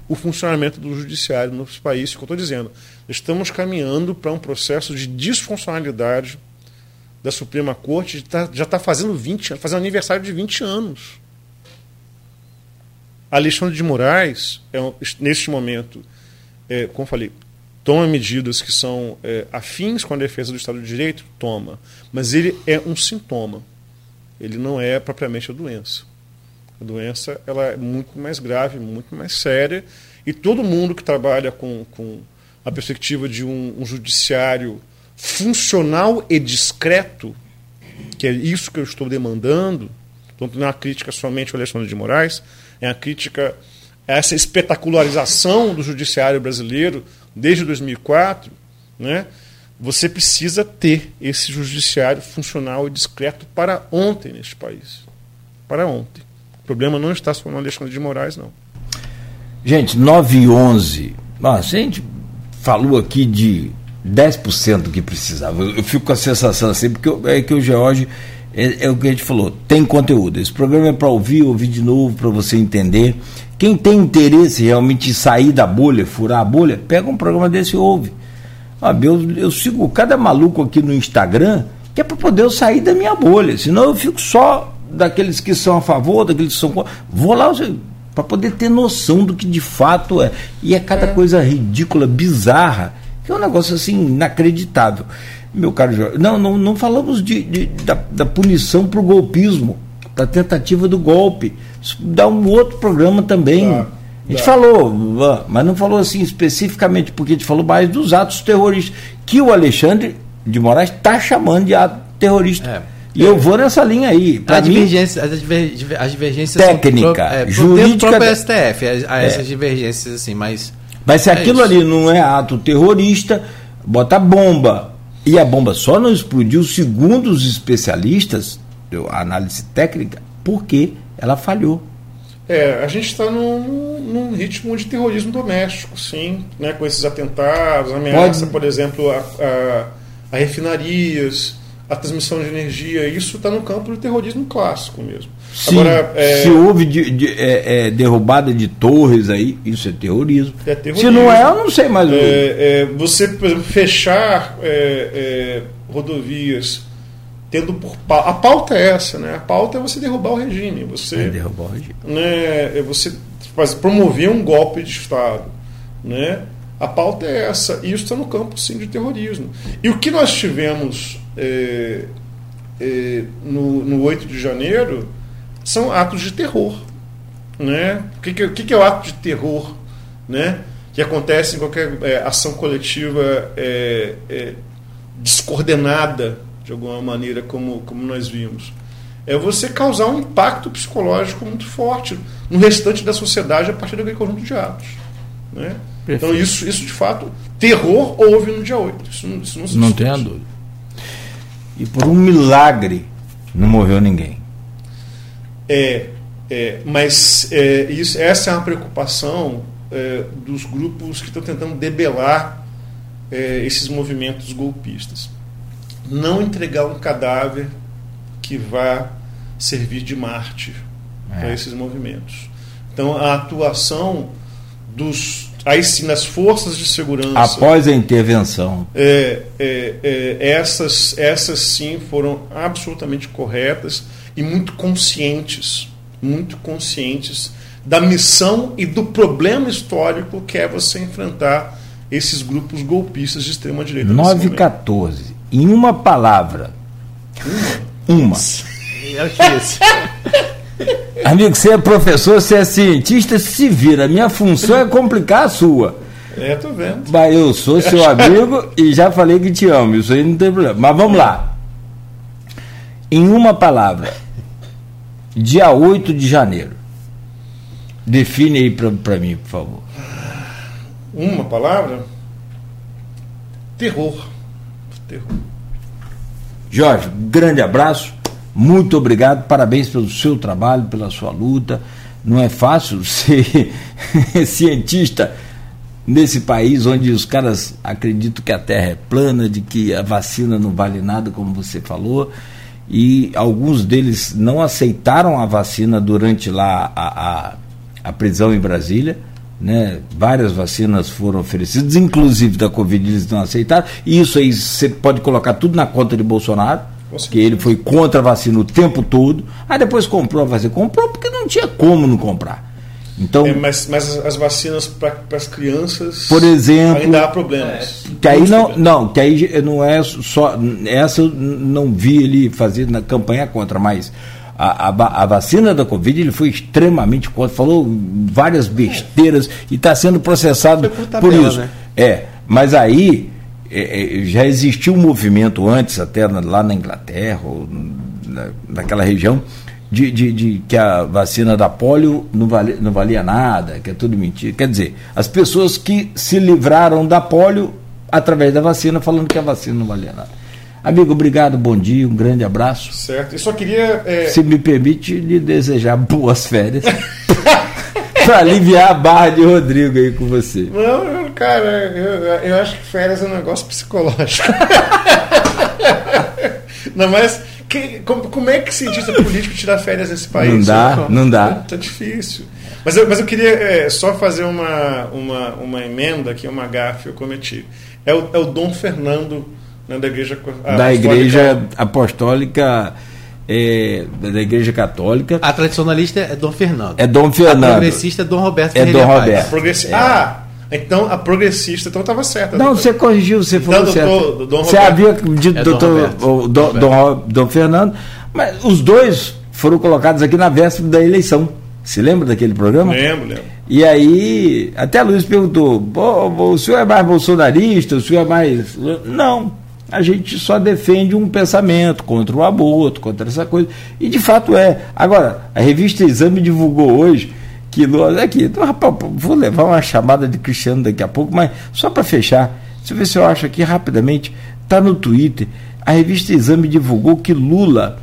C: o funcionamento do judiciário nos países que eu estou dizendo. Estamos caminhando para um processo de disfuncionalidade da Suprema Corte, tá, já está fazendo 20 fazendo aniversário de 20 anos. Alexandre de Moraes, é, neste momento, é, como falei, toma medidas que são é, afins com a defesa do Estado de Direito? Toma. Mas ele é um sintoma. Ele não é propriamente a doença. A doença ela é muito mais grave, muito mais séria, e todo mundo que trabalha com, com a perspectiva de um, um judiciário funcional e discreto, que é isso que eu estou demandando, não é uma crítica somente ao Alexandre de Moraes, é uma crítica a essa espetacularização do judiciário brasileiro desde 2004, né? você precisa ter esse judiciário funcional e discreto para ontem neste país. Para ontem problema não está só no Alexandre de Moraes, não.
B: Gente, 9 e 11. Nossa, a gente falou aqui de 10% do que precisava. Eu, fico com a sensação assim, porque eu, é que o George, é, é, o que a gente falou, tem conteúdo. Esse programa é para ouvir, ouvir de novo, para você entender. Quem tem interesse realmente em sair da bolha, furar a bolha, pega um programa desse e ouve. Ah, eu, eu sigo cada maluco aqui no Instagram que é para poder eu sair da minha bolha, senão eu fico só daqueles que são a favor, daqueles que são contra. Vou lá para poder ter noção do que de fato é. E é cada é. coisa ridícula, bizarra, que é um negócio assim inacreditável. Meu caro Jorge, não, não, não falamos de, de da, da punição para o golpismo, da tentativa do golpe. Isso dá um outro programa também. Tá. A gente falou, mas não falou assim especificamente, porque a gente falou mais dos atos terroristas, que o Alexandre de Moraes está chamando de ato terrorista. É. E eu vou nessa linha aí.
D: A divergência, as, divergências, as divergências
B: técnica, é, jurídica,
D: próprio STF, a, a é. essas divergências assim, mas
B: mas se é aquilo isso. ali não é ato terrorista, bota bomba. E a bomba só não explodiu, segundo os especialistas, a análise técnica, porque ela falhou.
C: É, a gente está num, num, ritmo de terrorismo doméstico, sim, né, com esses atentados, ameaça, Pode... por exemplo, a, a, a refinarias, a transmissão de energia, isso está no campo do terrorismo clássico mesmo.
B: Sim, Agora, é... se houve de, de, é, é, derrubada de torres aí, isso é terrorismo.
C: É terrorismo.
B: Se não é, eu não sei mais.
C: É, é, você, por exemplo, fechar rodovias tendo por a pauta é essa, né? A pauta é você derrubar o regime, você
B: é derrubar o regime,
C: né? É você faz, promover um golpe de estado, né? A pauta é essa, e isso está no campo sim de terrorismo. E o que nós tivemos é, é, no, no 8 de janeiro são atos de terror. Né? O que, que, que é o ato de terror né? que acontece em qualquer é, ação coletiva é, é, descoordenada, de alguma maneira, como, como nós vimos? É você causar um impacto psicológico muito forte no restante da sociedade a partir daquele conjunto de atos. Né? Então, isso, isso de fato, terror houve no dia 8. Isso, isso
B: não se Não tem a dúvida. E por um milagre não morreu ninguém.
C: É, É, mas é, isso, essa é uma preocupação é, dos grupos que estão tentando debelar é, esses movimentos golpistas. Não entregar um cadáver que vá servir de mártir para esses movimentos. Então, a atuação dos aí sim nas forças de segurança.
B: Após a intervenção.
C: É, é, é, essas essas sim foram absolutamente corretas e muito conscientes muito conscientes da missão e do problema histórico que é você enfrentar esses grupos golpistas de extrema direita
B: 9 e 14 em uma palavra. Uma, uma. Amigo, você é professor, você é cientista, se vira. Minha função é complicar a sua.
C: É, tô vendo.
B: Mas eu sou seu amigo e já falei que te amo. Isso aí não tem problema. Mas vamos lá. Em uma palavra, dia 8 de janeiro. Define aí para mim, por favor.
C: Uma palavra? Terror. Terror.
B: Jorge, grande abraço. Muito obrigado, parabéns pelo seu trabalho, pela sua luta. Não é fácil ser cientista nesse país onde os caras acreditam que a Terra é plana, de que a vacina não vale nada, como você falou, e alguns deles não aceitaram a vacina durante lá a, a, a prisão em Brasília. Né? Várias vacinas foram oferecidas, inclusive da Covid, eles não aceitaram. E isso aí você pode colocar tudo na conta de Bolsonaro que ele foi contra a vacina o tempo todo, aí depois comprou a vacina. Comprou porque não tinha como não comprar. Então,
C: é, mas, mas as vacinas para as crianças
B: por exemplo,
C: ainda há problemas.
B: Que aí não, não, que aí não é só. Essa eu não vi ele fazer na campanha contra, mas a, a, a, vacina da Covid ele foi extremamente contra, falou várias besteiras e está sendo processado por, tabela, por isso. Né? É, mas aí é, é, já existiu um movimento antes, até lá na Inglaterra, ou na, naquela região, de, de, de, que a vacina da polio não valia, não valia nada, que é tudo mentira. Quer dizer, as pessoas que se livraram da polio através da vacina, falando que a vacina não valia nada. Amigo, obrigado, bom dia, um grande abraço.
C: Certo. E só queria. É...
B: Se me permite lhe desejar boas férias. para aliviar a barra de Rodrigo aí com você.
C: Não, cara, eu, eu acho que férias é um negócio psicológico. Não, mas que, como, como, é que cientista político tira férias nesse país?
B: Não dá, não dá.
C: Tá difícil. Mas eu, mas eu queria é, só fazer uma, uma, uma emenda aqui, uma gafe que eu cometi. É o, é o Dom Fernando né, da Igreja
B: Da Igreja Apostólica é, da Igreja Católica.
D: A tradicionalista é Dom Fernando.
B: É Dom Fernando. A
D: progressista é Dom Roberto
B: É Dom Roberto.
C: Progressi... É. Ah! Então a progressista então estava certa.
B: Não, você corrigiu, você falou então, certo. Doutor, Dom você havia dito é doutor Dom, Dom, Dom, Dom Fernando, mas os dois foram colocados aqui na véspera da eleição. Se lembra daquele programa?
C: Lembro, lembro.
B: E aí, até a Luiz perguntou: o senhor é mais bolsonarista? O senhor é mais. Não a gente só defende um pensamento contra o aborto, contra essa coisa. E de fato é. Agora, a revista Exame divulgou hoje que. Aqui, então, rapaz, vou levar uma chamada de Cristiano daqui a pouco, mas só para fechar, deixa eu ver se eu acho aqui rapidamente. Está no Twitter. A revista Exame divulgou que Lula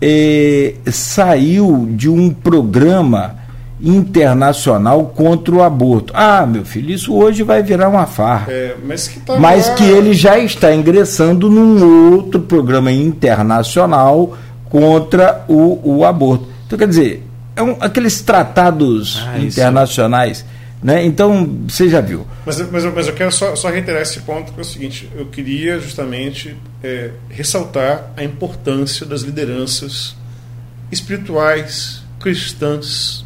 B: eh, saiu de um programa internacional contra o aborto. Ah, meu filho, isso hoje vai virar uma farra.
C: É, mas que, tá
B: mas que ele já está ingressando num outro programa internacional contra o, o aborto. Então, quer dizer, é um, aqueles tratados ah, internacionais. Né? Então, você já viu.
C: Mas, mas, mas eu quero só, só, reiterar esse ponto, que é o seguinte: eu queria justamente é, ressaltar a importância das lideranças espirituais, cristãs,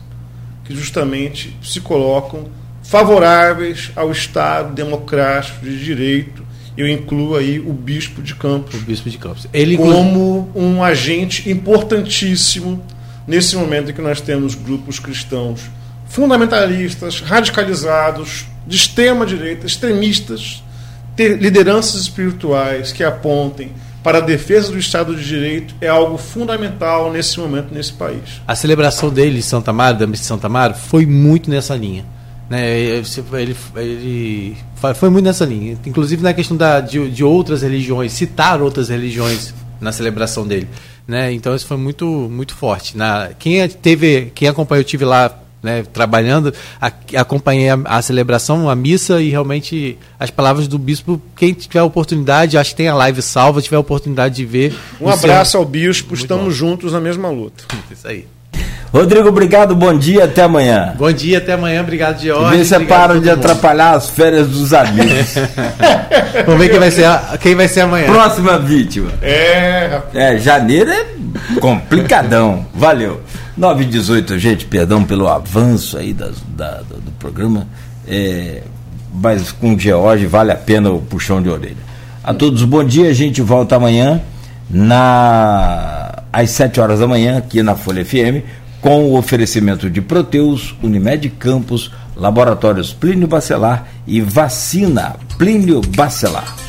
C: que justamente se colocam favoráveis ao Estado democrático de direito. Eu incluo aí o bispo de Campos.
D: O bispo de Campos.
C: Ele como um agente importantíssimo nesse momento em que nós temos grupos cristãos fundamentalistas, radicalizados, de extrema direita, extremistas, ter lideranças espirituais que apontem para a defesa do Estado de Direito é algo fundamental nesse momento nesse país.
D: A celebração dele de Santa Amaro, da missa de Santa Amaro, foi muito nessa linha. Né? Ele, ele foi muito nessa linha. Inclusive na questão da, de, de outras religiões, citar outras religiões na celebração dele. Né? Então isso foi muito, muito forte. Na, quem teve, quem acompanhou, eu tive lá né, trabalhando, a, acompanhei a, a, celebração, a missa e realmente as palavras do bispo. Quem tiver a oportunidade, acho que tem a live salva, tiver a oportunidade de ver.
C: Um abraço ao bispo, Muito estamos bom. juntos na mesma luta.
D: Isso aí.
B: Rodrigo, obrigado, bom dia, até amanhã.
D: Bom dia, até amanhã, obrigado, George.
B: Vê se param de atrapalhar as férias dos amigos.
D: Vamos ver quem vai, ser, quem vai ser amanhã.
B: Próxima vítima. É, é janeiro é complicadão. Valeu. 9 e 18, gente, perdão pelo avanço aí das, da, do, do, programa. É, mas com o George vale a pena o puxão de orelha. A todos, bom dia. A gente volta amanhã na às 7 horas da manhã, aqui na Folha FM com o oferecimento de Proteus, Unimed Campos, Laboratórios Plínio Bacelar e Vacina Plínio Bacelar.